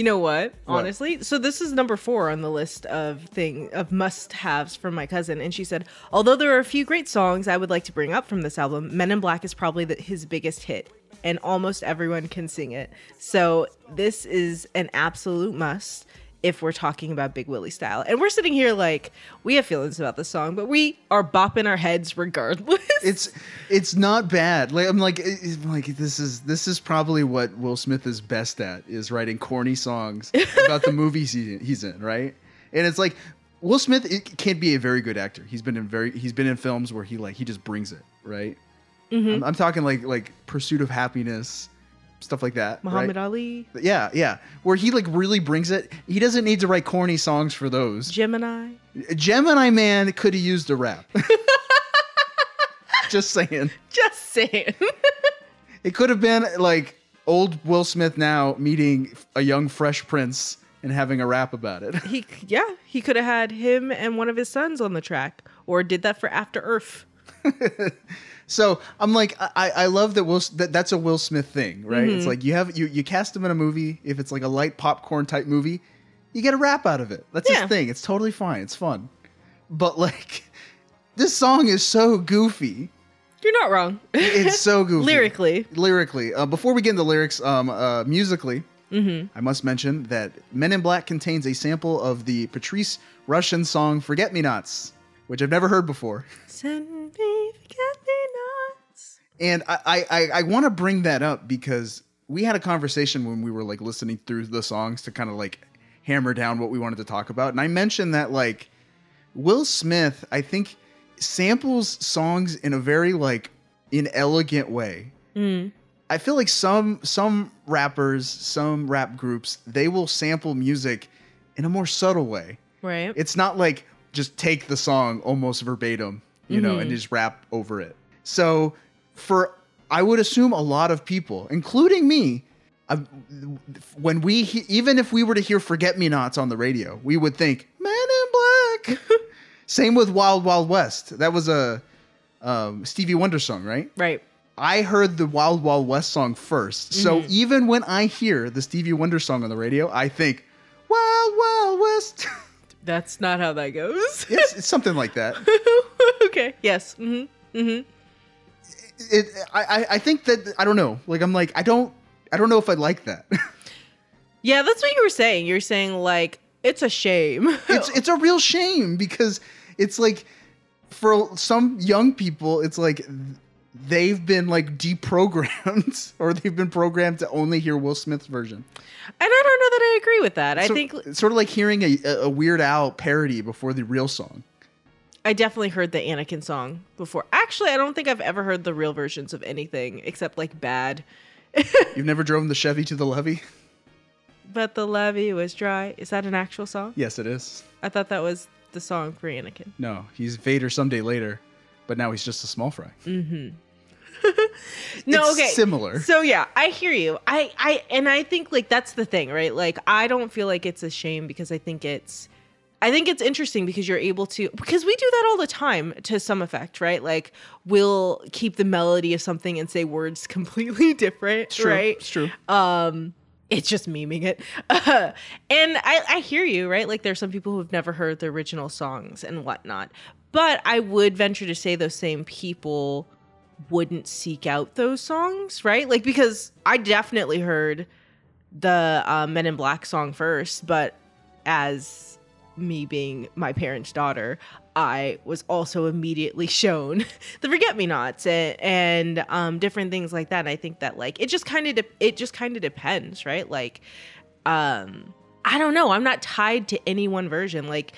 You know what? What? Honestly, so this is number four on the list of thing of must-haves from my cousin, and she said, although there are a few great songs I would like to bring up from this album, Men in Black is probably the, his biggest hit, and almost everyone can sing it. So this is an absolute must if we're talking about Big Willie style. And we're sitting here like we have feelings about the song, but we are bopping our heads regardless. It's it's not bad. Like I'm like it's like this is this is probably what Will Smith is best at is writing corny songs about the movies he, he's in, right? And it's like Will Smith it can be a very good actor. He's been in very he's been in films where he like he just brings it, right? Mm-hmm. I'm, I'm talking like like Pursuit of Happiness, stuff like that. Muhammad right? Ali, Yeah, yeah. Where he like really brings it. He doesn't need to write corny songs for those. Gemini. Gemini Man could have used a rap. Just saying. Just saying. It could have been like old Will Smith now meeting a young Fresh Prince and having a rap about it. he yeah, he could have had him and one of his sons on the track, or did that for After Earth. So I'm like, I, I love that Will that that's a Will Smith thing, right? It's like you have you you cast him in a movie. If it's like a light popcorn type movie, you get a rap out of it. That's Yeah. his thing. It's totally fine. It's fun. But like, this song is so goofy. You're not wrong. It's so goofy. Lyrically. Lyrically. Uh, before we get into lyrics, um, uh, musically, Mm-hmm. I must mention that Men in Black contains a sample of the Patrice Rushen song Forget Me Nots, which I've never heard before. Send me forget me. And I, I, I, want to bring that up because we had a conversation when we were like listening through the songs to kind of like hammer down what we wanted to talk about. And I mentioned that like Will Smith, I think, samples songs in a very like inelegant way. Mm. I feel like some some rappers, some rap groups, they will sample music in a more subtle way. Right. It's not like just take the song almost verbatim, you know, and mm-hmm. just rap over it. So for I would assume a lot of people, including me, uh, when we he- even if we were to hear "Forget Me Nots" on the radio, we would think "Man in Black." Same with "Wild Wild West." That was a um, Stevie Wonder song, right? right. I heard the Wild Wild West song first. So even when I hear the Stevie Wonder song on the radio, I think Wild Wild West. That's not how that goes. it's, it's something like that. okay. Yes. Mm hmm, mm hmm It, I, I- think that I don't know. Like I'm like I don't I don't know if I like that. Yeah, that's what you were saying. You're saying like it's a shame. it's it's a real shame because it's like for some young people, it's like they've been like deprogrammed or they've been programmed to only hear Will Smith's version. And I don't know that I agree with that. I think it's sort of like hearing a, a Weird Al parody before the real song. I definitely heard the Anakin song before. Actually, I don't think I've ever heard the real versions of anything except like bad. You've never driven the Chevy to the levee? But the levee was dry. Is that an actual song? Yes, it is. I thought that was the song for Anakin. No, he's Vader someday later, but now he's just a small fry. Mm-hmm. No, It's okay. similar. So yeah, I hear you. I I and I think like that's the thing, right? Like I don't feel like it's a shame because I think it's I think it's interesting because you're able to because we do that all the time to some effect, right? Like we'll keep the melody of something and say words completely different, It's true. right? It's true. um it's just memeing it and I, I hear you right like there's some people who've never heard the original songs and whatnot but i would venture to say those same people wouldn't seek out those songs right like because i definitely heard the uh, men in black song first but as me being my parents daughter i was also immediately shown the forget me nots and, and um, different things like that. And i think that like it just kind of de- it just kind of depends right? Like um i don't know. I'm not tied to any one version. Like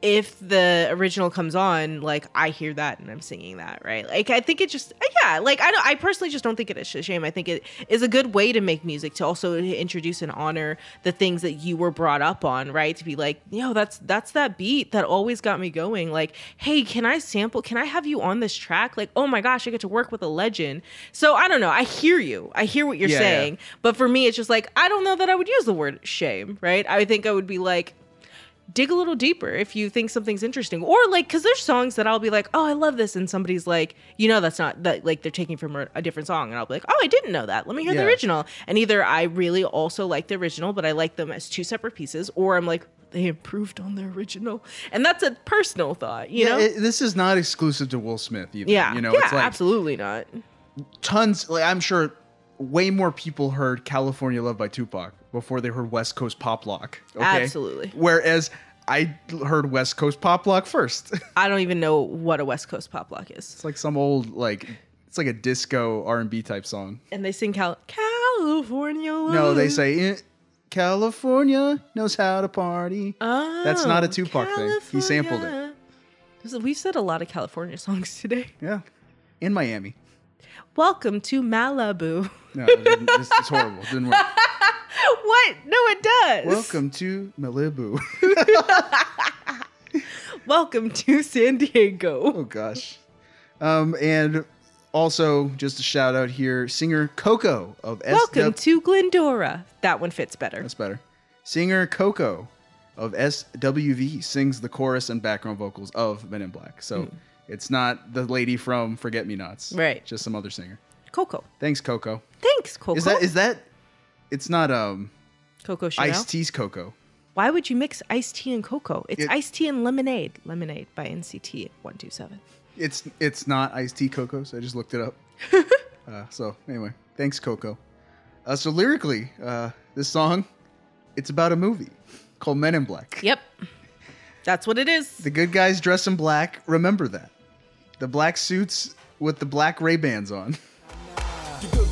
if the original comes on like i hear that and i'm singing that right? Like i think it just uh, yeah like i don't i personally just don't think it is a shame. I think it is a good way to make music to also introduce and honor the things that you were brought up on right? To be like yo that's that's that beat that always got me going. Like hey can i sample can i have you on this track? Like oh my gosh i get to work with a legend. So i don't know. I hear you. I hear what you're Yeah, yeah. saying. But for me it's just like i don't know that i would use the word shame right? I think i would be like dig a little deeper if you think something's interesting. Or like because there's songs that i'll be like oh i love this and somebody's like you know that's not that like they're taking from a, a different song and i'll be like oh i didn't know that. Let me hear the original. And either i really also like the original but i like them as two separate pieces or i'm like they improved on the original. And that's a personal thought you yeah, know? it- this is not exclusive to Will Smith either. yeah. You know, yeah it's like absolutely not. tons like I'm sure way more people heard California Love by Tupac before they heard West Coast Pop Lock. Okay? Absolutely. Whereas I heard West Coast Pop Lock first. i don't even know what a west coast pop lock is It's like some old like it's like a disco R&B type song. and they sing Cal- california No, they say "Eh, California knows how to party. That's not a Oh, Tupac thing. He sampled it. We've said a lot of California songs today. Yeah. In Miami. Welcome to Malibu. No, it didn't- it's, it's horrible. It didn't work. what? No, it does. Welcome to Malibu. Welcome to San Diego. Oh gosh. Um, and also just a shout out here, singer Coco of Welcome to Glendora. That one fits better. That's better. Singer Coco of SWV sings the chorus and background vocals of Men in Black. So it's not the lady from Forget Me Nots. Right. Just some other singer. Coco. Thanks, Coco. Thanks, Coco. Is that is that? It's not um Coco Chanel? Ice-T's Coco. Why would you mix iced tea and cocoa? It's It- Ice-T and lemonade. Lemonade by NCT 127. It's it's not iced tea Coco. So I just looked it up. uh, so anyway, thanks, Coco. Uh, so lyrically, uh, this song, it's about a movie called Men in Black. Yep. That's what it is. The good guys dress in black. Remember that. The black suits with the black Ray Bans on.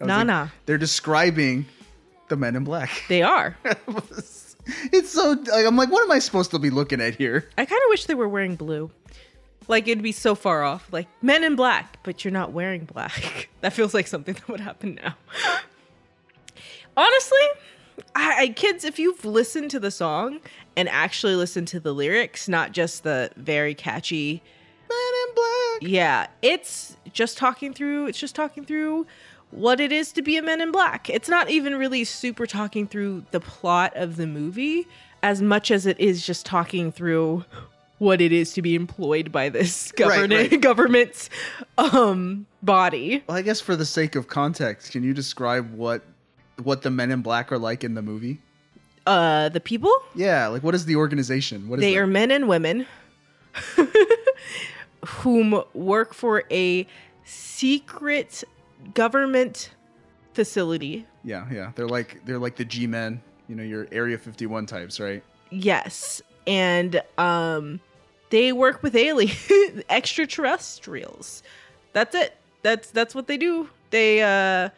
Nah, like, nah. They're describing the Men in Black. They are. it's so like I'm like, what am I supposed to be looking at here? I kind of wish they were wearing blue. Like it'd be so far off. Like men in black, but you're not wearing black. that feels like something that would happen now. Honestly, I, I kids, if you've listened to the song and actually listened to the lyrics, not just the very catchy Men in Black. yeah, it's just talking through. It's just talking through what it is to be a Men in Black. It's not even really super talking through the plot of the movie as much as it is just talking through what it is to be employed by this Right, government right. government's um body. Well, I guess for the sake of context, can you describe what what the Men in Black are like in the movie? Uh the people? Yeah, like what is the organization? What is They that? are men and women whom work for a secret government facility. Yeah, yeah. They're like they're like the G men, you know, your Area 51 types, right? Yes. And um they work with alien extraterrestrials. That's it. That's that's what they do. They uh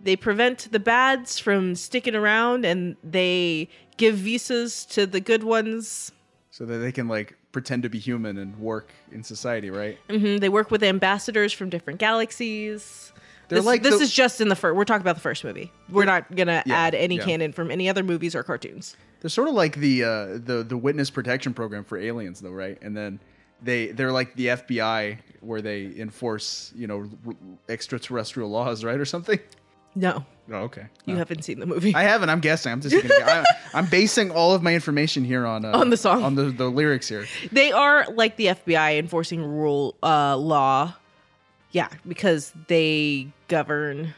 they prevent the bads from sticking around and they give visas to the good ones. So that they can like pretend to be human and work in society, right? mm-hmm. They work with ambassadors from different galaxies. They're this, like this the- is just in the first. We're talking about the first movie. We're not gonna Yeah, add any yeah. canon from any other movies or cartoons. They're sort of like the uh, the the witness protection program for aliens, though, right? And then they they're like the FBI, where they enforce you know r- extraterrestrial laws, right, or something. No, Oh, okay. you Oh. haven't seen the movie. I haven't. I'm guessing. I'm just. Gonna, I, I'm basing all of my information here on uh, On the song. on the, the lyrics here. they are like the FBI enforcing rule uh, law. Yeah, because they govern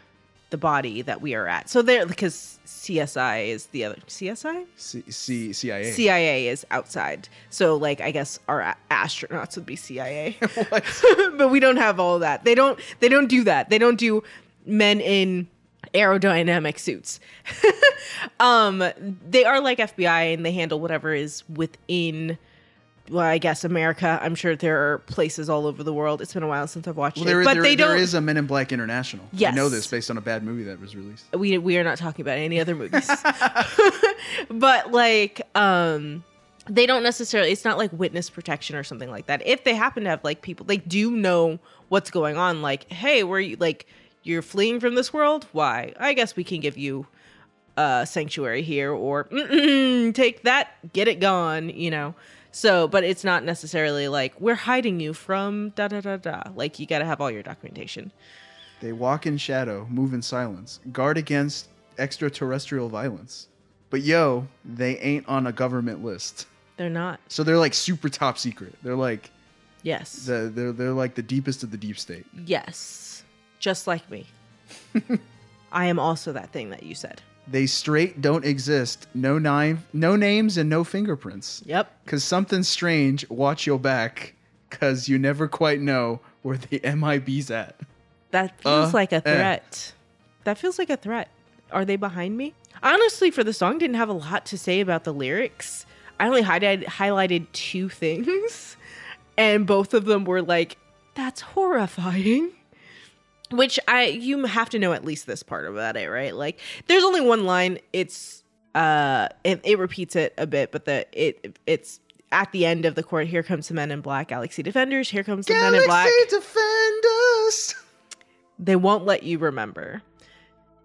the body that we are at. So they're because CSI is the other CSI. C, C, CIA. CIA is outside. So like I guess our a- astronauts would be CIA. but we don't have all that. They don't they don't do that. They don't do men in aerodynamic suits. um they are like FBI and they handle whatever is within well, I guess America. I'm sure there are places all over the world. It's been a while since I've watched Well, it, but there, they don't. there is a Men in Black International. I Yes. know this based on a bad movie that was released. we we are not talking about any other movies but like um they don't necessarily it's not like witness protection or something like that if they happen to have like people they do know what's going on like hey were you like you're fleeing from this world why i guess we can give you uh sanctuary here or take that get it gone you know so but it's not necessarily like we're hiding you from da da da da like you got to have all your documentation They walk in shadow, move in silence, guard against extraterrestrial violence. But yo, they ain't on a government list. they're not So they're like super top secret. They're like yes the they're they're like the deepest of the deep state. Yes, just like me. I am also that thing that you said. They straight don't exist. No name, no names, and no fingerprints. Yep. Cause something strange. Watch your back, cause you never quite know where the MIB's at. That feels Uh, like a eh. threat. That feels like a threat. Are they behind me? Honestly, for the song, didn't have a lot to say about the lyrics. I only highlighted, highlighted two things, and both of them were like, "That's horrifying." Which I you have to know at least this part about it, right? Like, there's only one line. It's uh, it, it repeats it a bit, but the it it's at the end of the court, Here comes the men in black, Galaxy Defenders. Here comes the men in black. Galaxy Defenders. They won't let you remember.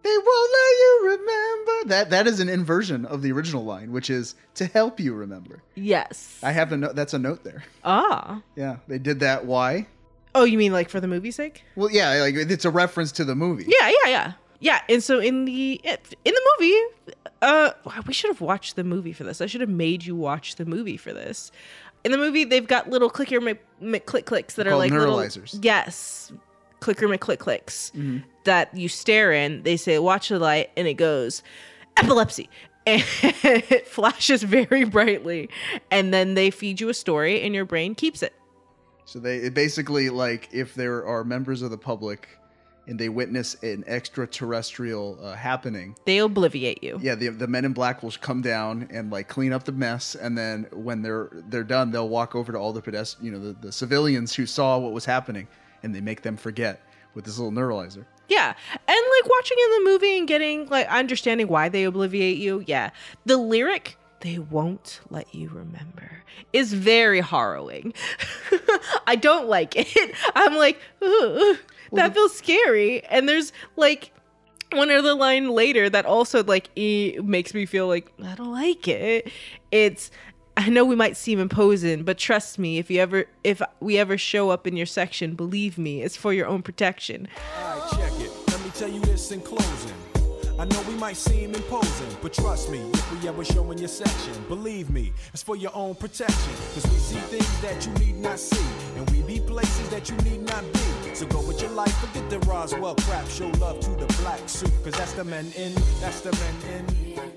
They won't let you remember. That that is an inversion of the original line, which is to help you remember. Yes. I have a note. That's a note there. ah. Yeah, they did that. Why? Oh, you mean like for the movie's sake? Well, yeah, like it's a reference to the movie. Yeah, yeah, yeah. Yeah, and so in the in the movie, uh we should have watched the movie for this. I should have made you watch the movie for this. In the movie, they've got little clicker Mc, McClick clicks that are like little neuralizers. yes, clicker McClick clicks Mm-hmm. that you stare in. They say watch the light, and it goes epilepsy, and it flashes very brightly, and then they feed you a story, and your brain keeps it. So they it basically like if there are members of the public and they witness an extraterrestrial uh, happening, They obliviate you. yeah, the the men in black will come down and like clean up the mess, and then when they're they're done, they'll walk over to all the pedest, you know, the, the civilians who saw what was happening, and they make them forget with this little neuralizer. Yeah. And like watching in the movie and getting like understanding why they obliviate you. Yeah. The lyric, they won't let you remember, is very harrowing. I don't like it. I'm like, "Ugh, that feels scary. And there's like one other line later that also like e- makes me feel like I don't like it. It's I know we might seem imposing, but trust me, if you ever if we ever show up in your section, believe me, it's for your own protection. Alright, check it. Let me tell you this in closing. I know we might seem imposing, but trust me, if we ever show in your section, believe me, it's for your own protection. Cause we see things that you need not see, and we be places that you need not be. So go with your life, forget the Roswell crap, show love to the black suit, cause that's the men in, that's the men in.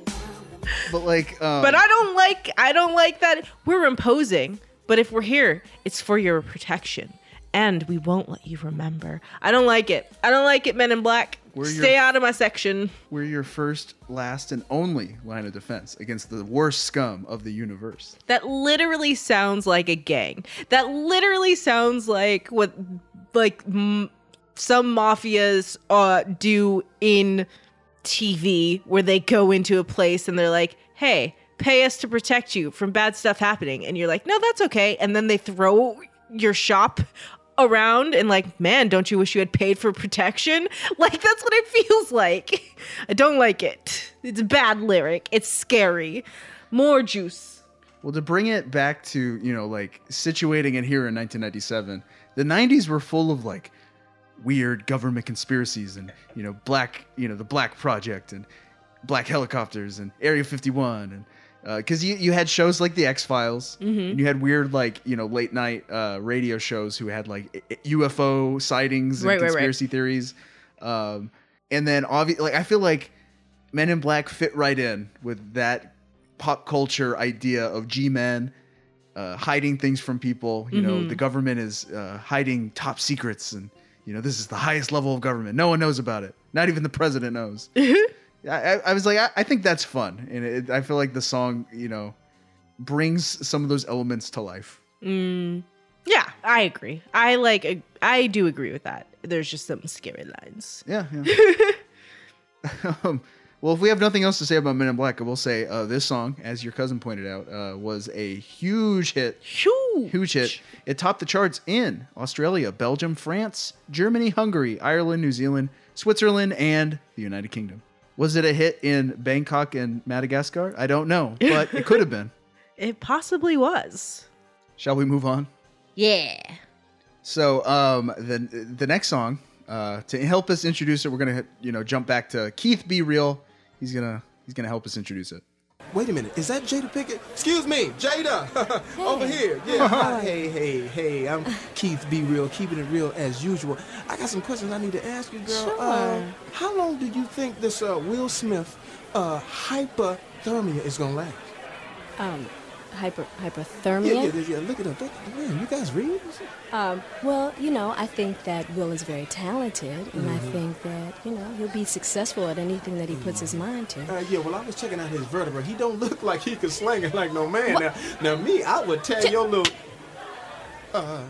But like, um, But I don't like I don't like that we're imposing. But if we're here, it's for your protection. And we won't let you remember. I don't like it. I don't like it, Men in Black. We're your- Stay out of my section. we're your first, last, and only line of defense against the worst scum of the universe. That literally sounds like a gang. That literally sounds like what like m- some mafias uh do in TV where they go into a place and they're like, "Hey, pay us to protect you from bad stuff happening." And you're like, "No, that's okay." And then they throw your shop around and like, "Man, don't you wish you had paid for protection?" Like that's what it feels like. I don't like it. It's a bad lyric. It's scary. More juice. Well, to bring it back to, you know, like situating it here in 1997, the 90s were full of like weird government conspiracies and, you know, black, you know, the Black Project and black helicopters and Area 51 and because you, you had shows like the X Files, and you had weird like you know late night uh, radio shows who had like UFO sightings and Right, right, right. conspiracy theories, um, and then obviously like I feel like Men in Black fit right in with that pop culture idea of G-men uh, hiding things from people. You know, the government is uh, hiding top secrets, and you know this is the highest level of government. No one knows about it. Not even the president knows. I, I, I was like, I, I think that's fun, and it, I feel like the song, you know, brings some of those elements to life. Yeah, I agree. I like. I do agree with that. There's just some scary lines. Yeah. yeah. um, well, if we have nothing else to say about Men in Black, I will say uh, this song, as your cousin pointed out, uh, was a huge hit. Huge. Huge hit. It topped the charts in Australia, Belgium, France, Germany, Hungary, Ireland, New Zealand, Switzerland, and the United Kingdom. Was it a hit in Bangkok and Madagascar? I don't know, but it could have been. It possibly was. Shall we move on? Yeah. So um, the the next song uh, to help us introduce it, we're gonna you know jump back to Keith B. Real. He's gonna he's gonna help us introduce it. Wait a minute, is that Jada Pinkett? Excuse me, Jada, over here. Yeah, hi, hey, hey, hey. I'm Keith. Be real, keeping it real as usual. I got some questions I need to ask you, girl. Uh, how long do you think this uh, Will Smith uh, hypothermia is gonna last? Um, hyper Yeah, hypothermia. yeah, yeah. Look it up. That- Man, you guys read? Um, well, you know, I think that Will is very talented, and Mm-hmm. I think that you know he'll be successful at anything that he puts his mind to. Uh, yeah, well, I was checking out his vertebra. He don't look like he could slang it like no man. Now, now, me, I would tear your little. Uh,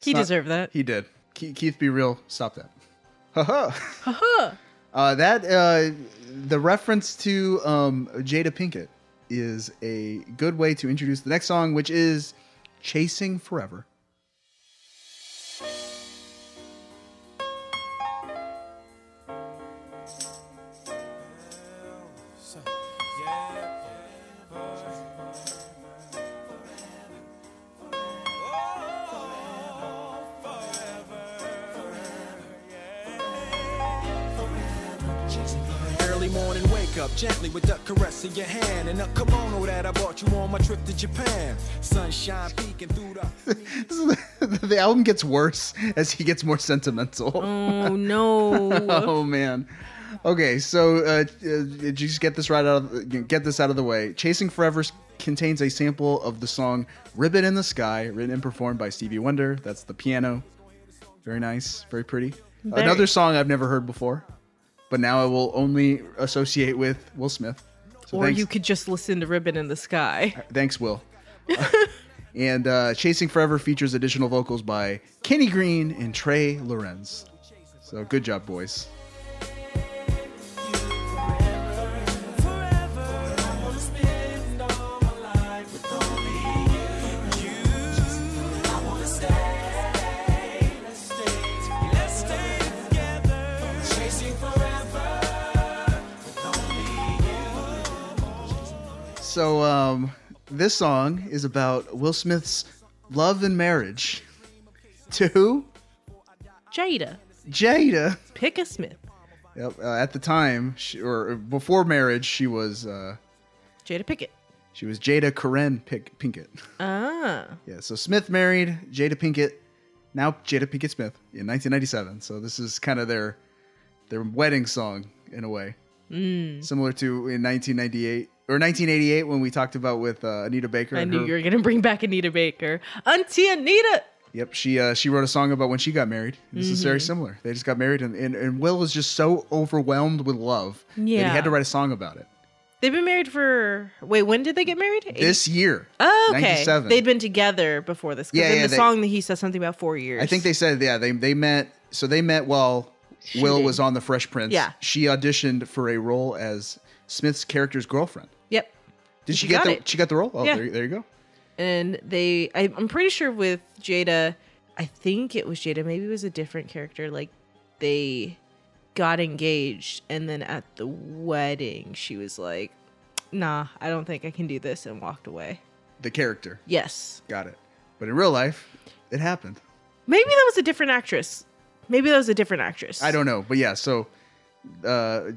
He not- deserved that. He did. Ke- Keith B. Real. Stop that. Haha. Haha. Uh, that uh, the reference to um, Jada Pinkett is a good way to introduce the next song, which is "Chasing Forever." Morning wake up gently with the caress of your hand and a kimono that I bought you on my trip to Japan. Sunshine peeking through the. The, the album gets worse as he gets more sentimental. Oh no. oh man. Okay, so uh, uh, just get this right out of get this out of the way. Chasing Forever contains a sample of the song "Ribbon in the Sky," written and performed by Stevie Wonder. That's the piano. Very nice, very pretty. Very. Another song I've never heard before, but now I will only associate with Will Smith. So or thanks, you could just listen to Ribbon in the Sky. thanks, Will. and uh, "Chasing Forever" features additional vocals by Kenny Green and Trey Lorenz. So good job, boys. So, um, this song is about Will Smith's love and marriage to who? Jada. Jada. Pinkett Smith. Yep. Uh, at the time, she, or before marriage, she was uh, Jada Pinkett. she was Jada Koren Pick, Pinkett. Ah. Yeah. So Smith married Jada Pinkett, now Jada Pinkett Smith in 1997. So this is kind of their their wedding song in a way, Mm. similar to in 1998 or 1988 when we talked about with uh, Anita Baker. I and knew her- you were gonna bring back Anita Baker. Auntie Anita. Yep, she uh, she wrote a song about when she got married. This is very Mhm. similar. They just got married, and, and, and Will was just so overwhelmed with love that he had to write a song about it. They've been married for wait, when did they get married? This year, Oh, okay. 97. They'd been together before this. Yeah, in yeah, the they- song that he says something about four years. I think they said yeah they they met so they met while Will was on The Fresh Prince. Yeah. she auditioned for a role as Smith's character's girlfriend. Yep. Did she, She get the it. she got the role? Oh, Yeah. there, there you go. and they I, i'm pretty sure with jada i think it was jada maybe it was a different character like they got engaged and then at the wedding she was like nah i don't think i can do this and walked away The character. yes Got it. But in real life, it happened. maybe that was a different actress maybe that was a different actress I don't know, but yeah. So, uh,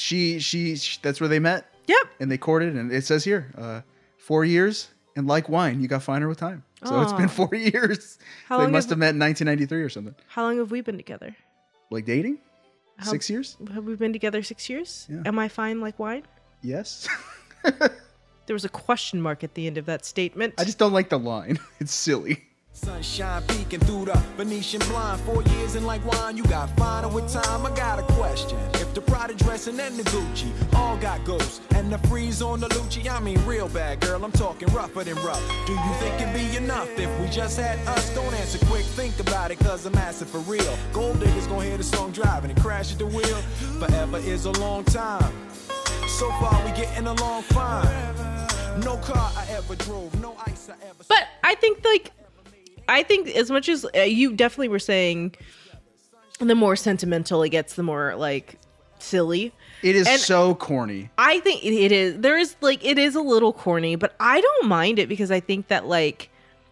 she, she she that's where they met. Yep. And they courted, and it says here, uh, four years, and like wine, you got finer with time. So it's been four years. How they long must have- have met in 1993 or something. how long have we been together Like dating? How- Six years? have we been together six years Yeah. am i fine like wine Yes. there was a question mark at the end of that statement I just don't like the line. It's silly. Sunshine peeking through the Venetian blind. Four years in like wine, you got finer with time. I got a question. If the Prada dressing and the Gucci all got ghosts, and the freeze on the Lucci, I mean real bad, girl. I'm talking rougher than rough. Do you think it'd be enough if we just had us? Don't answer quick, think about it, cause I'm asking for real. Gold diggers gonna hear the song driving and crash at the wheel. Forever is a long time. So far, we getting along fine. No car I ever drove, no ice I ever But I think like I think as much as uh, you definitely were saying the more sentimental it gets the more like silly. It is And so corny. I think it- it is there is like it is a little corny, but I don't mind it because I think that like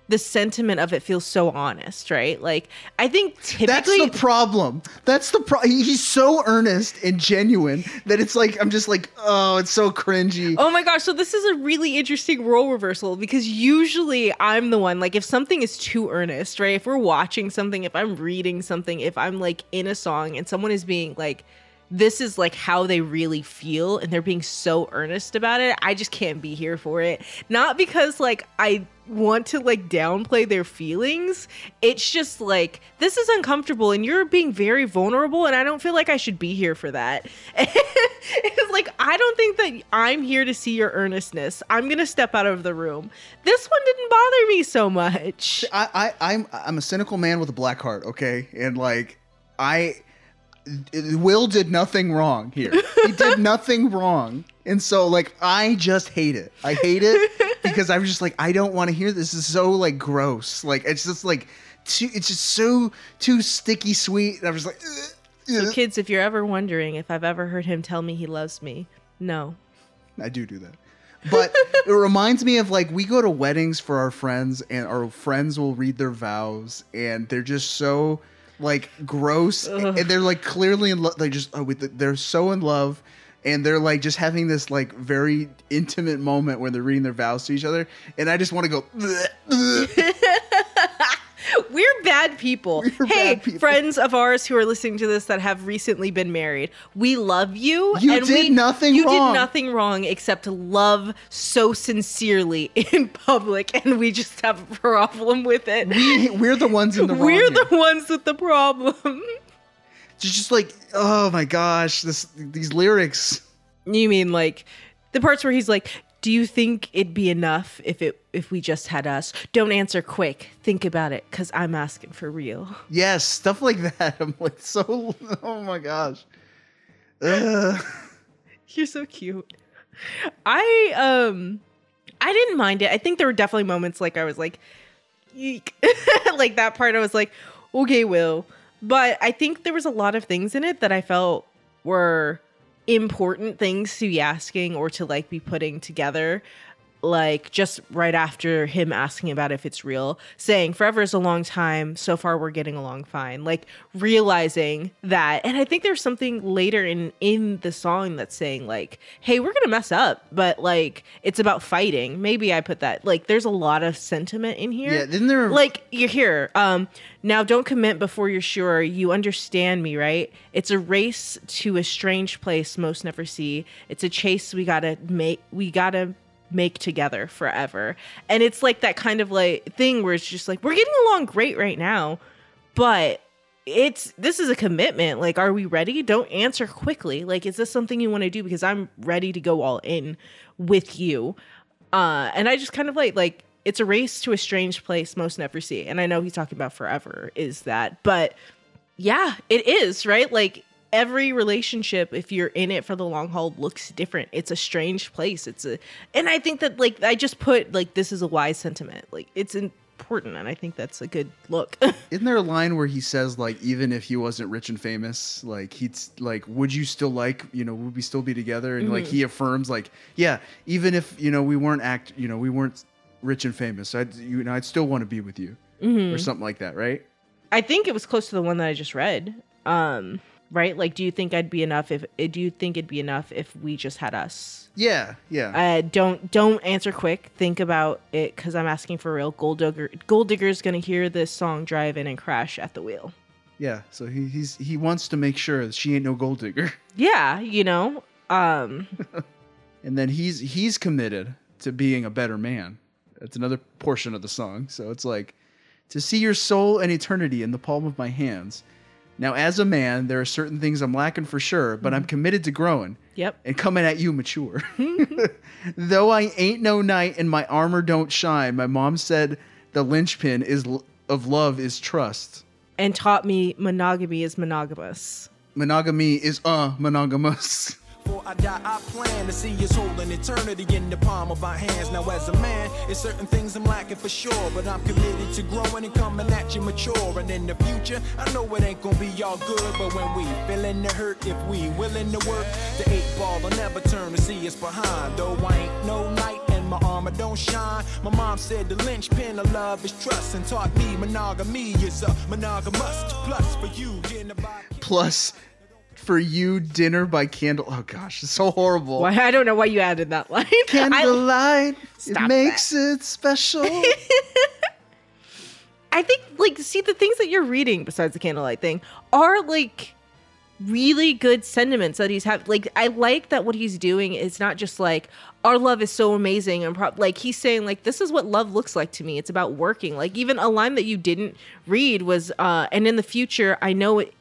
the sentiment of it feels so honest, right? Like I think typically That's the problem. That's the problem. He's so earnest and genuine that it's like I'm just like, oh, it's so cringy. Oh my gosh, so this is a really interesting role reversal because usually I'm the one, like, if something is too earnest, right? If we're watching something, if I'm reading something, if I'm like in a song and someone is being like, this is like how they really feel and they're being so earnest about it, I just can't be here for it. Not because like I want to like downplay their feelings. It's just like this is uncomfortable and you're being very vulnerable and I don't feel like I should be here for that. it's like I don't think that I'm here to see your earnestness. I'm going to step out of the room. This one didn't bother me so much. I, I I'm I'm a cynical man with a black heart, okay? And like I Will did nothing wrong here. He did nothing wrong. And so like I just hate it. I hate it because I'm just like I don't want to hear this. This is so like gross. Like it's just like too it's just so too sticky sweet. And I was like "Ugh, So ugh." kids, if you're ever wondering if I've ever heard him tell me he loves me, no. I do do that. But it reminds me of like we go to weddings for our friends and our friends will read their vows and they're just so like gross and they're like clearly in love they just oh, they're so in love and they're like just having this like very intimate moment where they're reading their vows to each other and I just want to go "Bleh, bleh." We're bad people. hey, friends of ours who are listening to this that have recently been married, we love you. You and did we, nothing You wrong. did nothing wrong except love so sincerely in public, and we just have a problem with it. we we're the ones in the wrong We're here. the ones with the problem. It's just like oh my gosh this these lyrics You mean like the parts where he's like, "Do you think it'd be enough if it if we just had us? Don't answer quick. Think about it, cause I'm asking for real." Yes, stuff like that. I'm like so. Oh my gosh. Ugh. You're so cute. I um I didn't mind it. I think there were definitely moments like I was like Eek. like that part I was like, okay, Will. But I think there was a lot of things in it that I felt were important things to be asking or to like be putting together like just right after him asking about if it's real, saying forever is a long time. So far, we're getting along fine. Like realizing that, and I think there's something later in in the song that's saying like, "Hey, we're gonna mess up, but like it's about fighting." Maybe I put that. Like, there's a lot of sentiment in here. Yeah, isn't there- like you're here? Um, now don't commit before you're sure. You understand me, right? It's a race to a strange place most never see. It's a chase we gotta make. We gotta make together forever. And it's like that kind of like thing where it's just like we're getting along great right now, but it's this is a commitment. Like, are we ready? Don't answer quickly. Like, is this something you want to do? Because I'm ready to go all in with you. Uh, and I just kind of like like it's a race to a strange place most never see. And I know he's talking about forever is that, but yeah, it is, right? Like every relationship, if you're in it for the long haul, looks different. It's a strange place. It's a, and I think that like I just put like this is a wise sentiment. Like it's important, and I think that's a good look. Isn't there a line where he says like even if he wasn't rich and famous, like he'd like would you still like you know would we still be together? And like Mhm. he affirms like yeah even if you know we weren't act you know we weren't rich and famous, I'd you know I'd still want to be with you or Mhm. something like that, right? I think it was close to the one that I just read. Um, right? Like, do you think I'd be enough if? Do you think it'd be enough if we just had us? Yeah, yeah. Uh, don't don't answer quick. Think about it because I'm asking for real. Gold digger, gold digger's gonna hear this song drive in and crash at the wheel. Yeah, so he, he's he wants to make sure that she ain't no gold digger, Yeah, you know. Um, and then he's he's committed to being a better man. That's another portion of the song. So it's like to see your soul and eternity in the palm of my hands. Now, as a man, there are certain things I'm lacking for sure, but I'm committed to growing yep. and coming at you mature. Though I ain't no knight and my armor don't shine, my mom said the linchpin is of love is trust. And taught me monogamy is monogamous. Monogamy is uh monogamous. Before I die, I plan to see us holding eternity in the palm of our hands. Now, as a man, it's certain things I'm lacking for sure, but I'm committed to growing and coming at you mature. And in the future, I know it ain't gonna be all good, but when we feeling the hurt, if we willing to work, the eight ball will never turn to see us behind. Though I ain't no knight and my armor don't shine. My mom said the linchpin of love is trust and taught me monogamy is a monogamous. Plus for you, in the body. Plus, for you, dinner by candle. Oh gosh, it's so horrible. Why I don't know why you added that line. Candlelight, it makes it special. I think like see the things that you're reading besides the candlelight thing are like really good sentiments that he's have like I like that what he's doing is not just like our love is so amazing and pro- like he's saying like this is what love looks like to me it's about working like even a line that you didn't read was uh and in the future I know it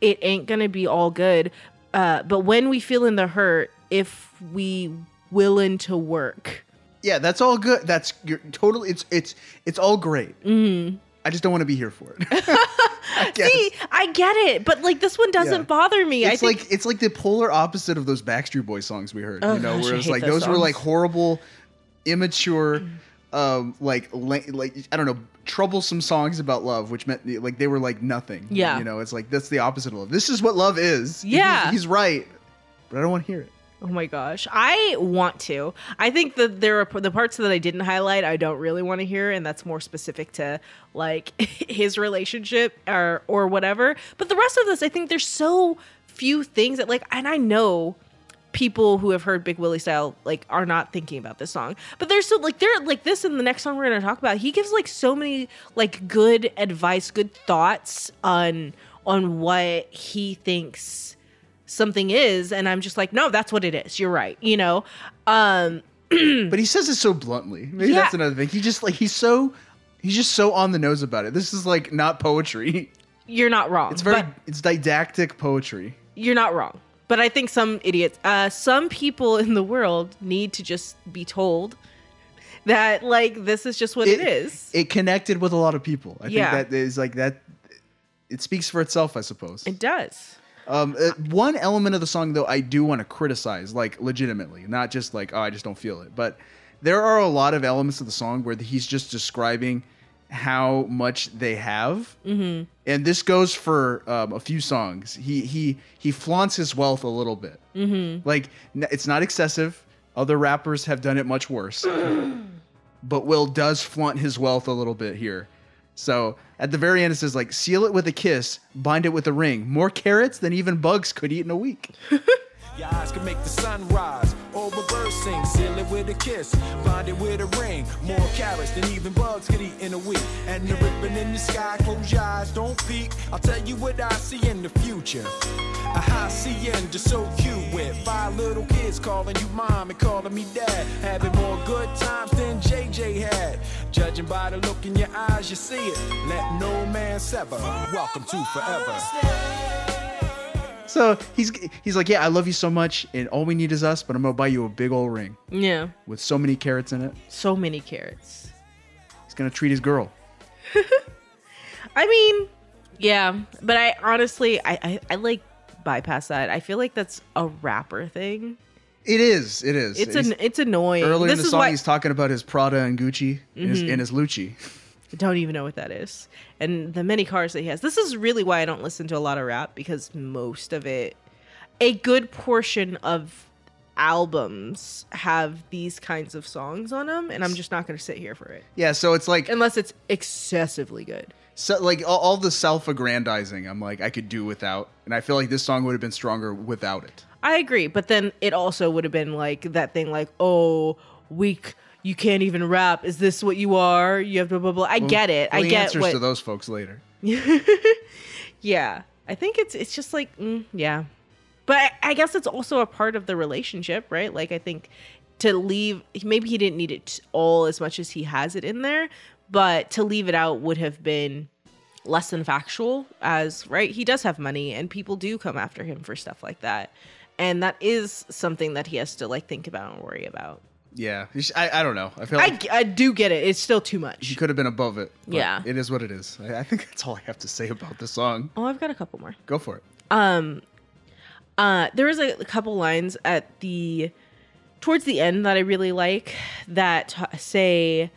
it ain't gonna be all good uh but when we feel in the hurt if we willing to work yeah, that's all good. That's you're totally. It's it's it's all great. mm. I just don't want to be here for it. I see I get it but like this one doesn't Yeah. bother me I It's think like it's like the polar opposite of those Backstreet Boys songs we heard. Oh, you know, gosh, I where it's like those those were like horrible, immature, um, like like I don't know, troublesome songs about love, which meant like they were like nothing. Yeah. you know, it's like that's the opposite of love. This is what love is. He's- Yeah. he's, right, but I don't want to hear it. Oh my gosh. I want to. I think that there are the parts that I didn't highlight I don't really want to hear and that's more specific to like his relationship or or whatever. But the rest of this I think there's so few things that like and I know people who have heard Big Willie style like are not thinking about this song. But there's so like they're like this in the next song we're going to talk about. He gives like so many like good advice, good thoughts on on what he thinks something is and i'm just like no that's what it is you're right you know um But he says it so bluntly. Maybe Yeah. that's another thing. He just like he's so he's just so on the nose about it. This is like not poetry. you're not wrong It's very it's didactic poetry. you're not wrong but i think some idiots uh some people in the world need to just be told that like this is just what it is It connected with a lot of people. I Yeah. think that is like that. It speaks for itself, I suppose. it does Um, uh, one element of the song, though, I do want to criticize, like legitimately, not just like, oh, I just don't feel it. But there are a lot of elements of the song where he's just describing how much they have, mm-hmm and this goes for um, a few songs. He he he flaunts his wealth a little bit. mm-hmm Like it's not excessive. Other rappers have done it much worse. but Will does flaunt his wealth a little bit here. So at the very end, it says like, seal it with a kiss, bind it with a ring. More carrots than even bugs could eat in a week. Your eyes can make the sun rise or reversing. Seal it with a kiss, bind it with a ring. More carrots than even bugs could eat in a week. And the ribbon in the sky, close your eyes, don't peek. I'll tell you what I see in the future. A high CN just so cute with five little kids calling you mom and calling me dad. Having more good times than JJ had. Judging by the look in your eyes, you see it. Let no man sever. Welcome to forever. So he's he's like, yeah, I love you so much, and all we need is us. But I'm gonna buy you a big old ring Yeah. with so many carrots in it. So many carrots. He's gonna treat his girl. I mean, yeah, but I honestly, I, I, I like bypass that. I feel like that's a rapper thing. It is. It is. It's an, it's annoying. earlier this in the song. why He's talking about his Prada and Gucci and, his, mm-hmm. and his Lucci. Don't even know what that is, and the many cars that he has. This is really why I don't listen to a lot of rap because most of it, a good portion of albums have these kinds of songs on them, and I'm just not going to sit here for it Yeah. So it's like unless it's excessively good. so like all, all the self-aggrandizing. I'm like I could do without, and I feel like this song would have been stronger without it. I agree, but then it also would have been like that thing, like, oh, weak. You can't even rap. Is this what you are? You have blah blah blah. I Well- get it. well, I get answers what. to those folks later. yeah, I think it's it's just like mm, yeah, but I, I guess it's also a part of the relationship, right? Like I think to leave, maybe he didn't need it all as much as he has it in there, but to leave it out would have been less than factual. As right, he does have money, and people do come after him for stuff like that, and that is something that he has to like think about and worry about. Yeah. I, I don't know. I feel I, like I do get it. It's still too much. he could have been above it. but Yeah. It is what it is. I, I think that's all I have to say about the song. Oh, I've got a couple more. Go for it. Um, uh, there was a, a couple lines at the towards the end that I really like that t- say,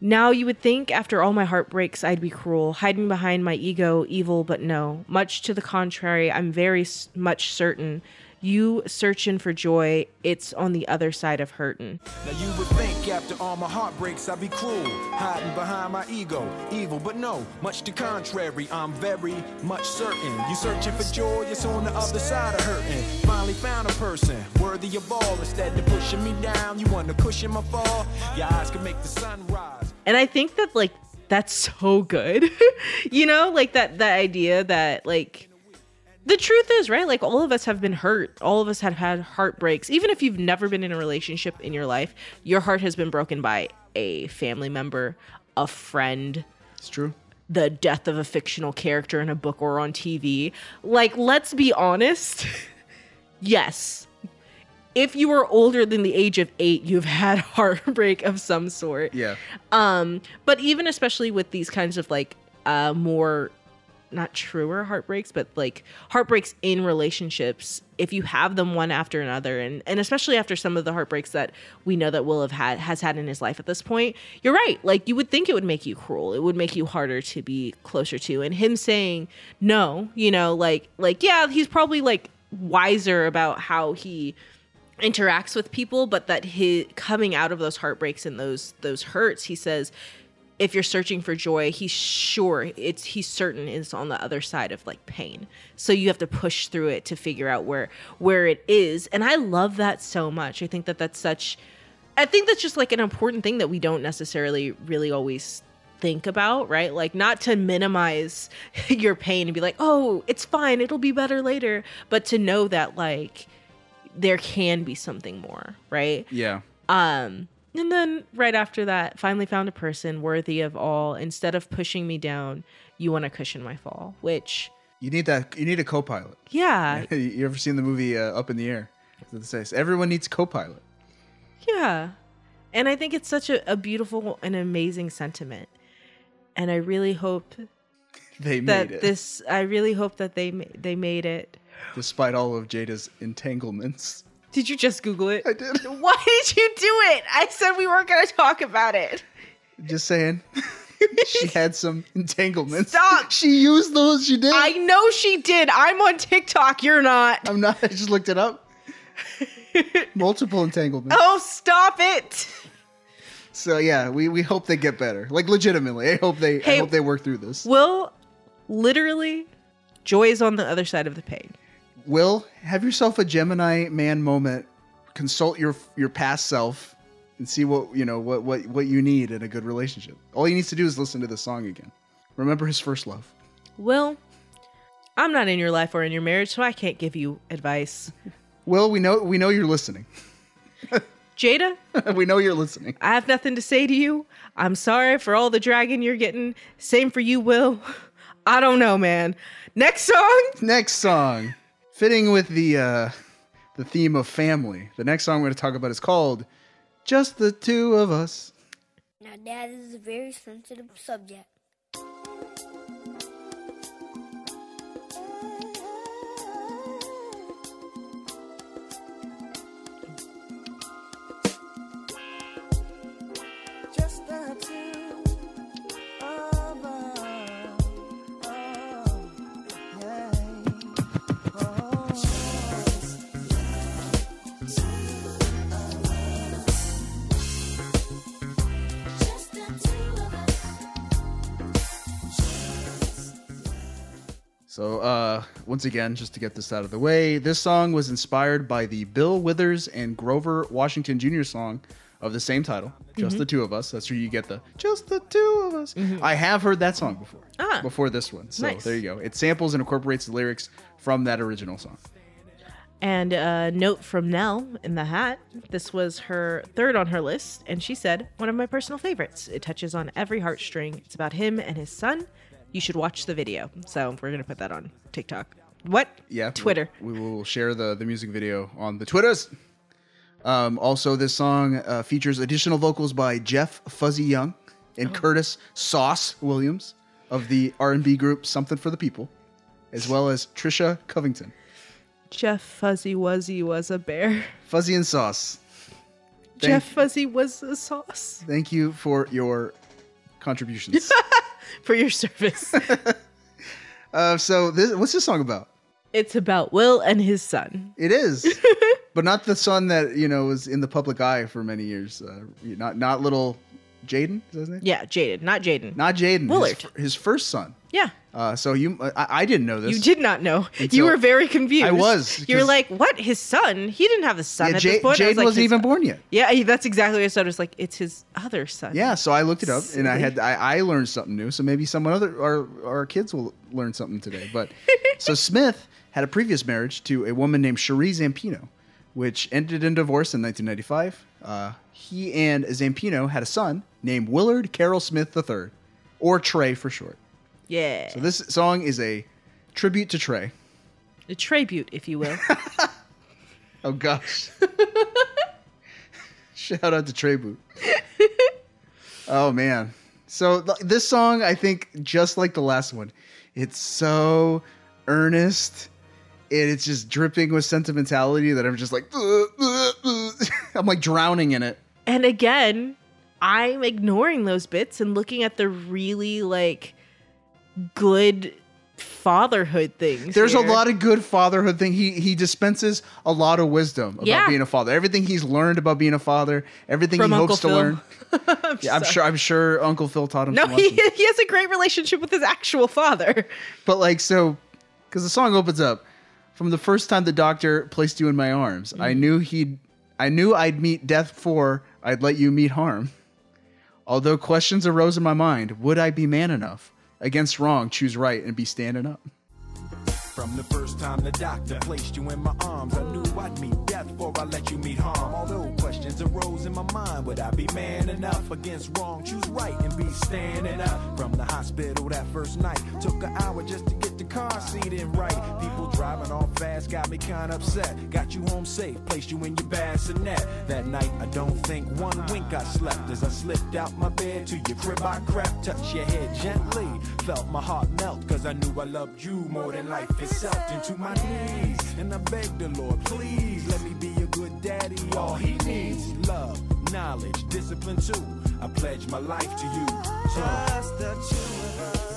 "Now you would think after all my heartbreaks I'd be cruel, hiding behind my ego, evil, but no. Much to the contrary, I'm very s- much certain." You searching for joy, it's on the other side of hurtin'. Now you would think after all my heartbreaks I'd be cruel, hiding behind my ego, evil, but no, much to contrary, I'm very much certain. You searching for joy, it's on the other side of hurting. Finally found a person worthy of all. Instead of pushing me down, you want to cushion my fall. Your eyes can make the sun rise. and i think that like that's so good you know like that that idea that like the truth is right like all of us have been hurt. All of us have had heartbreaks. Even if you've never been in a relationship in your life your heart has been broken by a family member a friend. It's true. the death of a fictional character in a book or on tv like let's be honest. Yes. If you are older than the age of eight you've had heartbreak of some sort. Yeah. um, but even especially with these kinds of like uh more not truer heartbreaks, but like heartbreaks in relationships, if you have them one after another, and and especially after some of the heartbreaks that we know that Will have had has had in his life at this point, you're right. Like you would think it would make you cruel. It would make you harder to be closer to. And him saying no, you know, like like yeah, he's probably like wiser about how he interacts with people but that he coming out of those heartbreaks and those those hurts he says if you're searching for joy he's sure it's he's certain it's on the other side of like pain. So you have to push through it to figure out where where it is. And i love that so much. I think that that's such i think that's just like an important thing that we don't necessarily really always think about right? Like not to minimize your pain and be like oh it's fine. It'll be better later. But to know that like there can be something more, right? Yeah. Um, and then right after that, finally found a person worthy of all. Instead of pushing me down, you want to cushion my fall, which, You need that. You need a co-pilot. yeah, you ever seen the movie uh, Up in the Air? Everyone needs a co-pilot. yeah. And I think it's such a, a beautiful and amazing sentiment. And I really hope They that made it, this, I really hope that they they made it. despite all of Jada's entanglements. Did you just Google it? I did. Why did you do it? I said we weren't going to talk about it. Just saying. she had some entanglements. Stop. She used those. She did. I know she did. I'm on TikTok. You're not. I'm not. I just looked it up. multiple entanglements. Oh, stop it! So yeah, we, we hope they get better. Like legitimately, I hope they I hope they work through this. Will, literally, joy is on the other side of the pain. Will have yourself a Gemini man moment. Consult your your past self and see what you know what what what you need in a good relationship. All he needs to do is listen to the song again. Remember his first love. Will, I'm not in your life or in your marriage, so I can't give you advice. Will, we know we know you're listening. Jada, we know you're listening. I have nothing to say to you. I'm sorry for all the dragon you're getting. Same for you, Will. I don't know, man. Next song. Next song, fitting with the uh, the theme of family. The next song we're going to talk about is called "Just the Two of Us." Now, that is a very sensitive subject. Once again, just to get this out of the way, this song was inspired by the Bill Withers and Grover Washington Jr. song of the same title, Just Mhm. the Two of Us. That's where you get the Just the Two of Us. I have heard that song before. Ah. Before this one. So, Nice. there you go. It samples and incorporates the lyrics from that original song. And a note from Nell in the hat. This was her third on her list, and she said, One of my personal favorites. It touches on every heartstring. It's about him and his son. You should watch the video. So we're going to put that on TikTok. What? Yeah. Twitter. We will share the, the music video on the Twitters. Um, also, this song uh, features additional vocals by Jeff Fuzzy Young and Curtis Sauce Williams of the R&B group Something for the People, as well as Trisha Covington. Jeff Fuzzy Wuzzy was a bear. Fuzzy and Sauce. Thank, Jeff Fuzzy was a sauce. thank you for your contributions. For your service. uh, so, this, what's this song about? It's about Will and his son. It is, but not the son that you know was in the public eye for many years. Uh, not not little Jaden. Is that his name? Yeah, Jaden, not Jaden. Not Jaden. Willard. His, his first son. Yeah. Uh, so you, I, I didn't know this. You did not know. You were very confused. I was, You were like, "What? His son? He didn't have a son Yeah, at Ja- this point." I was Jaden like, wasn't "His- even born yet. Yeah, that's exactly what I said. It was like it's his other son. Yeah, so I looked it up and I had I, I learned something new. So maybe someone other our our kids will learn something today. But so Smith had a previous marriage to a woman named Sheree Zampino, which ended in divorce in 1995. Uh, he and Zampino had a son named Willard Carroll Smith III, or Trey for short. Yeah. So this song is a tribute to Trey. a tribute, if you will. Oh gosh. Shout out to Trey Boot. oh man. So th- this song, I think, just like the last one, it's so earnest. And it's just dripping with sentimentality that I'm just like, I'm like drowning in it. and again, I'm ignoring those bits and looking at the really like good fatherhood things. There's a lot of good fatherhood thing. He he dispenses a lot of wisdom about Yeah. being a father. Everything he's learned about being a father, everything From he Uncle hopes to Phil. learn. yeah, I'm sure. I'm sure Uncle Phil taught him. No, he, he has a great relationship with his actual father. But like so, because the song opens up from the first time the doctor placed you in my arms, I Mm-hmm. knew he'd, I knew I'd meet death before I'd let you meet harm. Although questions arose in my mind, would I be man enough against wrong, choose right, and be standing up? From the first time the doctor placed you in my arms, I knew I'd meet death before I let you meet harm. Although questions arose in my mind, would I be man enough against wrong? Choose right and be standing up. From the hospital that first night, took an hour just to get car seat in right. People driving all fast got me kinda upset. Got you home safe, placed you in your bassinet. That night, I don't think one wink I slept as I slipped out my bed to your crib. I crept, touched your head gently, felt my heart melt, cause I knew I loved you more than life itself. Into my knees, and I begged the Lord, please let me be a good daddy. All he needs, love, knowledge, discipline too. I pledge my life to you. The two of us.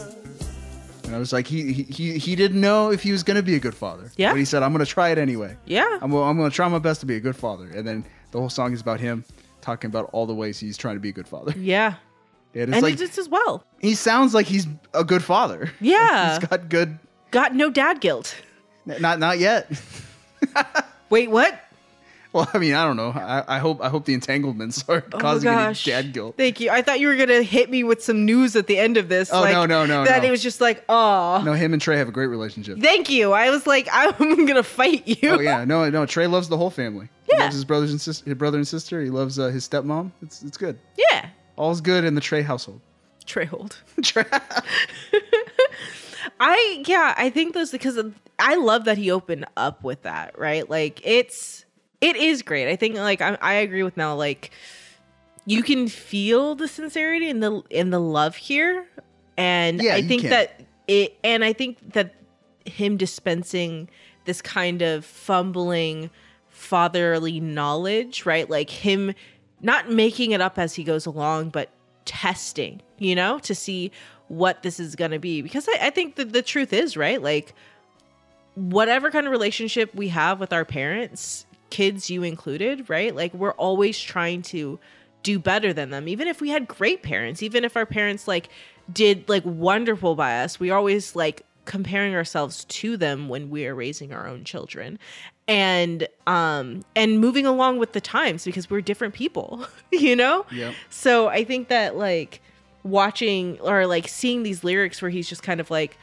And I was like, he he he, didn't know if he was gonna be a good father. Yeah. But he said, I'm gonna try it anyway. Yeah. I'm I'm gonna try my best to be a good father. And then the whole song is about him talking about all the ways he's trying to be a good father. Yeah. And it's and like he just as well. he sounds like he's a good father. Yeah. he's got good. Got no dad guilt. Not not yet. Wait, what? Well, I mean, I don't know. I, I hope I hope the entanglements are Oh causing any dad guilt. Thank you. I thought you were gonna hit me with some news at the end of this. Oh, like, no, no, no, That no. it was just like, oh, No, him and Trey have a great relationship. thank you. I was like, I'm gonna fight you. Oh yeah, no, no. Trey loves the whole family. He Yeah. loves his brothers and sister, his brother and sister. He loves uh, his stepmom. It's it's good. Yeah. All's good in the Trey household. Trey hold. I yeah, I think those because of, I love that he opened up with that, right? Like it's it is great. I think like I, I agree with Mel. Like you can feel the sincerity and the and the love here, and Yeah, I think that it and I think that him dispensing this kind of fumbling fatherly knowledge, right? Like him not making it up as he goes along, but testing, you know, to see what this is going to be. Because I, I think that the truth is, right? Like, whatever kind of relationship we have with our parents, kids, you included, right? Like, we're always trying to do better than them. Even if we had great parents, even if our parents, like, did like wonderful by us, we always like comparing ourselves to them when we are raising our own children and um and moving along with the times because we're different people you know Yep. so i think that like watching or like seeing these lyrics where he's just kind of like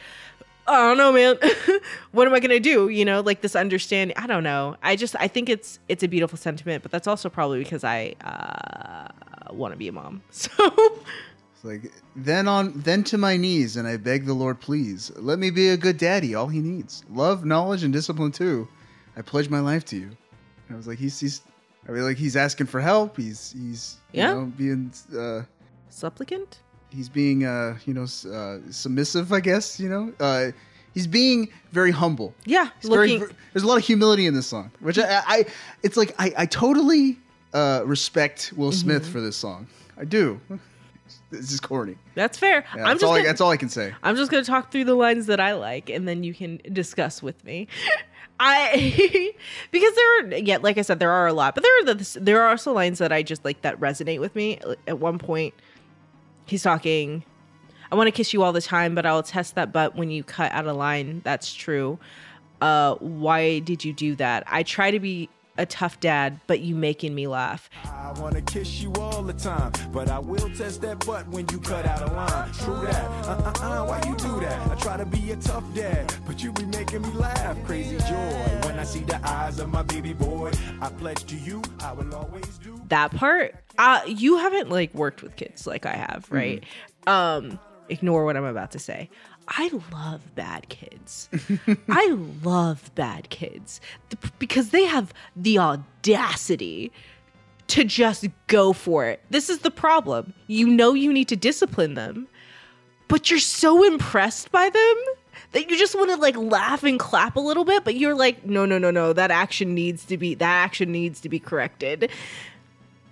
i don't know man what am i gonna do you know like this understanding i don't know i just i think it's it's a beautiful sentiment but that's also probably because i uh want to be a mom so It's like then on then to my knees and I beg the Lord, please let me be a good daddy. All he needs, love, knowledge, and discipline too. I pledge my life to you. And I was like, he's he's. I mean, like he's asking for help. He's he's you Yeah. know being uh supplicant he's being uh you know uh, submissive. I guess you know uh he's being very humble. yeah He's very- looking there's a lot of humility in this song, which I, I it's like I, I totally uh, respect Will Smith Mm-hmm. for this song. I do. This is corny. that's fair Yeah, i'm that's, just all I, gonna- that's all I can say. I'm just gonna talk through the lines that I like, and then you can discuss with me. I because there are yeah, like I said, there are a lot, but there are the, there are also lines that I just like that resonate with me. At one point, he's talking. I want to kiss you all the time, but I'll test that butt when you cut out a line. That's true. Uh, why did you do that? I try to be a tough dad, but you making me laugh. I wanna kiss you all the time, but I will test that butt when you cut out a line. True that. Uh uh uh, why you do that? I try to be a tough dad, but you be making me laugh. Crazy joy when I see the eyes of my baby boy. I pledge to you, I will always do. that part uh you haven't like worked with kids like i have right um ignore what i'm about to say i love bad kids. I love bad kids because they have the audacity to just go for it. This is the problem. You know you need to discipline them but you're so impressed by them that you just want to like laugh and clap a little bit but you're like no no no no that action needs to be that action needs to be corrected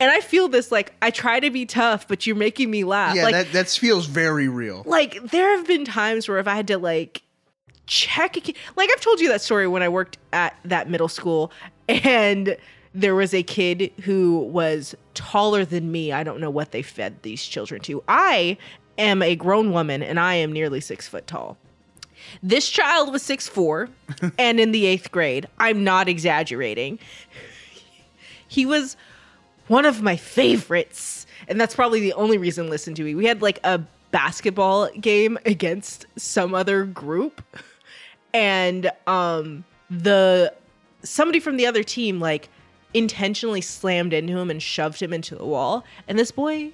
and i feel this like i try to be tough but you're making me laugh. Yeah, like that that feels very real. like there have been times where if i had to like check a kid, like i've told you that story when i worked at that middle school and there was a kid who was taller than me. I don't know what they fed these children to. I am a grown woman and i am nearly six foot tall. This child was six four and in the eighth grade i'm not exaggerating he was one of my favorites. And that's probably the only reason listen to me. We had like a basketball game against some other group. And um the somebody from the other team like intentionally slammed into him and shoved him into the wall. And this boy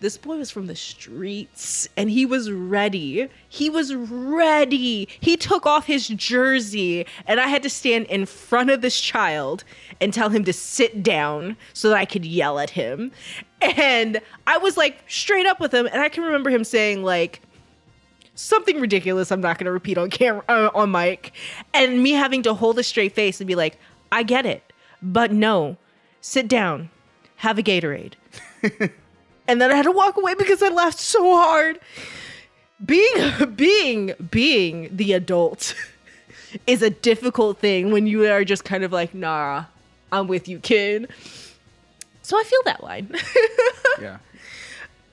this boy was from the streets and he was ready. He was ready. He took off his jersey and I had to stand in front of this child and tell him to sit down so that I could yell at him. And I was like straight up with him and I can remember him saying like something ridiculous I'm not going to repeat on camera uh, on mic and me having to hold a straight face and be like, "I get it, but no. Sit down. Have a Gatorade." and then I had to walk away because I laughed so hard. being being being the adult is a difficult thing when you are just kind of like, nah, I'm with you, kid. So I feel that line. Yeah.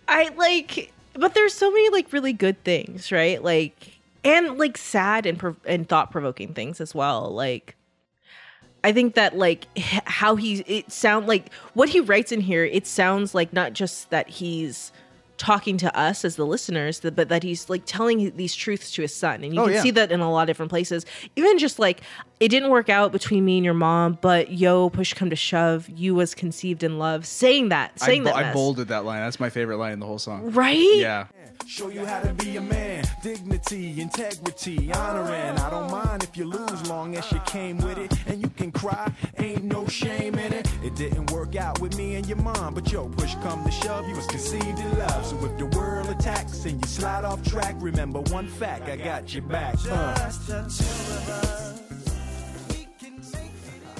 I like, but there's so many like really good things, right? Like, and like sad and prov- and thought provoking things as well. Like, I think that like how he it sound like what he writes in here. It sounds like not just that he's talking to us as the listeners, but that he's like telling these truths to his son, and you Oh, can yeah. see that in a lot of different places. Even just like it didn't work out between me and your mom, but yo, push come to shove, you was conceived in love. Saying that, I, saying bo- that, I mess. bolded that line. That's my favorite line in the whole song. Right? Yeah. Show you how to be a man. Dignity, integrity, honoring. I don't mind if you lose, long as you came with it. And you can cry, ain't no shame in it. It didn't work out with me and your mom, but yo, push come to shove, you was conceived in love. So if the world attacks and you slide off track, remember one fact, I got your back. Uh.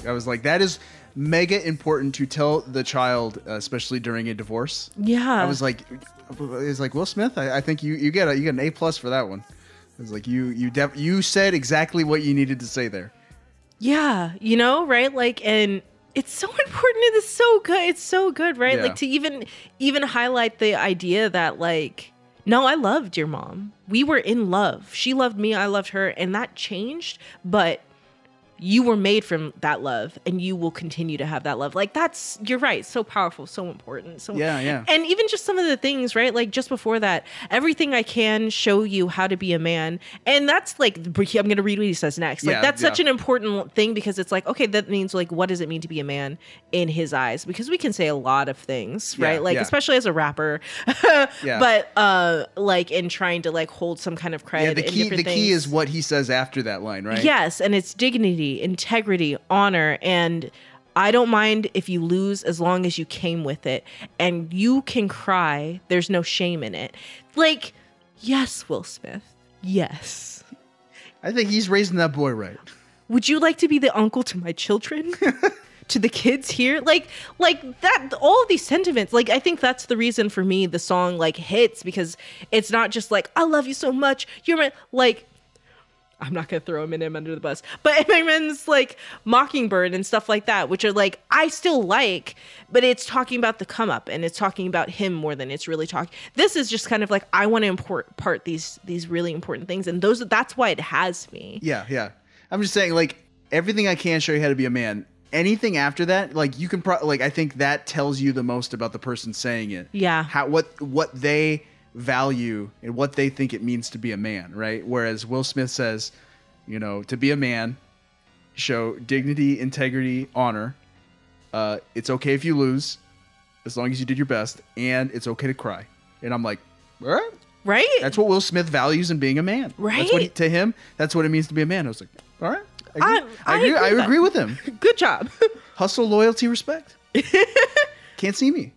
I was like, that is mega important to tell the child, uh, especially during a divorce. Yeah. I was like, it's like Will Smith. I, I think you you get a you get an A plus for that one. It's like you you def- you said exactly what you needed to say there. Yeah, you know, right? Like, and it's so important. It is so good. It's so good, right? Yeah. Like to even even highlight the idea that like, no, I loved your mom. We were in love. She loved me. I loved her, and that changed. But you were made from that love, and you will continue to have that love. Like that's you're right. So powerful. So important. So Yeah, yeah. and even just some of the things, right? Like just before that, everything I can show you how to be a man, and that's like I'm going to read what he says next. Like Yeah, that's such an important thing because it's like okay, that means like what does it mean to be a man in his eyes? Because we can say a lot of things, Yeah, right? Like yeah. especially as a rapper, Yeah. but uh, like in trying to like hold some kind of credit. Yeah, the key the key is what he says after that line, right? Yes, and it's dignity, integrity, honor, and I don't mind if you lose as long as you came with it and you can cry. There's no shame in it. Like, yes, Will Smith. Yes. I think he's raising that boy right. Would you like to be the uncle to my children? to the kids here like like that all these sentiments like i think that's the reason for me the song like hits because it's not just like i love you so much you're my like I'm not gonna throw Eminem under the bus, but Eminem's like Mockingbird and stuff like that, which are like I still like, but it's talking about the come up and it's talking about him more than it's really talking. This is just kind of like I want to import part these these really important things, and those that's why it has me. Yeah, yeah. I'm just saying, like everything I can show you how to be a man. Anything after that, like you can pro- like I think that tells you the most about the person saying it. Yeah. How what what they value and what they think it means to be a man, right? Whereas Will Smith says, you know, to be a man, show dignity, integrity, honor. Uh, it's okay if you lose, as long as you did your best, and it's okay to cry. And I'm like, all right. Right? That's what Will Smith values in being a man. That's what he, Right. to him. That's what it means to be a man. I was like, all right. I agree, I- I agree, I agree agree with him. Good job. Hustle, loyalty, respect. Can't see me.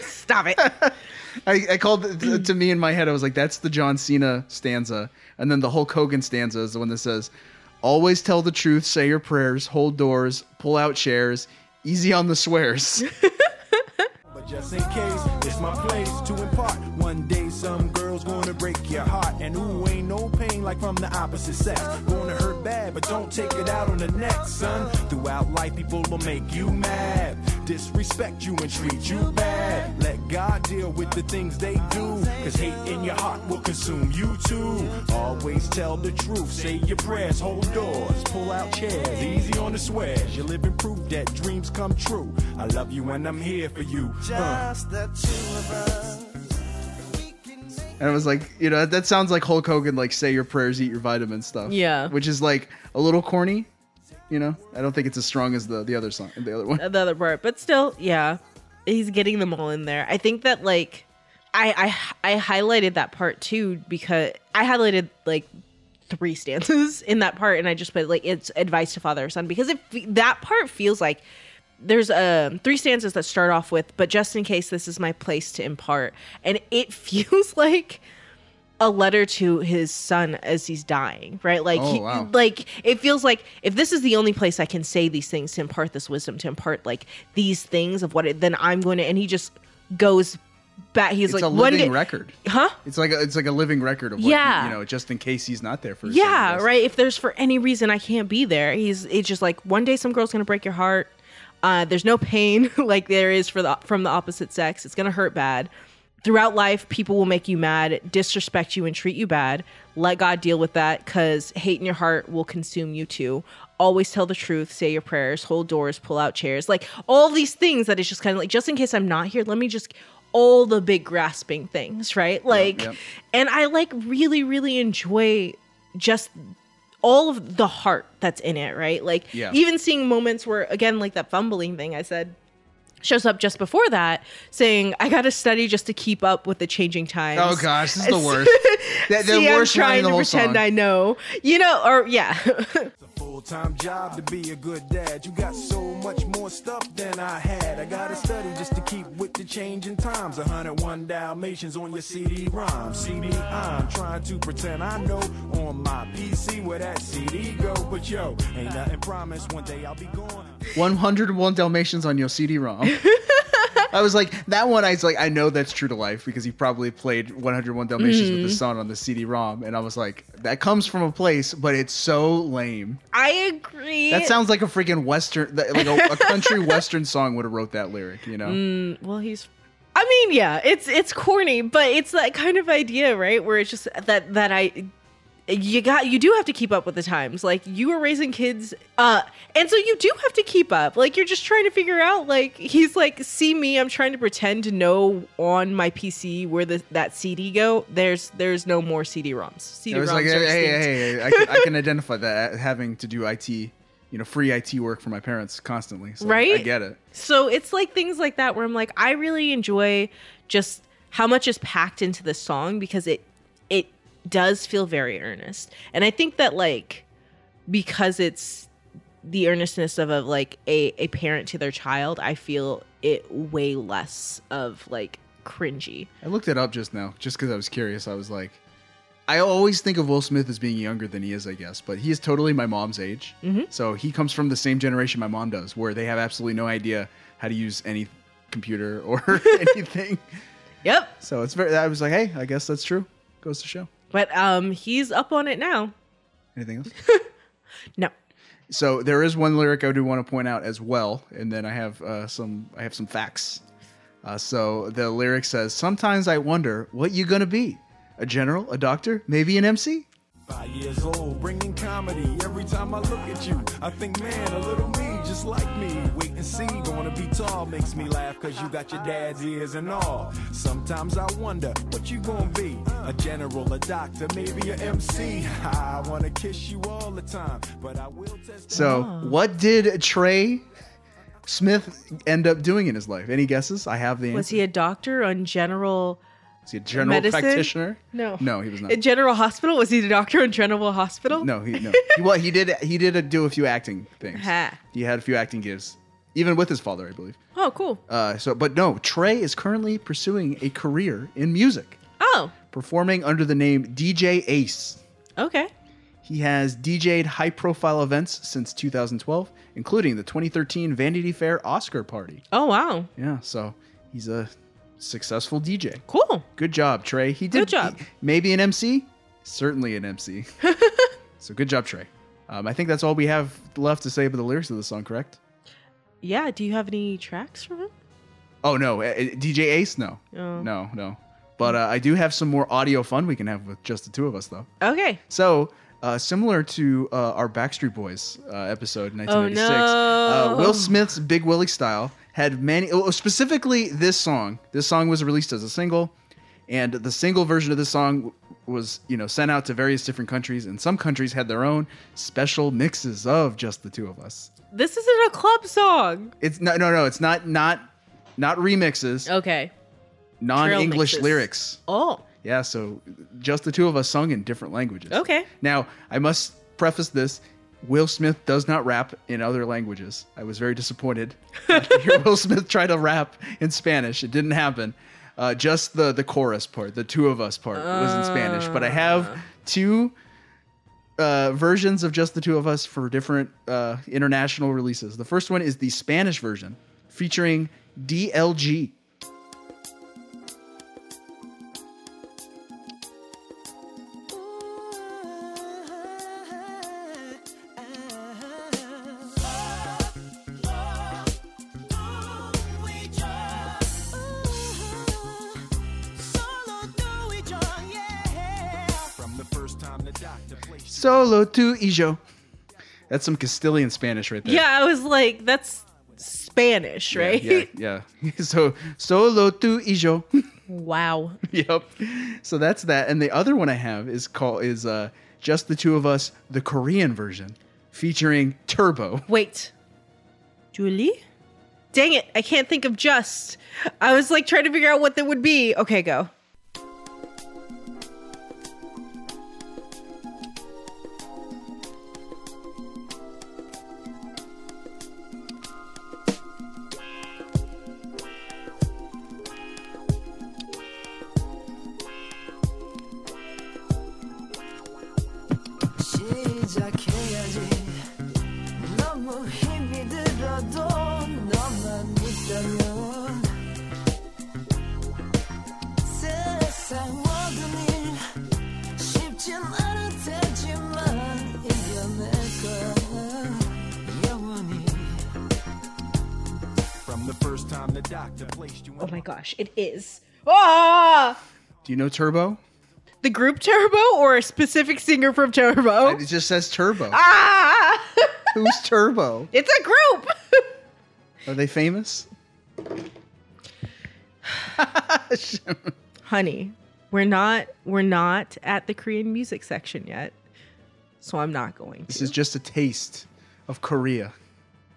Stop it. I, I called it to me in my head. I was like, "That's the John Cena stanza," and then the Hulk Hogan stanza is the one that says, "Always tell the truth, say your prayers, hold doors, pull out chairs, easy on the swears." But just in case, it's my place to impart. One day, some girl's gonna break your heart. And ooh, ain't no pain like from the opposite sex. Gonna hurt bad, but don't take it out on the next, son. Throughout life, people will make you mad. Disrespect you and treat you bad. Let God deal with the things they do. Cause hate in your heart will consume you too. Always tell the truth, say your prayers, hold doors, pull out chairs, easy on the swears. You're living proof that dreams come true. I love you and I'm here for you. Uh. Just the two of us. And I was like, you know, that sounds like Hulk Hogan, like say your prayers, eat your vitamins stuff. Yeah. Which is like a little corny. You know, I don't think it's as strong as the the other song, the other one. the other part, but still, yeah, he's getting them all in there. I think that like I I I highlighted that part too because I highlighted like three stanzas in that part, and I just put like it's advice to father or son because it that part feels like there's um three stanzas that start off with but just in case this is my place to impart and it feels like a letter to his son as he's dying right like Oh, he, wow. like it feels like if this is the only place i can say these things to impart this wisdom to impart like these things of what it then i'm going to and he just goes back He's it's like a living day, record. huh? It's like a, it's like a living record of what, Yeah. you know, just in case he's not there for. Yeah, right. If there's for any reason I can't be there, he's it's just like one day some girl's gonna break your heart. Uh, there's no pain like there is for the from the opposite sex. It's gonna hurt bad. Throughout life, people will make you mad, disrespect you, and treat you bad. Let God deal with that, cause hate in your heart will consume you too. Always tell the truth, say your prayers, hold doors, pull out chairs, like all these things that is just kind of like just in case I'm not here, let me just all the big grasping things, right? Like, yep. and I like really, really enjoy just all of the heart that's in it, right? Like Yeah. even seeing moments where again like that fumbling thing I said shows up just before that saying I got to study just to keep up with the changing times. Oh gosh, this is the worst. the, the See, worst I'm line trying the to whole pretend song. I know. You know, or yeah. Full-time job to be a good dad. You got so much more stuff than I had. I gotta study just to keep with the changing times. 101 Dalmatians on your CD-ROM. CD, I'm trying to pretend I know on my PC where that CD go. But yo, ain't nothing promised. One day I'll be gone. 101 Dalmatians on your CD-ROM. I was like, that one. I was like, I know that's true to life because he probably played 101 Dalmatians with Mm-hmm. the son on the CD-ROM, and I was like, that comes from a place, but it's so lame. I agree. That sounds like a freaking western, like a, a country western song would have wrote that lyric. You know? Mm, well, he's I mean, yeah, it's it's corny, but it's that kind of idea, right? Where it's just that that I you got you do have to keep up with the times. Like you were raising kids uh and so you do have to keep up. Like you're just trying to figure out like he's like see me, I'm trying to pretend to know on my PC where the that CD go. There's there's no more CD-ROMs. CD-ROMs I was like, hey, hey, hey, hey, I can, I can identify that having to do IT, you know, free IT work for my parents constantly. So I get it. So it's like things like that where I'm like, I really enjoy just how much is packed into this song because it does feel very earnest. And I think that like because it's the earnestness of, of like a, a parent to their child, I feel it way less of like cringy. I looked it up just now, just because I was curious. I was like, I always think of Will Smith as being younger than he is, I guess, but he is totally my mom's age. Mhm. So he comes from the same generation my mom does, where they have absolutely no idea how to use any computer or anything. Yep. So it's very. I was like, hey, I guess that's true. Goes to show. But um he's up on it now. Anything else? No. So there is one lyric I do want to point out as well, and then I have uh, some I have some facts. Uh, so the lyric says, "Sometimes I wonder what you gonna be, a general, a doctor, maybe an MC." Five years old, bringing comedy. Every time I look at you, I think, man, a little me, just like me. Wait and see, gonna be tall, makes me laugh, cause you got your dad's ears and all. Sometimes I wonder what you gonna be, a general, a doctor, maybe a MC. I wanna kiss you all the time, but I will test. So what did Trey Smith end up doing in his life? Any guesses? I have the answer. Was he a doctor on general Was he a general medicine? practitioner? No. No, he was not. In General Hospital? Was he the doctor in General Hospital? No, he no. he, well, he did he did do a few acting things. Ha. He had a few acting gigs, even with his father, I believe. Oh, cool. Uh, so, but no, Trey is currently pursuing a career in music, Oh, performing under the name DJ Ace. okay. He has DJ'd high-profile events since 2012, including the 2013 Vanity Fair Oscar party. Oh, wow. Yeah, so he's a successful DJ. Cool. Good job, Trey. He did Good job. he- maybe an MC, certainly an MC. so good job, Trey. Um, I think that's all we have left to say about the lyrics of the song. Correct? Yeah. Do you have any tracks from it? Oh no, uh, uh, DJ Ace, no, Oh. no, no. But uh, I do have some more audio fun we can have with just the two of us, though. Okay. So, uh, similar to uh, our Backstreet Boys uh, episode in 1996, Oh, no. uh, Will Smith's Big Willie Style had many, oh, oh, specifically this song. This song was released as a single, and the single version of this song was, you know, sent out to various different countries, and some countries had their own special mixes of just the two of us. This isn't a club song. It's no, no, no. It's not, not, not remixes. Okay. non-English lyrics. Oh. Yeah, so just the two of us sung in different languages. Okay. Now, I must preface this. Will Smith does not rap in other languages. I was very disappointed to hear Will Smith try to rap in Spanish. It didn't happen. Uh, just the the chorus part, the two of us part, was in Spanish. But I have two uh, versions of just the two of us for different uh, international releases. The first one is the Spanish version, featuring DLG. Solo tu y yo. That's some Castilian Spanish right there. Yeah, I was like, that's Spanish, right? Yeah, yeah. so solo tu y yo. wow. yep. So that's that. And the other one I have is called is uh just the two of us, the Korean version, featuring Turbo. Wait. Julie? Dang it, I can't think of just. I was like trying to figure out what that would be. Okay, go. Is. Ah! Do you know Turbo? The group Turbo or a specific singer from Turbo? It just says Turbo. Ah! Who's Turbo? It's a group. Are they famous? Honey, we're not we're not at the Korean music section yet. So I'm not going This is just a taste of Korea.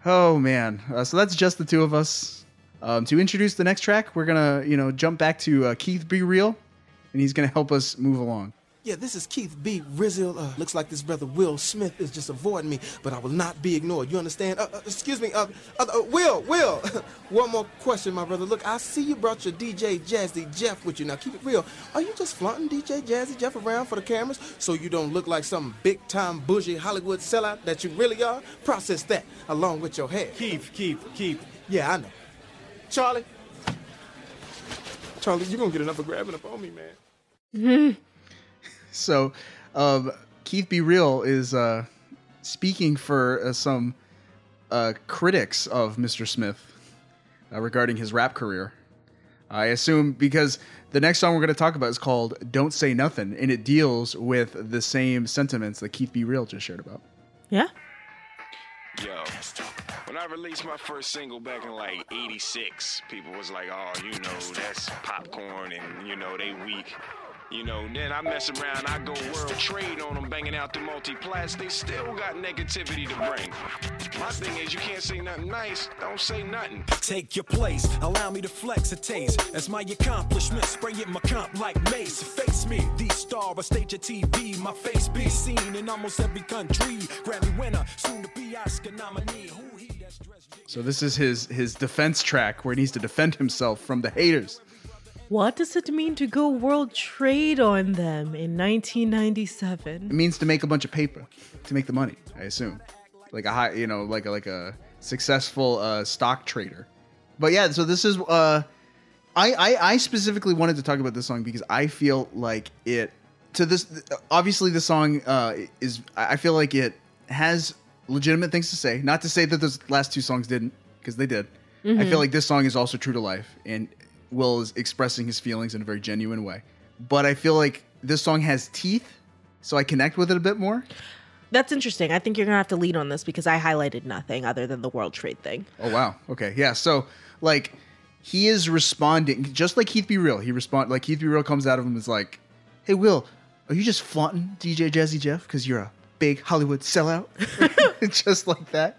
Oh man! Uh, so that's just the two of us. Um, to introduce the next track, we're gonna you know jump back to uh, Keith B. Real, and he's gonna help us move along. Yeah, this is Keith B. Rizzle. Uh, looks like this brother Will Smith is just avoiding me, but I will not be ignored. You understand? Uh, uh, excuse me. Uh, uh, uh, Will, Will. One more question, my brother. Look, I see you brought your DJ Jazzy Jeff with you. Now, keep it real. Are you just flaunting DJ Jazzy Jeff around for the cameras so you don't look like some big time bougie Hollywood sellout that you really are? Process that along with your hair. Keith, Keith, Keith. Yeah, I know. Charlie. Charlie, you're gonna get enough of grabbing up on me, man. So, um, Keith B. Real is uh, speaking for uh, some uh, critics of Mr. Smith uh, regarding his rap career. I assume because the next song we're going to talk about is called "Don't Say Nothing," and it deals with the same sentiments that Keith B. Real just shared about. Yeah. Yo, when I released my first single back in like 86, people was like, oh, you know, that's popcorn and, you know, they weak. You know, then I mess around, I go world trade on them, banging out the multi-plats. They still got negativity to bring. My thing is, you can't say nothing nice, don't say nothing. Take your place, allow me to flex a taste. As my accomplishment, spray it my comp like mace. Face me, the star of stage of TV. My face be seen in almost every country. Grammy winner, soon to be Oscar nominee. Who that's So this is his his defense track where he needs to defend himself from the haters. What does it mean to go world trade on them in 1997? It means to make a bunch of paper, to make the money. I assume, like a high, you know, like a, like a successful uh, stock trader. But yeah, so this is. Uh, I, I I specifically wanted to talk about this song because I feel like it. To this, obviously, the song uh, is. I feel like it has legitimate things to say. Not to say that those last two songs didn't, because they did. I Mhm. feel like this song is also true to life, and Will is expressing his feelings in a very genuine way. But I feel like this song has teeth, so I connect with it a bit more. That's interesting. I think you're gonna have to lead on this because I highlighted nothing other than the world trade thing. Oh wow. Okay. Yeah. So like he is responding just like Keith B. Real. He respond like Keith B. Real comes out of him is like, "Hey Will, are you just flaunting DJ Jazzy Jeff because you're a big Hollywood sellout?" just like that.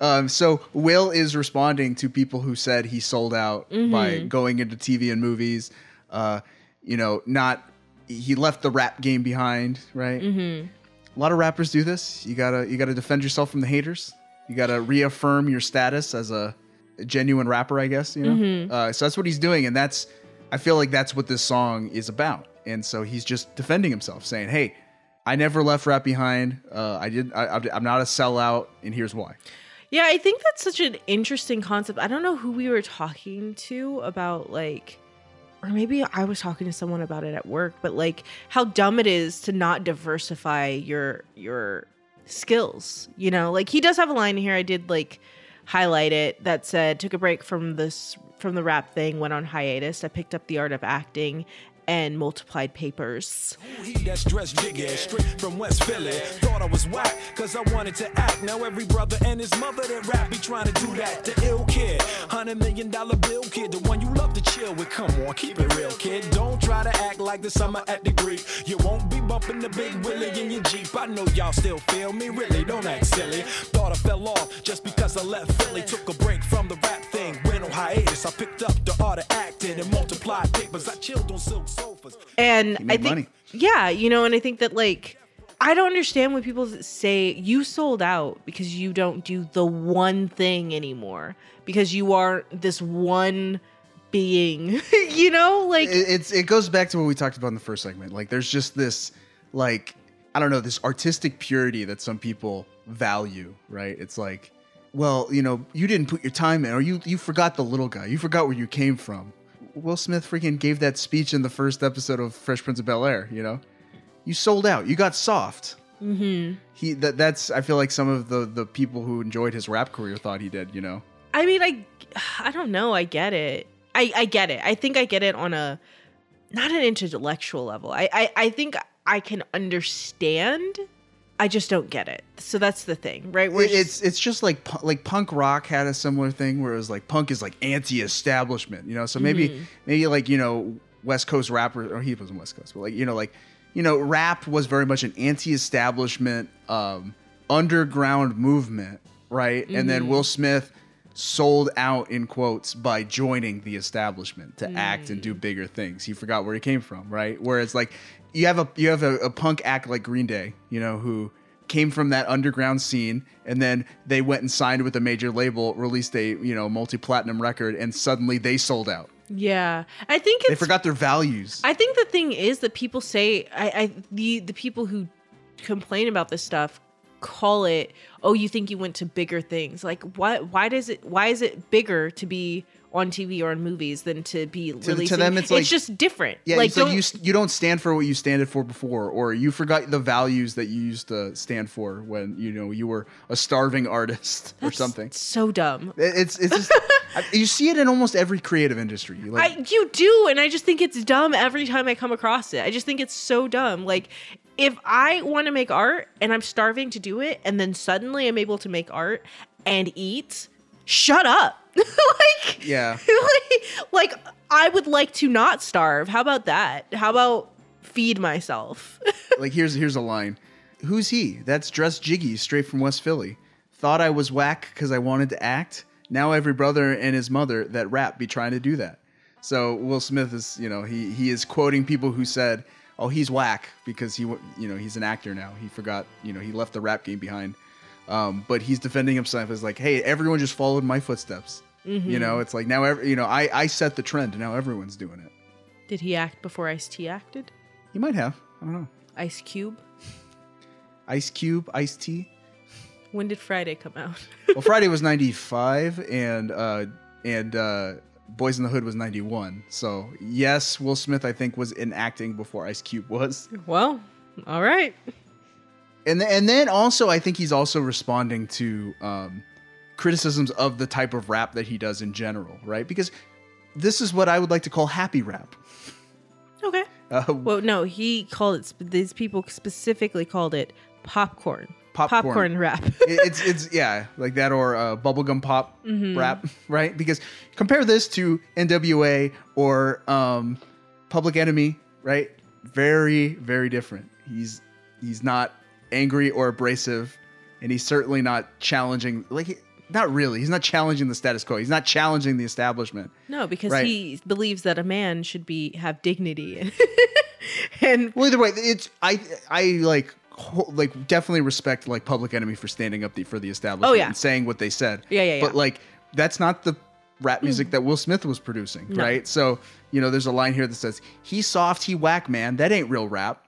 Um, so Will is responding to people who said he sold out by Mhm. going into TV and movies. Uh, you know, not he left the rap game behind, right? Mm-hmm. A lot of rappers do this. You gotta you gotta defend yourself from the haters. You gotta reaffirm your status as a, a genuine rapper, I guess. You know. Mhm. Uh, so that's what he's doing, and that's I feel like that's what this song is about. And so he's just defending himself, saying, "Hey, I never left rap behind. Uh, I did. I, I'm not a sellout, and here's why." Yeah, I think that's such an interesting concept. I don't know who we were talking to about like or maybe I was talking to someone about it at work, but like how dumb it is to not diversify your your skills. You know, like he does have a line here I did like highlight it that said took a break from this from the rap thing, went on hiatus. I picked up the art of acting and multiplied papers. That's dressed jiggy, straight from West Philly. Thought I was whack, cause I wanted to act. Now every brother and his mother that rap be trying to do that. The ill kid, hundred million dollar bill kid, the one you love to chill with. Come on, keep it real, kid. Don't try to act like the summer at the Greek. You won't be bumping the big Willie in your Jeep. I know y'all still feel me, really. Don't act silly. Thought I fell off just because I left Philly. Took a break from the rap thing, hiatus. I picked up the art of acting and multiplied papers. I chilled on silk sofas. And I think, money. yeah, you know, and I think that like, I don't understand when people say you sold out because you don't do the one thing anymore because you are this one being, you know, like it, it's it goes back to what we talked about in the first segment. Like there's just this like I don't know this artistic purity that some people value, right? It's like, well, you know, you didn't put your time in, or you you forgot the little guy, you forgot where you came from. Will Smith freaking gave that speech in the first episode of Fresh Prince of Bel Air. You know, you sold out, you got soft. Mhm. He that that's I feel like some of the the people who enjoyed his rap career thought he did. You know, I mean, I, I don't know. I get it. I, I get it. I think I get it on a, not an intellectual level. I, I, I think I can understand. I just don't get it. So that's the thing, right? We're It- it's it's just like like punk rock had a similar thing where it was like punk is like anti-establishment, you know. So maybe Mhm. maybe like you know West Coast rapper or he wasn't West Coast, but like you know like you know rap was very much an anti-establishment um, underground movement, right? And then. Will Smith sold out in quotes by joining the establishment to act and do bigger things. He forgot where he came from, right? Whereas like you have a you have a, a punk act like Green Day, you know, who came from that underground scene and then they went and signed with a major label, released a, you know, multi-platinum record and suddenly they sold out. yeah. I think it's They forgot their values. I think the thing is that people say I, I the the people who complain about this stuff call it oh you think you went to bigger things like why why does it why is it bigger to be on TV or in movies than to be to releasing them, it's like- it's just different Yeah, like it's don't you you don't stand for what you standed for before, or you forgot the values that you used to stand for when you know you were a starving artist or something. so dumb It's it's just I- you see it in almost every creative industry. Like, I you do, and I just think it's dumb every time I come across it. I just think it's so dumb. Like if I want to make art and I'm starving to do it, and then suddenly I'm able to make art and eat, shut up. like, yeah, like, like I would like to not starve. How about that? How about feed myself? like here's here's a line. Who's he? That's Dress Jiggy, straight from West Philly. Thought I was whack because I wanted to act. Now every brother and his mother that rap be trying to do that. So Will Smith is, you know, he he is quoting people who said, "Oh, he's whack because he, you know, he's an actor now. He forgot, you know, he left the rap game behind." Um, but he's defending himself as like, "Hey, everyone just followed my footsteps." You Mhm. know, it's like now, every, you know, I I set the trend. Now everyone's doing it. Did he act before Ice-T acted? He might have. I don't know. Ice Cube. Ice Cube, Ice-T. When did Friday come out? well, Friday was ninety five, and uh, and uh, Boyz n the Hood was ninety one. So yes, Will Smith I think was in acting before Ice Cube was. well, all right. And and then also I think he's also responding to um, criticisms of the type of rap that he does in general, right? Because this is what I would like to call happy rap. Okay. Uh, Well, no, he called it. sp- These people specifically called it popcorn. Popcorn. rap. It- it's it's yeah like that or uh, bubblegum pop Mhm. rap right because compare this to NWA or um, Public Enemy right very very different he's he's not angry or abrasive and he's certainly not challenging like not really he's not challenging the status quo he's not challenging the establishment No, because Right. he believes that a man should be have dignity. and well either way it's I I like like definitely respect like Public Enemy for standing up the, for the establishment Oh, yeah. and saying what they said. Yeah, yeah, But like that's not the rap hmm. music that Will Smith was producing, No. right? So you know, there's a line here that says, "He soft, he whack, man. That ain't real rap."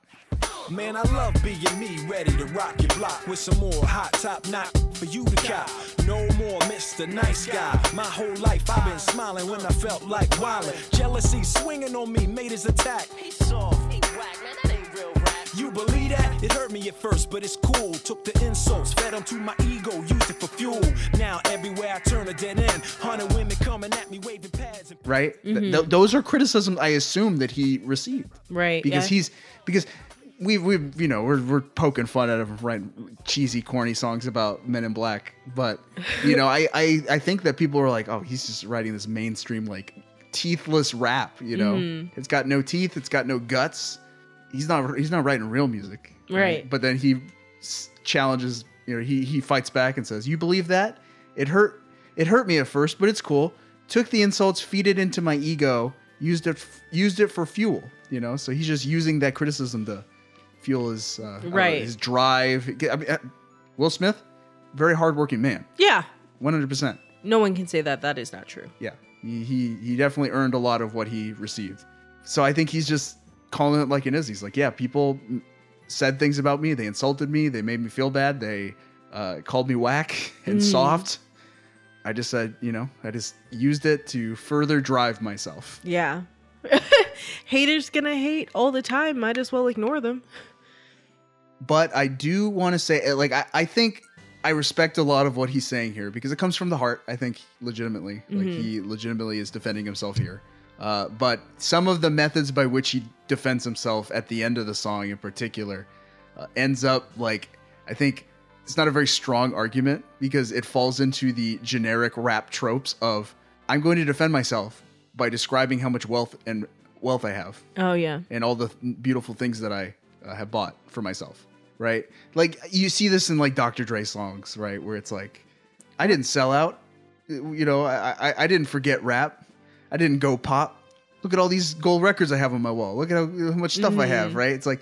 Man, I love being me, ready to rock your block with some more hot top knock for you to cop. No more Mr. Nice Guy. My whole life I've been smiling when I felt like wildin'. Jealousy swinging on me, made his attack. He's soft, he whack, man, that ain't real rap. You believe that? It hurt me me at first, but it's cool. Took the insults, fed them to my ego, used it for fuel. Now everywhere I turn a dead end. Hundred women coming at me, waving pads. And right? Th- Mhm. th- those are criticisms I assume that he received. Right, Because yeah. he's because we we you know we're we're poking fun at him writing cheesy corny songs about Men in Black, but you know I I I think that people are like oh he's just writing this mainstream like teethless rap you know? Mhm. it's got no teeth it's got no guts. He's not he's not writing real music Right. but then he s- challenges you know he he fights back and says you believe that? It hurt it hurt me at first but it's cool. Took the insults feed it into my ego used it f- used it for fuel you know? So he's just using that criticism to fuel his uh, don't know, Right. his drive I mean, uh, will smith very hardworking man Yeah. 100% No one can say that that is not true. yeah he, he he definitely earned a lot of what he received so i think he's just calling it like it is he's like yeah people mm, said things about me they insulted me they made me feel bad they uh, called me whack and Mhm. soft i just said you know i just used it to further drive myself Yeah. Haters gonna hate all the time. Might as well ignore them. But I do want to say, like, I, I think I respect a lot of what he's saying here because it comes from the heart. I think legitimately, like, Mhm. he legitimately is defending himself here. Uh, but some of the methods by which he defends himself at the end of the song, in particular, uh, ends up like I think it's not a very strong argument because it falls into the generic rap tropes of I'm going to defend myself by describing how much wealth and wealth I have Oh yeah. and all the beautiful things that I have bought for myself, right? Like you see this in like Dr. Dre songs, right, where it's like, I didn't sell out, you know, I I, I didn't forget rap, I didn't go pop. Look at all these gold records I have on my wall. Look at how, how much stuff I have, Mhm. right? It's like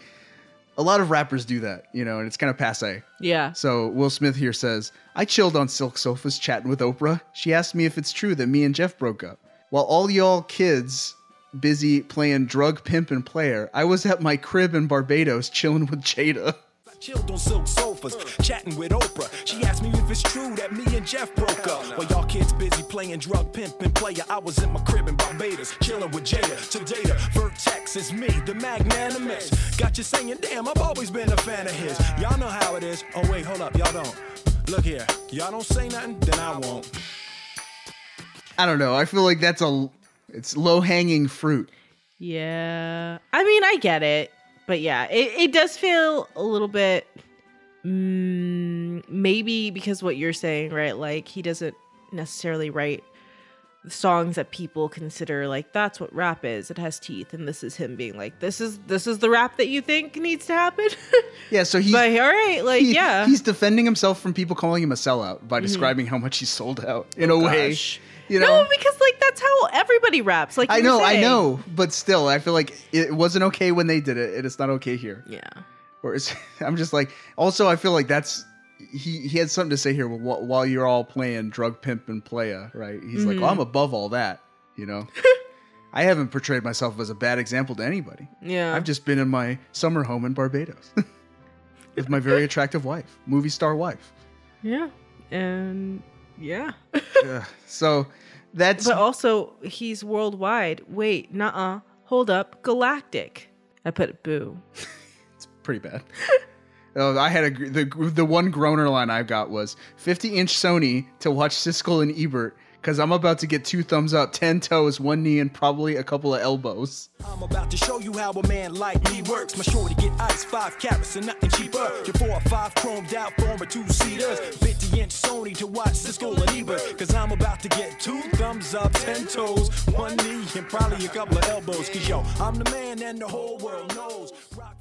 a lot of rappers do that, you know, and it's kind of passe. Yeah. So Will Smith here says, I chilled on silk sofas chatting with Oprah. She asked me if it's true that me and Jeff broke up. While all y'all kids busy playing drug pimp and player, I was at my crib in Barbados chilling with Jada. Chilled on silk sofas, chatting with Oprah. She asked me if it's true that me and Jeff broke up. While y'all kids busy playing drug pimp and player, I was in my crib in Barbados, chilling with Jada. To data, Vertex is me, the magnanimous. Got you saying, damn, I've always been a fan of his. Y'all know how it is. Oh wait, hold up, y'all don't. Look here, y'all don't say nothing, then I won't. I don't know. I feel like that's a it's low hanging fruit. Yeah. I mean, I get it. But yeah, it, it does feel a little bit mm, maybe because what you're saying, right? Like he doesn't necessarily write songs that people consider like that's what rap is. It has teeth and this is him being like this is this is the rap that you think needs to happen. Yeah, so he's but all right, like he- yeah. he's defending himself from people calling him a sellout by Mhm. describing how much he sold out in Oh, a way. You know, No, because like that's how everybody raps. Like I know, I know, but still, I feel like it wasn't okay when they did it, and it's not okay here. Yeah. Or it's, I'm just like, also, I feel like that's he he had something to say here while, while you're all playing drug pimp and playa, right? He's like, Mhm. well, I'm above all that, you know. I haven't portrayed myself as a bad example to anybody. Yeah. I've just been in my summer home in Barbados with my very attractive wife, movie star wife. Yeah. And yeah. Ugh. so that's But also, he's worldwide. Wait, nah. uh Hold up. Galactic. I put boo. It's pretty bad. Oh, I had a the the one groaner line I've got was 50 inch Sony to watch Siskel and Ebert because I'm about to get two thumbs up, ten toes, one knee, and probably a couple of elbows. I'm about to show you how a man like me works. My shorty get ice, five carats, and nothing cheaper. Your four or five chromed out former two seaters. 50 inch Sony to watch Siskel and Ebert. Cause I'm about to get two thumbs up, ten toes, one knee, and probably a couple of elbows. Cause yo, I'm the man and the whole world knows. Rock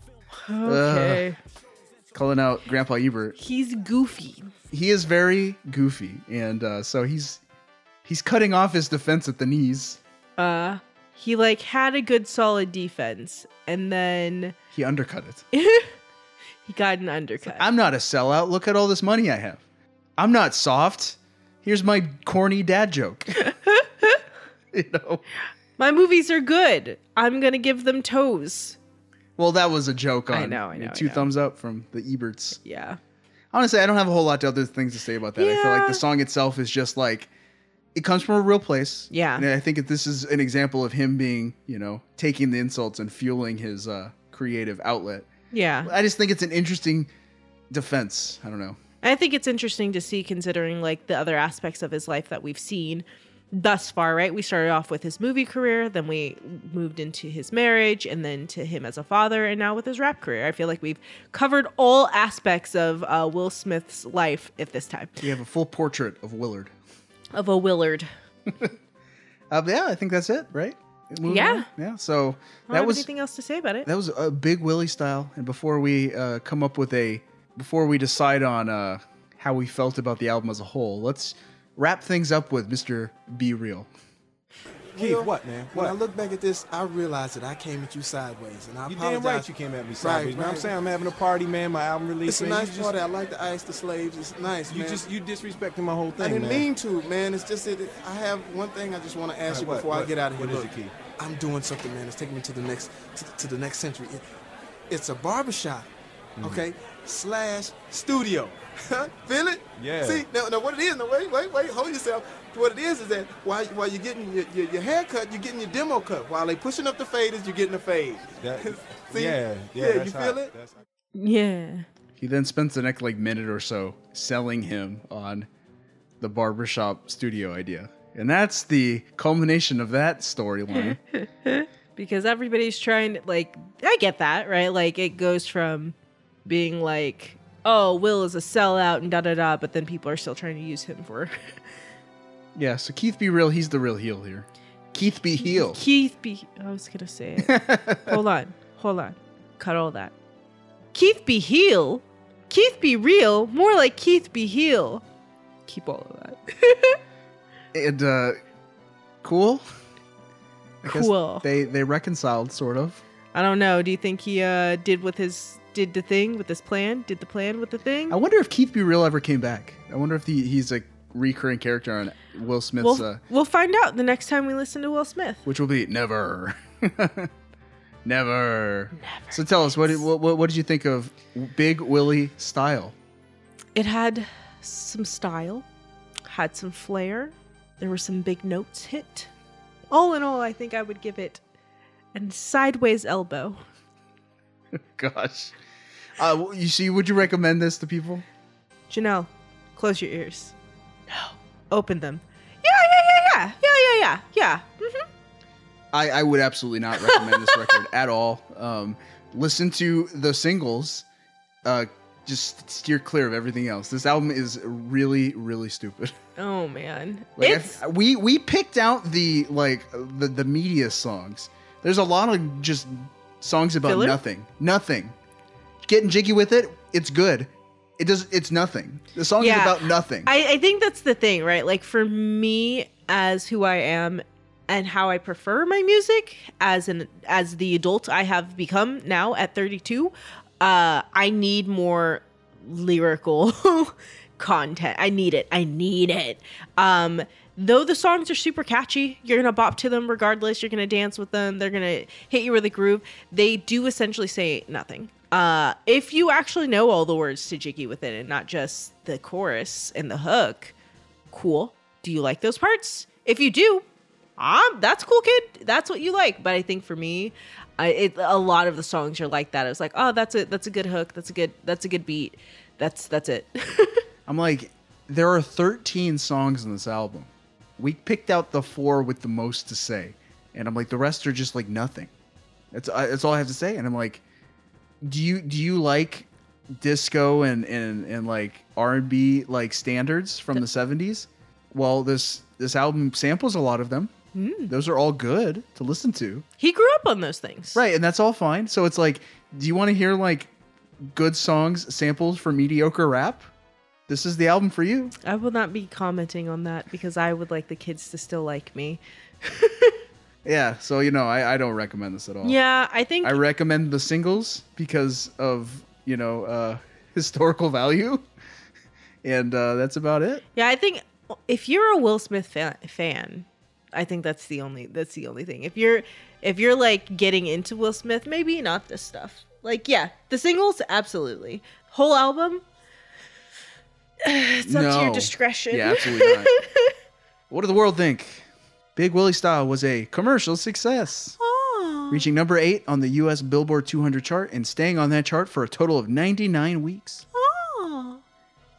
Okay. Ugh. calling out Grandpa Ebert. He's goofy. He is very goofy, and uh, so he's he's cutting off his defense at the knees. Uh, he like had a good solid defense, and then He undercut it. he got an undercut. I'm not a sellout. Look at all this money I have. I'm not soft. Here's my corny dad joke. you know. My movies are good. I'm gonna give them toes. Well, that was a joke on I know, I know, I two know. thumbs up from the Eberts. Yeah. Honestly, I don't have a whole lot of other things to say about that. I feel like the song itself is just like it comes from a real place. Yeah. And I think that this is an example of him being, you know, taking the insults and fueling his uh, creative outlet. Yeah. I just think it's an interesting defense. I don't know. I think it's interesting to see considering like the other aspects of his life that we've seen thus far, right? We started off with his movie career, then we moved into his marriage, and then to him as a father, and now with his rap career. I feel like we've covered all aspects of uh, Will Smith's life at this time. We have a full portrait of Willard. Of a Willard. Uh, yeah, I think that's it, right? Moving Yeah. on? yeah. So I that have was anything else to say about it. that was a big Willie style. And before we uh, come up with a, before we decide on uh, how we felt about the album as a whole, let's wrap things up with Mr. B. Real. Keith, Will, what, man? When I look back at this, I realize that I came at you sideways, and I You apologize. damn right you came at me sideways, Right, man. I'm saying I'm having a party, man. My album release, It's a nice you just, party. I like the ice, the slaves. It's nice, You man. just you disrespecting my whole thing, I didn't man. mean to, man. It's just that I have one thing I just want to ask Alright, you what- before I get out of here. what is Look, it, Keith? I'm doing something, man. It's taking me to the next to, to the next century. It, it's a barbershop, Mm-hmm. okay, slash studio. Feel it? Yeah. See now, now what it is? Now wait, wait, wait. Hold yourself. What it is is that while while you're getting your, your, your haircut, you're getting your demo cut. While they pushing up the faders, you're getting a fade. That- See? yeah, yeah, you that's feel hot. it? Yeah. He then spends the next like minute or so selling him on the barbershop studio idea. And that's the culmination of that storyline. because everybody's trying to like I get that, right? Like it goes from being like, oh, Will is a sellout and da da da, but then people are still trying to use him for yeah, so Keith B. Real, he's the real heel here. Keith Be Heel. Keith be I was gonna say it. hold on. Hold on. Cut all that. Keith be heel. Keith be real. More like Keith be heel. Keep all of that. And uh cool. I Cool. They they reconciled sort of. I don't know. Do you think he uh did with his did the thing with his plan? Did the plan with the thing? I wonder if Keith B. Real ever came back. I wonder if he, he's a recurring character on Will Smith's We'll, uh we'll find out the next time we listen to Will Smith. which will be never. never. So tell us what, did- what what what did you think of Big Willie style? It had some style, had some flair. There were some big notes hit. All in all, I think I would give it a sideways elbow. Gosh. Uh, you see, would you recommend this to people? Janelle, close your ears. No. Open them. Yeah, yeah, yeah, yeah. Yeah, yeah, yeah. Yeah. hmm I, I would absolutely not recommend this record at all. Um, listen to the singles. Uh, just steer clear of everything else. This album is really, really stupid. Oh man. Like I, we we picked out the like the the media songs. There's a lot of just songs about Filler? nothing. Nothing. Getting jiggy with it, it's good. It does it's nothing. The song is about nothing. I, I think that's the thing, right? Like for me as who I am and how I prefer my music as an as the adult I have become now at 32, uh I need more lyrical content. I need it. I need it. Um though the songs are super catchy, you're going to bop to them regardless, you're going to dance with them, they're going to hit you with a groove. They do essentially say nothing. Uh if you actually know all the words to Jiggy with it and not just the chorus and the hook, cool. Do you like those parts? If you do, um, that's cool, kid. That's what you like. But I think for me, I, it, a lot of the songs are like that. It's like, oh, that's a that's a good hook. That's a good that's a good beat. That's that's it. I'm like, there are 13 songs in this album. We picked out the four with the most to say, and I'm like, the rest are just like nothing. That's that's all I have to say. And I'm like, do you do you like disco and and and like R&B like standards from the 70s? Well, this this album samples a lot of them. Mm. Those are all good to listen to. he grew up on those things. Right, and that's all fine. So it's like, do you want to hear like good songs samples for mediocre rap? This is the album for you. I will not be commenting on that because I would like the kids to still like me. Yeah, so you know, I, I don't recommend this at all. Yeah, I think I recommend the singles because of you know uh, historical value, and uh, that's about it. Yeah, I think if you're a Will Smith fan, fan, I think that's the only that's the only thing. If you're if you're like getting into Will Smith, maybe not this stuff. Like, yeah, the singles, absolutely. Whole album, it's up to your discretion. Yeah, absolutely not. what did the world think? Big Willie Style was a commercial success. Aw. reaching number eight on the U.S. Billboard 200 chart and staying on that chart for a total of 99 weeks. Oh.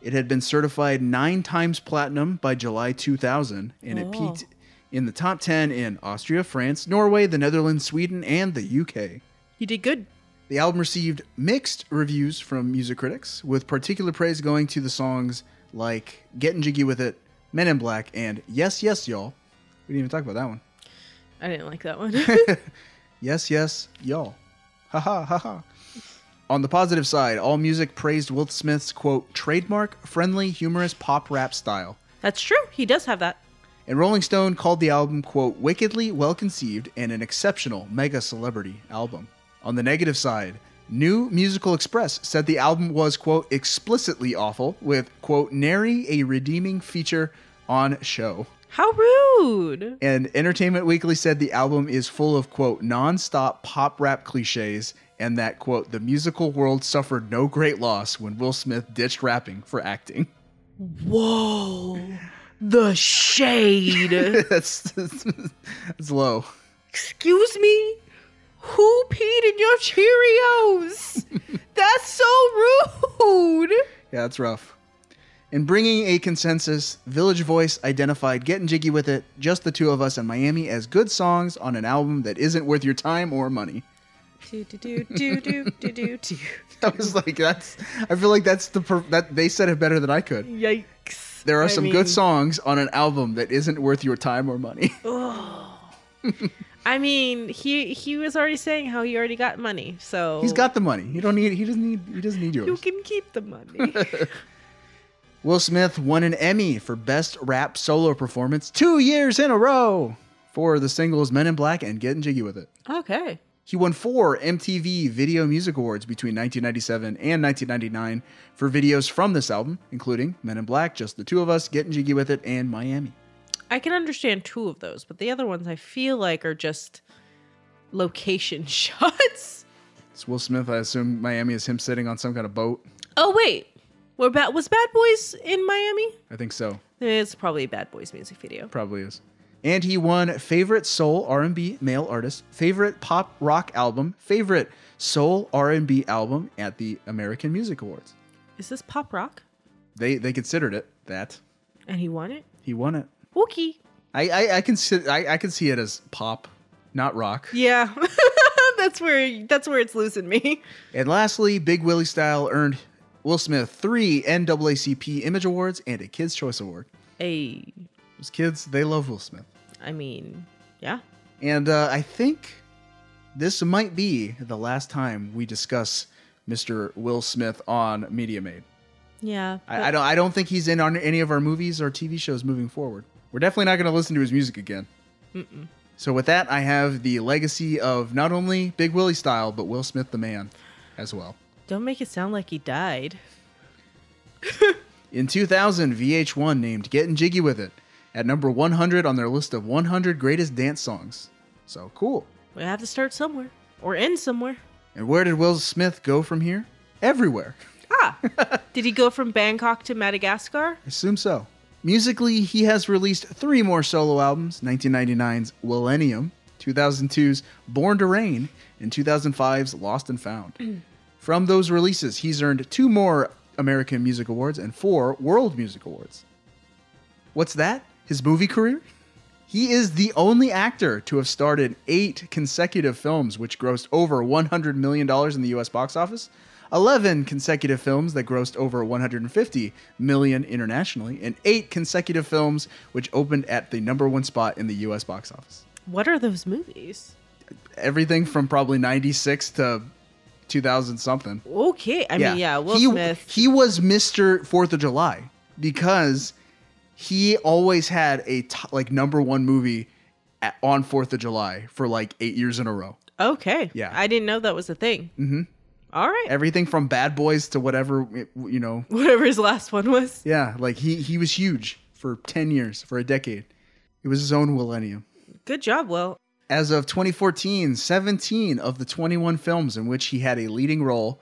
It had been certified nine times platinum by July 2000, and it Oh. peaked in the top 10 in Austria, France, Norway, the Netherlands, Sweden, and the UK. You did good. The album received mixed reviews from music critics, with particular praise going to the songs like Getting Jiggy With It, Men in Black, and Yes, Yes, Y'all. We didn't even talk about that one. I didn't like that one. Yes, yes, y'all. Ha ha ha ha. On the positive side, all music praised Will Smith's quote, trademark, friendly, humorous pop rap style. That's true. He does have that. And Rolling Stone called the album, quote, wickedly well conceived and an exceptional mega celebrity album. On the negative side, New Musical Express said the album was, quote, explicitly awful, with, quote, nary a redeeming feature on show. How rude. And Entertainment Weekly said the album is full of, quote, non-stop pop rap cliches, and that, quote, the musical world suffered no great loss when Will Smith ditched rapping for acting. Whoa. The shade. that's, that's, that's low. Excuse me? Who peed in your Cheerios? That's so rude. Yeah, that's rough. In bringing a consensus, Village Voice identified Getting Jiggy With It, Just the Two of Us, and Miami as good songs on an album that isn't worth your time or money. Do, do, do, do, do, do, do, do. I was like, that's, I feel like that's the, per- that they said it better than I could. Yikes. There are I some mean- good songs on an album that isn't worth your time or money. I mean, he he was already saying how he already got money, so He's got the money. You don't need. He doesn't need. He doesn't need yours. you can keep the money. Will Smith won an Emmy for Best Rap Solo Performance two years in a row for the singles "Men in Black" and "Getting Jiggy with It." okay. He won four MTV Video Music Awards between 1997 and 1999 for videos from this album, including Men in Black, Just the Two of Us, Getting Jiggy with It, and Miami. I can understand two of those, but the other ones I feel like are just location shots. It's Will Smith. I assume Miami is him sitting on some kind of boat. Oh wait, were ba- was Bad Boys in Miami? I think so. It's probably a Bad Boys music video. Probably is. And he won favorite soul R&B male artist, favorite pop rock album, favorite soul R&B album at the American Music Awards. Is this pop rock? They they considered it that. And he won it. He won it. Wookie. I I, I can sit I, I can see it as pop, not rock. Yeah, that's where that's where it's losing me. And lastly, Big Willie Style earned Will Smith three NAACP Image Awards and a Kids Choice Award. Hey, Those kids, they love Will Smith. I mean, yeah. And uh, I think this might be the last time we discuss Mr. Will Smith on Media Made. Yeah. I, I don't. I don't think he's in on any of our movies or TV shows moving forward. We're definitely not going to listen to his music again. Mm-mm. So with that, I have the legacy of not only Big Willie style, but Will Smith the man, as well. Don't make it sound like he died. In 2000, VH1 named Getting Jiggy With It at number 100 on their list of 100 greatest dance songs. So cool. We have to start somewhere or end somewhere. And where did Will Smith go from here? Everywhere. Ah, did he go from Bangkok to Madagascar? I assume so. Musically, he has released three more solo albums 1999's Millennium, 2002's Born to Reign, and 2005's Lost and Found. From those releases, he's earned two more American Music Awards and four World Music Awards. What's that? His movie career? He is the only actor to have starred in eight consecutive films which grossed over $100 million in the US box office, 11 consecutive films that grossed over 150 million internationally, and eight consecutive films which opened at the number one spot in the US box office. What are those movies? Everything from probably 96 to 2000 something. Okay, I mean, yeah, Will he, Smith. He was Mr. Fourth of July because he always had a t- like number one movie at, on Fourth of July for like eight years in a row. Okay, Yeah. I didn't know that was a thing. hmm All right, Everything from Bad Boys to whatever you know. whatever his last one was. Yeah, like he he was huge for ten years, for a decade. It was his own millennium. Good job, Will. As of 2014, 17 of the 21 films in which he had a leading role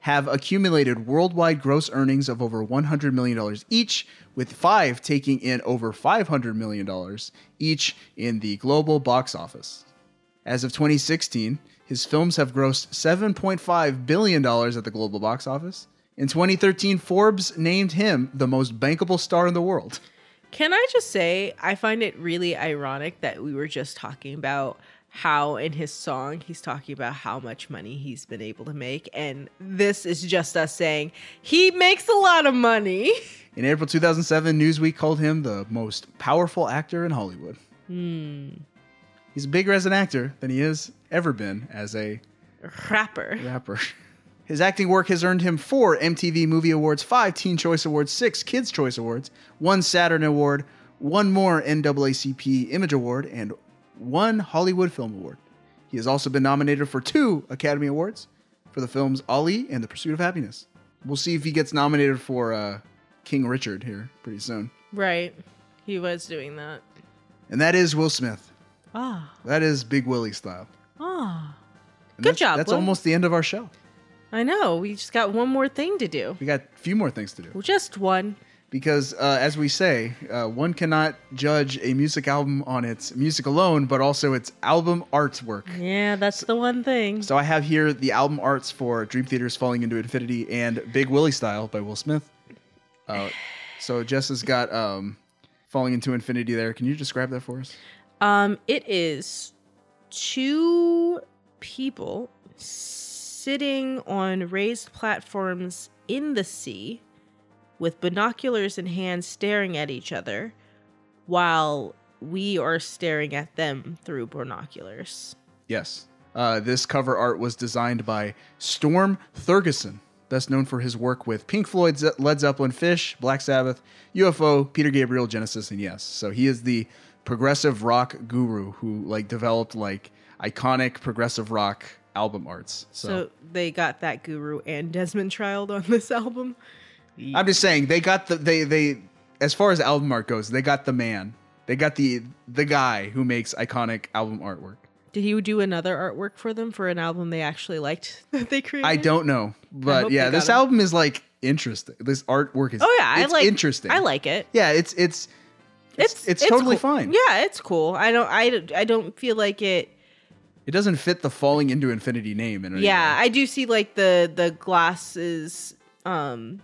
have accumulated worldwide gross earnings of over $100 million each, with five taking in over $500 million each in the global box office. As of 2016, his films have grossed $7.5 billion at the global box office. In 2013, Forbes named him the most bankable star in the world. Can I just say, I find it really ironic that we were just talking about how in his song he's talking about how much money he's been able to make. And this is just us saying he makes a lot of money. In April 2007, Newsweek called him the most powerful actor in Hollywood. Hmm. He's bigger as an actor than he has ever been as a Rapper. rapper. His acting work has earned him four MTV Movie Awards, five Teen Choice Awards, six Kids Choice Awards, one Saturn Award, one more NAACP Image Award, and one Hollywood Film Award. He has also been nominated for two Academy Awards for the films Ali and The Pursuit of Happiness. We'll see if he gets nominated for uh, King Richard here pretty soon. Right. He was doing that. And that is Will Smith. Ah. That is Big Willie style. Ah. And Good that's- job, That's Will. almost the end of our show. I know. We just got one more thing to do. We got a few more things to do. Well, just one. because uh, as we say uh, one cannot judge a music album on its music alone but also its album artwork Yeah, that's the one thing. so i have here the album arts for dream theater's falling into infinity and big willie style by will smith uh, so jess has got um, falling into infinity there can you describe that for us Um, it is two people sitting on raised platforms in the sea with binoculars in hand staring at each other while we are staring at them through binoculars. yes uh, this cover art was designed by storm thorgerson best known for his work with pink floyd Ze- led zeppelin fish black sabbath ufo peter gabriel genesis and yes so he is the progressive rock guru who like developed like iconic progressive rock album arts so, So, they got that guru and Desmond Child on this album. i'm just saying they got the they they as far as album art goes they got the man they got the the guy who makes iconic album artwork Did he do another artwork for them for an album they actually liked that they created? I don't know, but yeah, this got 'em. album is like interesting. This artwork is Oh yeah, I it's like interesting. I like it. Yeah, it's it's It's it's totally cool. fine. Yeah, it's cool. I don't I, I don't feel like it It doesn't fit the falling into infinity name. In Yeah, way. I do see like the the glasses um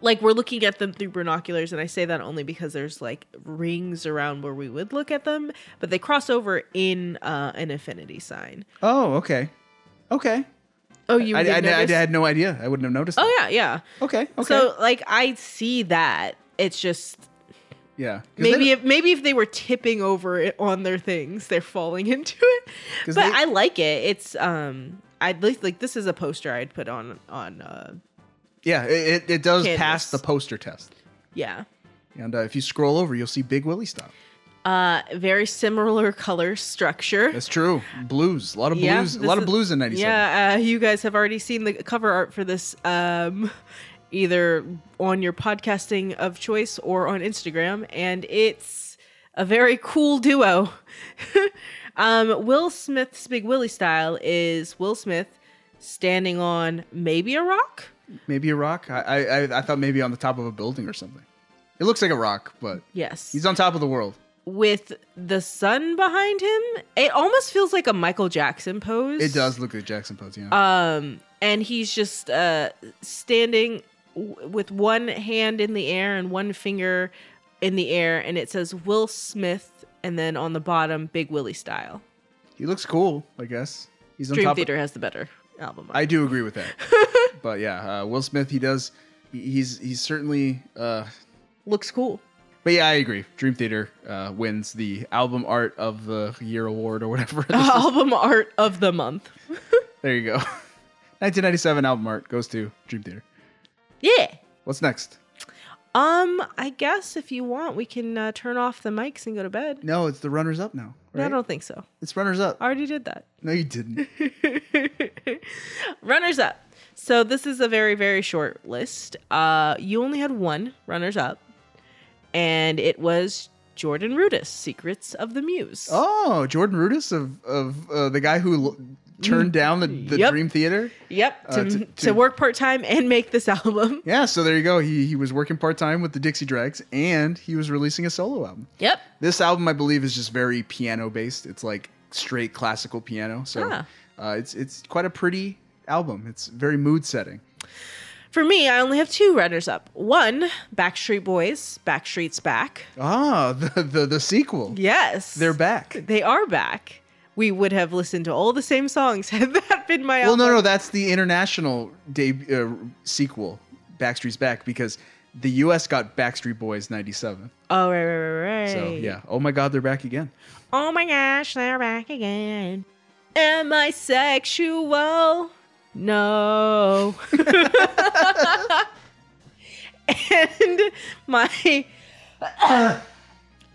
like we're looking at them through binoculars and I say that only because there's like rings around where we would look at them, but they cross over in uh an infinity sign. Oh, okay, okay. Oh, you I, I, I, notice? had no idea. I wouldn't have noticed. Oh that. yeah, yeah. Okay, okay. So like I see that. It's just yeah. maybe they- if maybe if they were tipping over it on their things, they're falling into it. But they- I like it. It's um I'd like like this is a poster I'd put on on uh yeah, it, it, does Canvas. pass the poster test. yeah. And uh, if you scroll over, you'll see Big Willie style. Uh very similar color structure. That's true. Blues, a lot of Yeah, blues, a lot of blues in '97. Yeah, uh, you guys have already seen the cover art for this, um, either on your podcasting of choice or on Instagram, and it's a very cool duo. um, Will Smith's Big Willie style is Will Smith standing on maybe a rock. Maybe a rock. I, I I- thought maybe on the top of a building or something. It looks like a rock, but Yes. he's on top of the world. With the sun behind him, it almost feels like a Michael Jackson pose. It does look like Jackson Pose, yeah. Um, and he's just uh standing w- with one hand in the air and one finger in the air, and it says Will Smith, and then on the bottom, Big Willie style. he looks cool, I guess. He's on Dream. Theater has the better album. art. I do agree with that. but yeah, uh, Will Smith, he does. he- He's he's certainly. Uh, Looks cool. but yeah, I agree. Dream Theater uh, wins the album art of the year award or whatever. album art of the month. there you go. 1997 album art goes to Dream Theater. Yeah. What's next? Um, I guess if you want, we can uh, turn off the mics and go to bed. No, it's the runners up now. No, I don't think so. It's runners up. I already did that. No, you didn't. runners up. So this is a very very short list. Uh, you only had one runners up, and it was Jordan Rudess, "Secrets of the Muse." Oh, Jordan Rudess of of uh, the guy who turned down the, the Yep. Dream Theater. Yep, Uh, to, to- to, work part time and make this album. Yeah, so there you go. He he was working part time with the Dixie Dregs, and he was releasing a solo album. Yep. This album, I believe, is just very piano based. It's like straight classical piano. So Ah. uh, it's it's quite a pretty album. It's very mood setting. For me, I only have two runners up. One, Backstreet Boys, Backstreet's Back. Ah, the the, the sequel. Yes. They're back. They are back. We would have listened to all the same songs had that been my Well, album. no, no, that's the international deb- uh, sequel, Backstreet's Back, because the U.S. got Backstreet Boys '97. Oh, right, right, right, right. So yeah, oh my God, they're back again. Oh my gosh, they're back again. Am I sexual? No. and my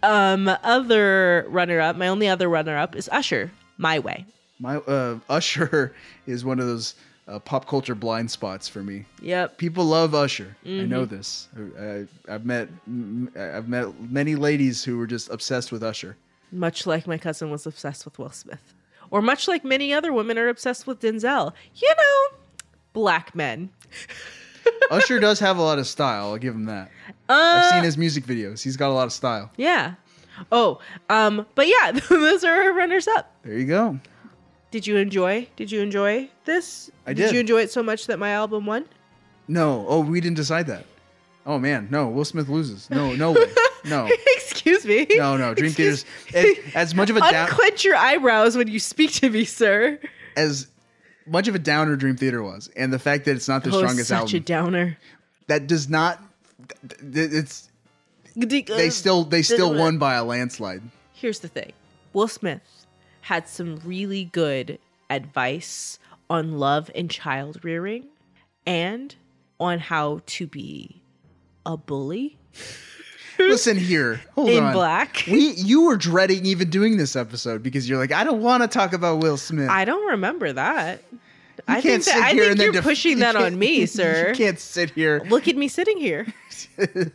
um other runner up, my only other runner up is Usher, My Way. My uh, Usher is one of those uh, pop culture blind spots for me. Yep. People love Usher. I know this. I, I've met m- I've met many ladies who were just obsessed with Usher. Much like my cousin was obsessed with Will Smith. Or much like many other women are obsessed with Denzel. You know, black men. Usher does have a lot of style. I'll give him that. Uh, I've seen his music videos. He's got a lot of style. Yeah. Oh, um, but yeah, those are our runners up. There you go. Did you enjoy? Did you enjoy this? I Did did. you enjoy it so much that my album won? No. Oh, we didn't decide that. Oh man, no. Will Smith loses. No, no way. No. Excuse me. No, no. Dream Theater's as, as much of a down Unclench your eyebrows when you speak to me, sir. as much of a downer Dream Theater was, and the fact that it's not the oh, strongest such album. a downer. that does not. It's uh, they still they still won by a landslide. Here's the thing Will Smith had some really good advice on love and child rearing and on how to be a bully. Listen here, hold In on. black. we you were dreading even doing this episode because you're like, I don't want to talk about Will Smith. I don't remember that. I can't think, sit that, I here think you're def- pushing you that on me, sir. You can't sit here. Look at me sitting here.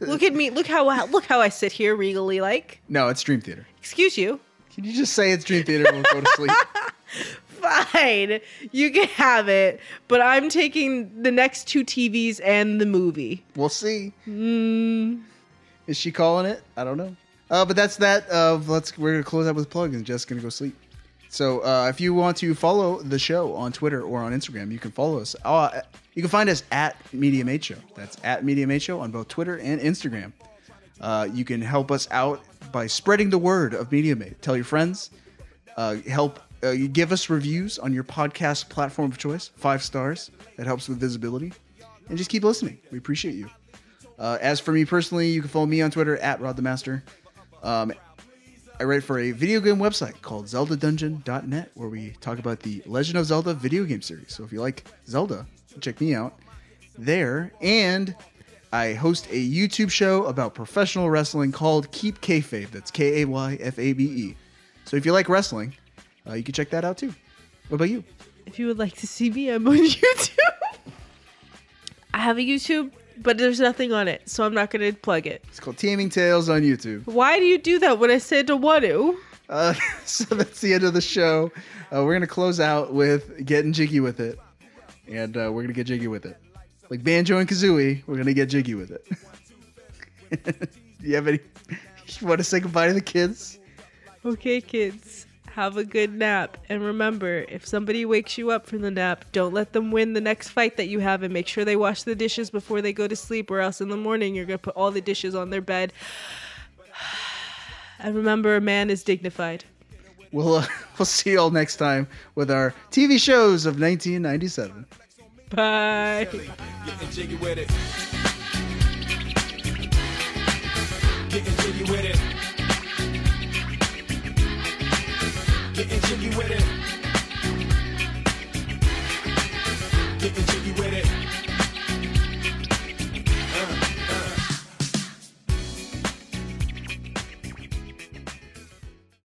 look at me. Look how look how I sit here regally like. No, it's Dream Theater. Excuse you. Can you just say it's Dream Theater and we'll go to sleep? Fine. You can have it, but I'm taking the next two TVs and the movie. We'll see. Mm, Is she calling it? I don't know. Uh, but that's that. Uh, let's we're gonna close out with plug and Jess gonna go sleep. So uh, if you want to follow the show on Twitter or on Instagram, you can follow us. Uh, you can find us at Media Made Show. That's at Media Made Show on both Twitter and Instagram. Uh, you can help us out by spreading the word of Media Made. Tell your friends. Uh, help uh, you give us reviews on your podcast platform of choice. Five stars. That helps with visibility. And just keep listening. We appreciate you. Uh, as for me personally, you can follow me on Twitter at Rod the Master. Um, I write for a video game website called ZeldaDungeon.net where we talk about the Legend of Zelda video game series. So if you like Zelda, check me out there. And I host a YouTube show about professional wrestling called Keep Kayfabe. That's K A Y F A B E. So if you like wrestling, uh, you can check that out too. What about you? if you would like to see me, I'm on YouTube. I have a YouTube, but there's nothing on it, so I'm not going to plug it. It's called Taming Tales on YouTube. Why do you do that when I said to want to? Uh, so that's the end of the show. Uh, we're gonna close out with getting jiggy with it, and uh, we're gonna get jiggy with it, like banjo and kazooie. We're gonna get jiggy with it. Do you have any? You want to say goodbye to the kids? Okay, kids, have a good nap. And remember, if somebody wakes you up from the nap, don't let them win the next fight that you have and make sure they wash the dishes before they go to sleep, or else in the morning you're going to put all the dishes on their bed. And remember, a man is dignified. We'll, uh, we'll see you all next time with our TV shows of 1997. Bye. Getting jiggy with it.